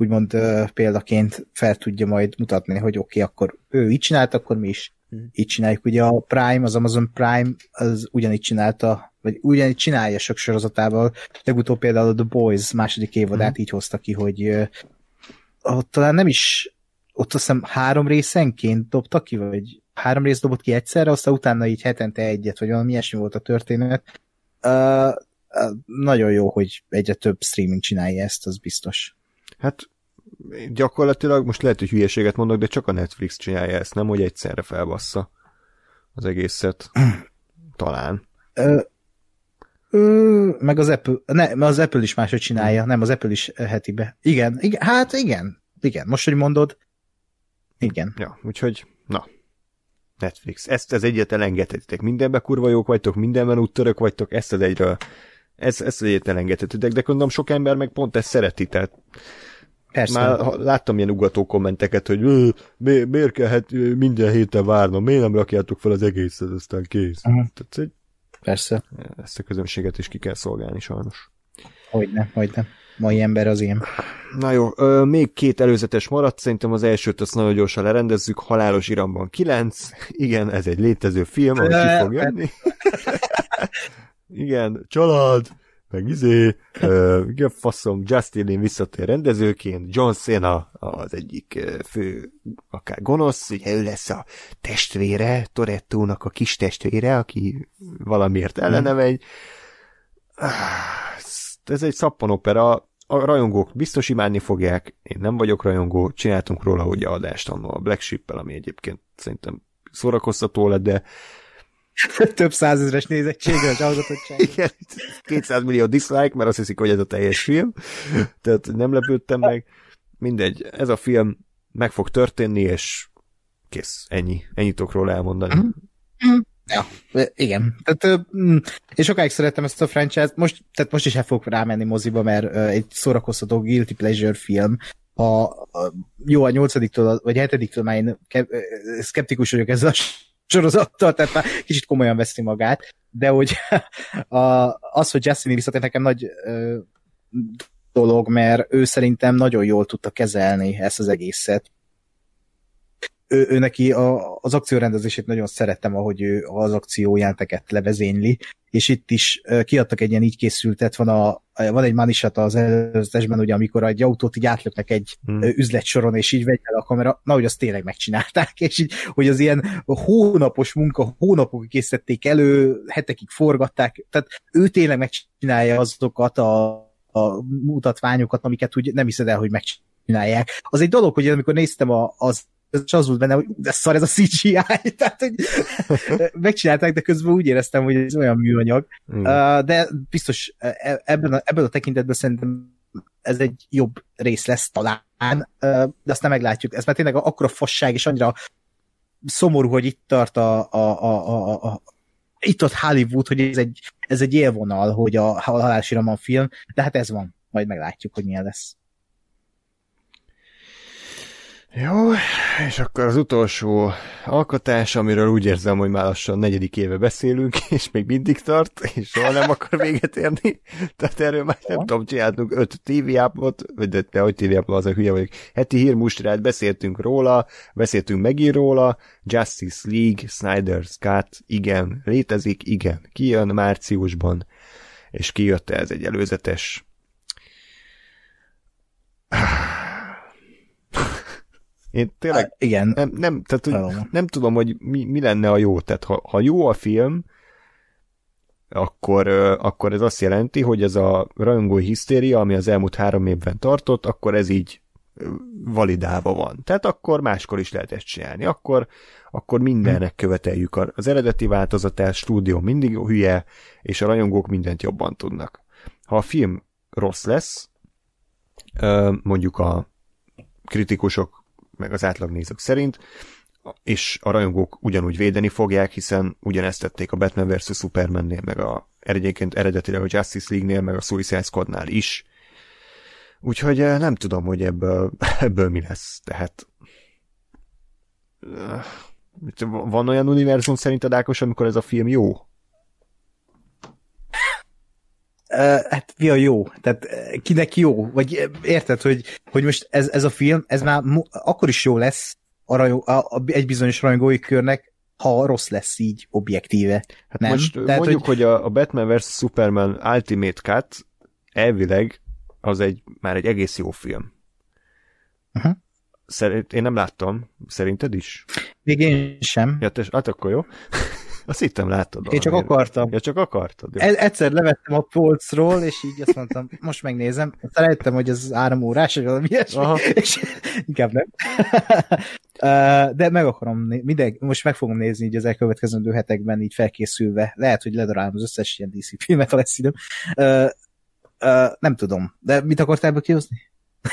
úgymond példaként fel tudja majd mutatni, hogy oké, okay, akkor ő így csinált, akkor mi is hmm. így csináljuk. Ugye a Prime, az Amazon Prime, az ugyanígy csinálta, vagy ugyanígy csinálja sok sorozatával. Legutóbb például a The Boys második évadát hmm. így hozta ki, hogy ott talán nem is, ott azt hiszem három részenként dobta ki, vagy három rész dobott ki egyszerre, aztán utána így hetente egyet, vagy valami ilyesmi volt a történet. Uh, uh, nagyon jó, hogy egyre több streaming csinálja ezt, az biztos. Hát gyakorlatilag, most lehet, hogy hülyeséget mondok, de csak a Netflix csinálja ezt, nem, hogy egyszerre felbassza az egészet. Talán. Ö, ö, meg az Apple, ne, az Apple is máshogy csinálja, nem, az Apple is hetibe. Igen, igen, hát igen, igen, most, hogy mondod, igen. Ja, úgyhogy, na, Netflix. Ezt az egyet elengedhetitek. Mindenben kurva jók vagytok, mindenben úttörök vagytok, ezt az egyről, ezt, ezt egyet elengedhetitek, de gondolom sok ember meg pont ezt szereti, tehát Persze. Már láttam ilyen ugató kommenteket, hogy mi, miért kell hát minden héten várnom, miért nem rakjátok fel az egészet, aztán kész. Uh-huh. Tehát, hogy Persze. Ezt a közönséget is ki kell szolgálni sajnos. Hogyne, hogyne mai ember az én. Na jó, ö, még két előzetes maradt, szerintem az elsőt azt nagyon gyorsan lerendezzük, Halálos Iramban 9, igen, ez egy létező film, ami ki fog jönni. igen, család, meg izé, uh, faszom, Justin Lin visszatér rendezőként, John Cena az egyik fő, akár gonosz, ugye ő lesz a testvére, Torettónak a kis testvére, aki valamiért ellene megy. Ez egy szappanopera, a rajongók biztos imádni fogják, én nem vagyok rajongó, csináltunk róla ugye adást annól a Black ship ami egyébként szerintem szórakoztató lett, de több százezres nézettséggel, hallgatottság. Igen, 200 millió dislike, mert azt hiszik, hogy ez a teljes film, tehát nem lepődtem meg. Mindegy, ez a film meg fog történni, és kész, ennyi. Ennyit tudok róla elmondani. Mm-hmm. Ja, igen. Tehát, mm, én sokáig szerettem ezt a franchise most, tehát most is el fogok rámenni moziba, mert egy szórakoztató guilty pleasure film. A, a, jó, a nyolcadiktól, vagy hetediktől már én szkeptikus vagyok ezzel a sorozattal, tehát már kicsit komolyan veszi magát, de hogy a, az, hogy Justin visszatér nekem nagy ö, dolog, mert ő szerintem nagyon jól tudta kezelni ezt az egészet, ő, ő neki a, az akciórendezését nagyon szerettem, ahogy ő az akciójáteket levezényli, és itt is kiadtak egy ilyen így készültet, van, a, van egy manisat az előzetesben, ugye, amikor egy autót így átlöknek egy hmm. üzletsoron, és így vegy el a kamera, na, hogy azt tényleg megcsinálták, és így, hogy az ilyen hónapos munka, hónapok készítették elő, hetekig forgatták, tehát ő tényleg megcsinálja azokat a, a mutatványokat, amiket úgy nem hiszed el, hogy megcsinálják. Az egy dolog, hogy amikor néztem a, az és az volt benne, hogy de szar ez a CGI, tehát hogy megcsinálták, de közben úgy éreztem, hogy ez olyan műanyag. Mm. De biztos e, ebben a, ebben a tekintetben szerintem ez egy jobb rész lesz talán, de azt nem meglátjuk. Ez már tényleg akkora fasság, és annyira szomorú, hogy itt tart a, a, a, a, a itt ott Hollywood, hogy ez egy, ez egy élvonal, hogy a, a Halálsiraman film, de hát ez van. Majd meglátjuk, hogy milyen lesz. Jó, és akkor az utolsó alkotás, amiről úgy érzem, hogy már lassan negyedik éve beszélünk, és még mindig tart, és soha nem akar véget érni. Tehát erről már nem tudom, csináltunk öt TV appot, vagy de, de hogy TV appot, az a hülye vagyok. Heti hírmustrát beszéltünk róla, beszéltünk megint róla, Justice League, Snyder's Cut, igen, létezik, igen, kijön márciusban, és kijött ez egy előzetes én tényleg Há, igen. Nem, nem, tehát, hogy nem tudom, hogy mi, mi lenne a jó. Tehát ha, ha jó a film, akkor, akkor ez azt jelenti, hogy ez a rajongói hisztéria, ami az elmúlt három évben tartott, akkor ez így validálva van. Tehát akkor máskor is lehet ezt csinálni. Akkor, akkor mindennek követeljük az eredeti változatát, stúdió mindig hülye, és a rajongók mindent jobban tudnak. Ha a film rossz lesz, mondjuk a kritikusok meg az átlagnézők szerint, és a rajongók ugyanúgy védeni fogják, hiszen ugyanezt tették a Batman vs. Superman-nél, meg a egyébként eredetileg a Justice League-nél, meg a Suicide Squad-nál is. Úgyhogy nem tudom, hogy ebből, ebből mi lesz. Tehát van olyan univerzum szerinted, Ákos, amikor ez a film jó? Uh, hát mi a jó? Tehát kinek jó? Vagy érted, hogy, hogy most ez, ez a film, ez már akkor is jó lesz a, rajó, a, a egy bizonyos rajongói körnek, ha rossz lesz így objektíve. Hát nem? most Tehát, mondjuk, hogy... hogy a, a Batman vs. Superman Ultimate Cut elvileg az egy, már egy egész jó film. Uh-huh. Szerint, én nem láttam. Szerinted is? Még én sem. Ja, te, hát akkor jó. Azt hittem látod. Én csak akartam. Ja, csak akartad. Jó. E- egyszer levettem a polcról, és így azt mondtam, most megnézem. Szerettem, hogy ez három órás, vagy valami ilyesmi, és inkább nem. De meg akarom, minden, most meg fogom nézni így az elkövetkezendő hetekben így felkészülve. Lehet, hogy ledarálom az összes ilyen DC filmet, ha lesz időm. Nem tudom. De mit akartál ebből kihozni?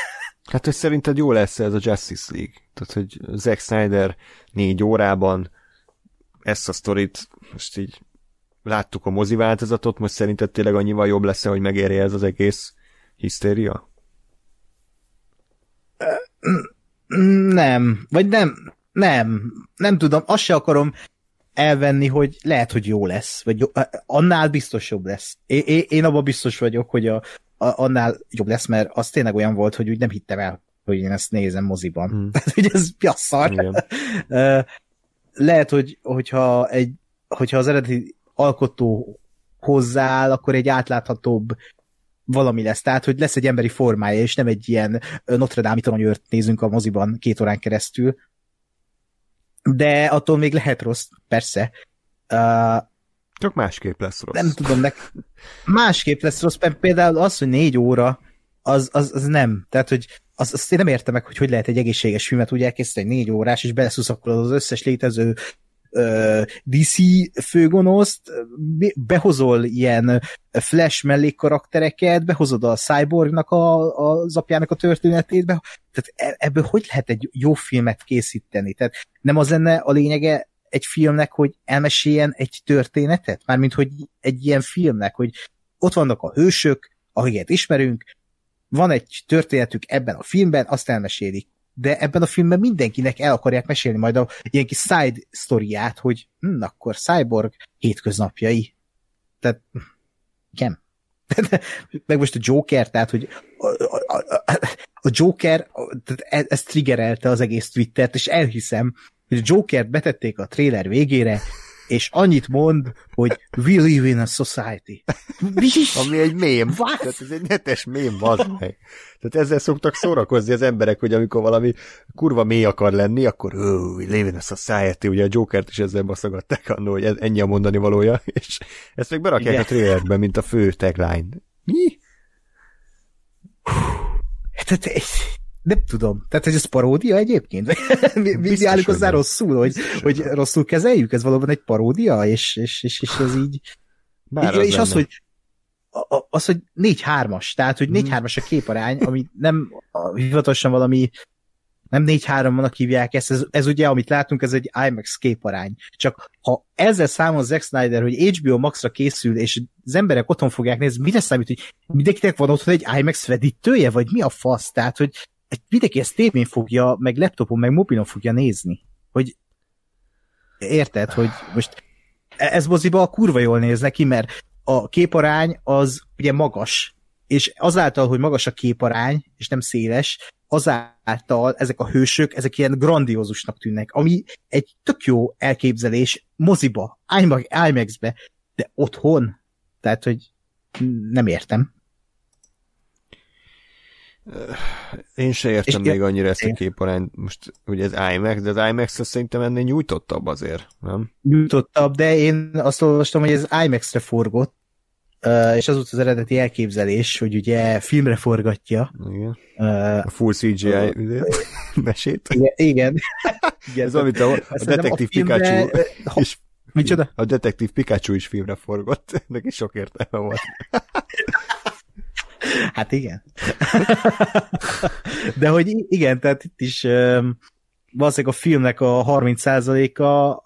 Hát, hogy szerinted jó lesz ez a Justice League? Tehát, hogy Zack Snyder négy órában ezt a sztorit most így láttuk a mozi változatot, most szerinted tényleg annyival jobb lesz hogy megérje ez az egész hisztéria? Nem, vagy nem, nem, nem tudom, azt se akarom elvenni, hogy lehet, hogy jó lesz, vagy jó, annál biztos jobb lesz. Én, én, abban biztos vagyok, hogy a, a, annál jobb lesz, mert az tényleg olyan volt, hogy úgy nem hittem el, hogy én ezt nézem moziban. Hmm. Tehát, hogy ez piasszar. Lehet, hogy, hogyha, egy, hogyha az eredeti alkotó hozzááll, akkor egy átláthatóbb valami lesz. Tehát, hogy lesz egy emberi formája, és nem egy ilyen Notre Dame toronyőrt nézünk a moziban két órán keresztül. De attól még lehet rossz, persze. Uh, Csak másképp lesz rossz. Nem tudom, de másképp lesz rossz, például az, hogy négy óra, az, az, az nem. Tehát, hogy azt, azt én nem értem meg, hogy hogy lehet egy egészséges filmet úgy elkészíteni, négy órás, és beleszuszakolod az összes létező DC főgonoszt, behozol ilyen flash mellékkaraktereket, behozod a Cyborgnak a, az apjának a történetét, be, tehát e, ebből hogy lehet egy jó filmet készíteni? Tehát nem az lenne a lényege egy filmnek, hogy elmeséljen egy történetet? Mármint, hogy egy ilyen filmnek, hogy ott vannak a hősök, akiket ismerünk, van egy történetük ebben a filmben, azt elmesélik. De ebben a filmben mindenkinek el akarják mesélni majd a ilyen kis side sztoriát, hogy hm, akkor Cyborg hétköznapjai. Tehát, igen. Meg most a Joker, tehát, hogy a, Joker, tehát ez, ez triggerelte az egész Twittert, és elhiszem, hogy a Jokert betették a trailer végére, és annyit mond, hogy we live in a society. Mi? Ami egy mém. What? Tehát ez egy netes mém, meg. Tehát ezzel szoktak szórakozni az emberek, hogy amikor valami kurva mély akar lenni, akkor oh, we live in a society, ugye a Jokert is ezzel baszogatták annól, hogy ez ennyi a mondani valója, és ezt meg berakják Igen. a trailerbe, mint a fő tagline. Mi? Tehát nem tudom. Tehát, ez paródia egyébként? mi, mi állunk hozzá rosszul, hogy, hogy rosszul kezeljük? Ez valóban egy paródia? És, és, és, és ez így... Bár így az és lenne. az, hogy az, hogy 4-3-as, tehát, hogy 4-3-as a képarány, ami nem hivatalosan valami nem 4-3-nak hívják ezt, ez, ez ugye, amit látunk, ez egy IMAX képarány. Csak ha ezzel számol Zack Snyder, hogy HBO Max-ra készül, és az emberek otthon fogják nézni, mire számít, hogy mindenkinek van otthon egy IMAX vedítője, vagy mi a fasz? Tehát, hogy mindenki ezt tévén fogja, meg laptopon, meg mobilon fogja nézni. Hogy érted, hogy most e- ez moziba a kurva jól néz neki, mert a képarány az ugye magas, és azáltal, hogy magas a képarány, és nem széles, azáltal ezek a hősök, ezek ilyen grandiózusnak tűnnek, ami egy tök jó elképzelés moziba, IMAX-be, de otthon, tehát, hogy nem értem. Én se értem és még annyira ezt a képarányt, most ugye ez IMAX, de az IMAX szerintem ennél nyújtottabb azért, nem? Nyújtottabb, de én azt olvastam, hogy ez IMAX-re forgott, és az volt az eredeti elképzelés, hogy ugye filmre forgatja. Igen. Uh, a full CGI uh, mesét. Igen. igen. igen Ez amit a, a detektív Pikachu is Micsoda? A detektív Pikachu is filmre forgott, neki sok értelme volt. Hát igen. De hogy igen, tehát itt is valószínűleg a filmnek a 30%-a,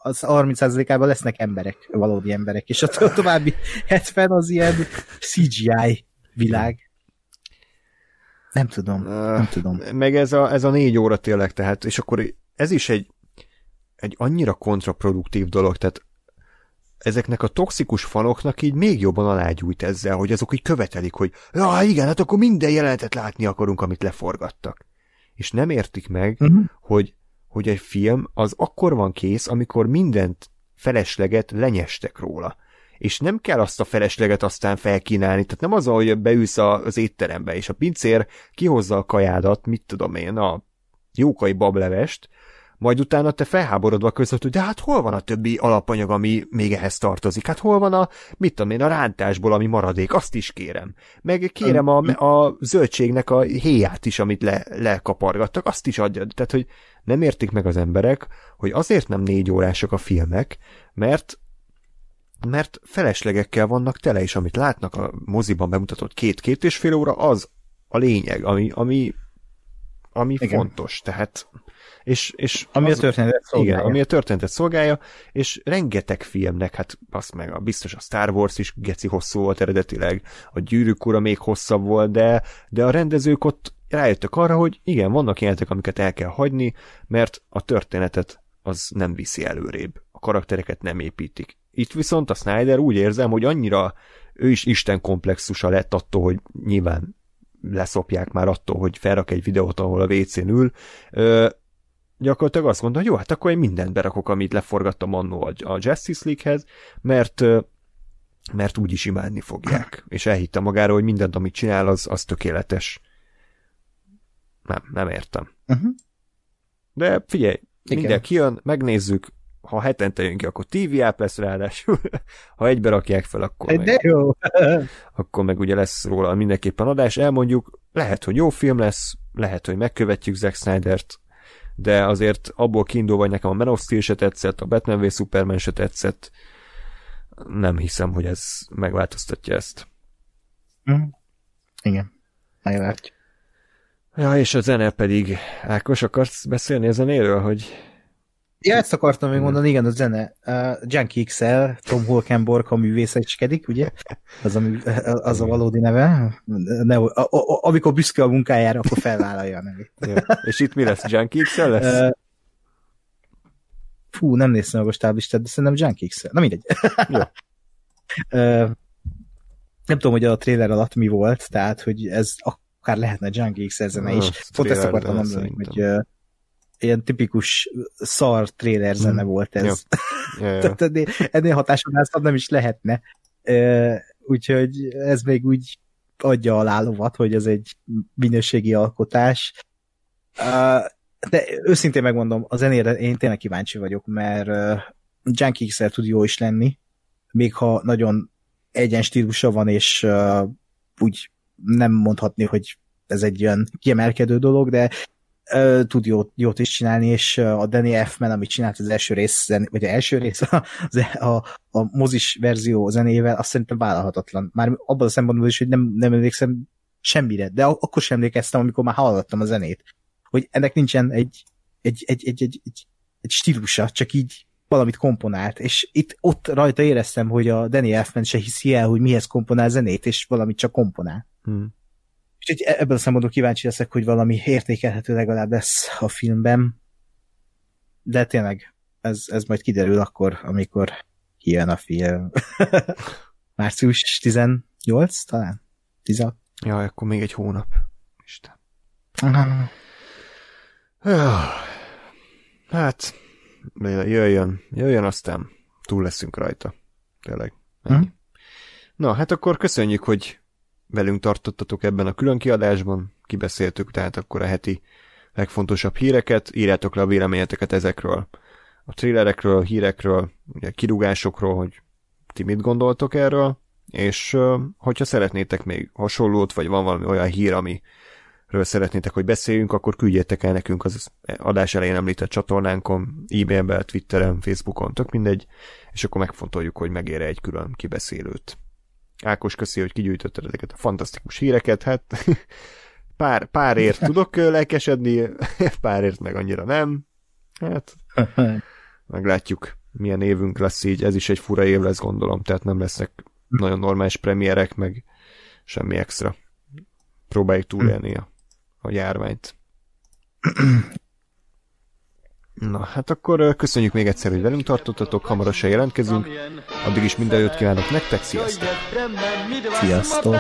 az 30%-ában lesznek emberek, valódi emberek, és a további 70 az ilyen CGI világ. Nem tudom, nem tudom. Meg ez a, ez a négy óra tényleg, tehát, és akkor ez is egy, egy annyira kontraproduktív dolog, tehát ezeknek a toxikus fanoknak így még jobban alágyújt ezzel, hogy azok így követelik, hogy ja, igen, hát akkor minden jelenetet látni akarunk, amit leforgattak. És nem értik meg, uh-huh. hogy, hogy egy film az akkor van kész, amikor mindent felesleget lenyestek róla. És nem kell azt a felesleget aztán felkínálni, tehát nem az, hogy beülsz az étterembe, és a pincér kihozza a kajádat, mit tudom én, a jókai bablevest, majd utána te felháborodva között, hogy de hát hol van a többi alapanyag, ami még ehhez tartozik? Hát hol van a, mit tudom én, a rántásból, ami maradék? Azt is kérem. Meg kérem a, a zöldségnek a héját is, amit le, lekapargattak, azt is adja. Tehát, hogy nem értik meg az emberek, hogy azért nem négy órások a filmek, mert mert feleslegekkel vannak tele, és amit látnak a moziban bemutatott két-két és fél óra, az a lényeg, ami, ami, ami fontos. Tehát és, és ami az, a történetet szolgálja. Igen, ami a történetet szolgálja, és rengeteg filmnek, hát azt meg, a, biztos a Star Wars is geci hosszú volt eredetileg, a Gyűrűk ura még hosszabb volt, de, de a rendezők ott rájöttek arra, hogy igen, vannak jelentek, amiket el kell hagyni, mert a történetet az nem viszi előrébb. A karaktereket nem építik. Itt viszont a Snyder úgy érzem, hogy annyira ő is Isten komplexusa lett attól, hogy nyilván leszopják már attól, hogy felrak egy videót, ahol a WC-n ül, gyakorlatilag azt mondta, hogy jó, hát akkor én mindent berakok, amit leforgattam annó a Justice League-hez, mert mert úgy is imádni fogják. És elhitte magára, hogy mindent, amit csinál, az, az tökéletes. Nem, nem értem. Uh-huh. De figyelj, Igen. minden kijön, megnézzük, ha hetente jön ki, akkor TV app lesz ráadásul. ha egybe rakják fel, akkor meg, De jó. akkor meg ugye lesz róla mindenképpen adás. Elmondjuk, lehet, hogy jó film lesz, lehet, hogy megkövetjük Zack Snyder-t, de azért abból kiindulva, hogy nekem a Man of Steel se tetszett, a Batman v Superman se tetszett, nem hiszem, hogy ez megváltoztatja ezt. Mm. Igen, meglátjuk. Ja, és a zene pedig, Ákos, akarsz beszélni a zenéről, hogy Ja, ezt akartam még mondani, igen, a zene. Uh, Junkie XL, Tom Holkenborg, ha művészecskedik, ugye? Az a, az a valódi neve. Ne, a, a, a, amikor büszke a munkájára, akkor felvállalja a nevét. Ja. És itt mi lesz? Junkie XL lesz? Uh, fú, nem néztem meg a stáblistát, de szerintem Junkie XL. Na mindegy. Jó. uh, nem tudom, hogy a trailer alatt mi volt, tehát, hogy ez akár lehetne Junkie XL zene is. Pont ezt akartam mondani, hogy ilyen tipikus szar trailer zene mm. volt ez. Ja. Ja, ja. Tehát ennél, ennél hatásonál nem is lehetne. Úgyhogy ez még úgy adja a lálovat, hogy ez egy minőségi alkotás. De őszintén megmondom, a zenére én tényleg kíváncsi vagyok, mert Junkie XL tud jó is lenni, még ha nagyon egyen stílusa van, és úgy nem mondhatni, hogy ez egy olyan kiemelkedő dolog, de tud jót, jót is csinálni, és a Danny Elfman, amit csinált az első rész, vagy az első rész, a, a, a mozis verzió zenével, azt szerintem vállalhatatlan. Már abban a szempontból is, hogy nem, nem emlékszem semmire, de akkor sem emlékeztem, amikor már hallottam a zenét, hogy ennek nincsen egy, egy, egy, egy, egy, egy, egy stílusa, csak így valamit komponált, és itt ott rajta éreztem, hogy a Danny Elfman se hiszi el, hogy mihez komponál zenét, és valamit csak komponál. Hmm. Úgyhogy e- ebből a szempontból kíváncsi leszek, hogy valami értékelhető legalább lesz a filmben. De tényleg, ez, ez majd kiderül akkor, amikor kijön a film. Március 18 talán? 16? Ja, akkor még egy hónap. Isten. Hát, jöjjön, jöjjön, aztán túl leszünk rajta. Tényleg. Hm? Na, hát akkor köszönjük, hogy velünk tartottatok ebben a külön kiadásban, kibeszéltük tehát akkor a heti legfontosabb híreket, írjátok le a véleményeteket ezekről, a thrillerekről, hírekről, ugye kirúgásokról, hogy ti mit gondoltok erről, És hogyha szeretnétek még hasonlót, vagy van valami olyan hír, ami ről szeretnétek, hogy beszéljünk, akkor küldjétek el nekünk az adás elején említett csatornánkon, e-mailben, Twitteren, Facebookon, tök mindegy, és akkor megfontoljuk, hogy megére egy külön kibeszélőt. Ákos, köszi, hogy kigyűjtötted ezeket a fantasztikus híreket, hát pár, párért tudok lelkesedni, párért meg annyira nem. Hát, meglátjuk, milyen évünk lesz így, ez is egy fura év lesz, gondolom, tehát nem lesznek nagyon normális premierek, meg semmi extra. Próbáljuk túlélni a a járványt. Na, hát akkor köszönjük még egyszer, hogy velünk tartottatok, hamarosan jelentkezünk. Addig is minden jót kívánok nektek, sziasztok! Sziasztok!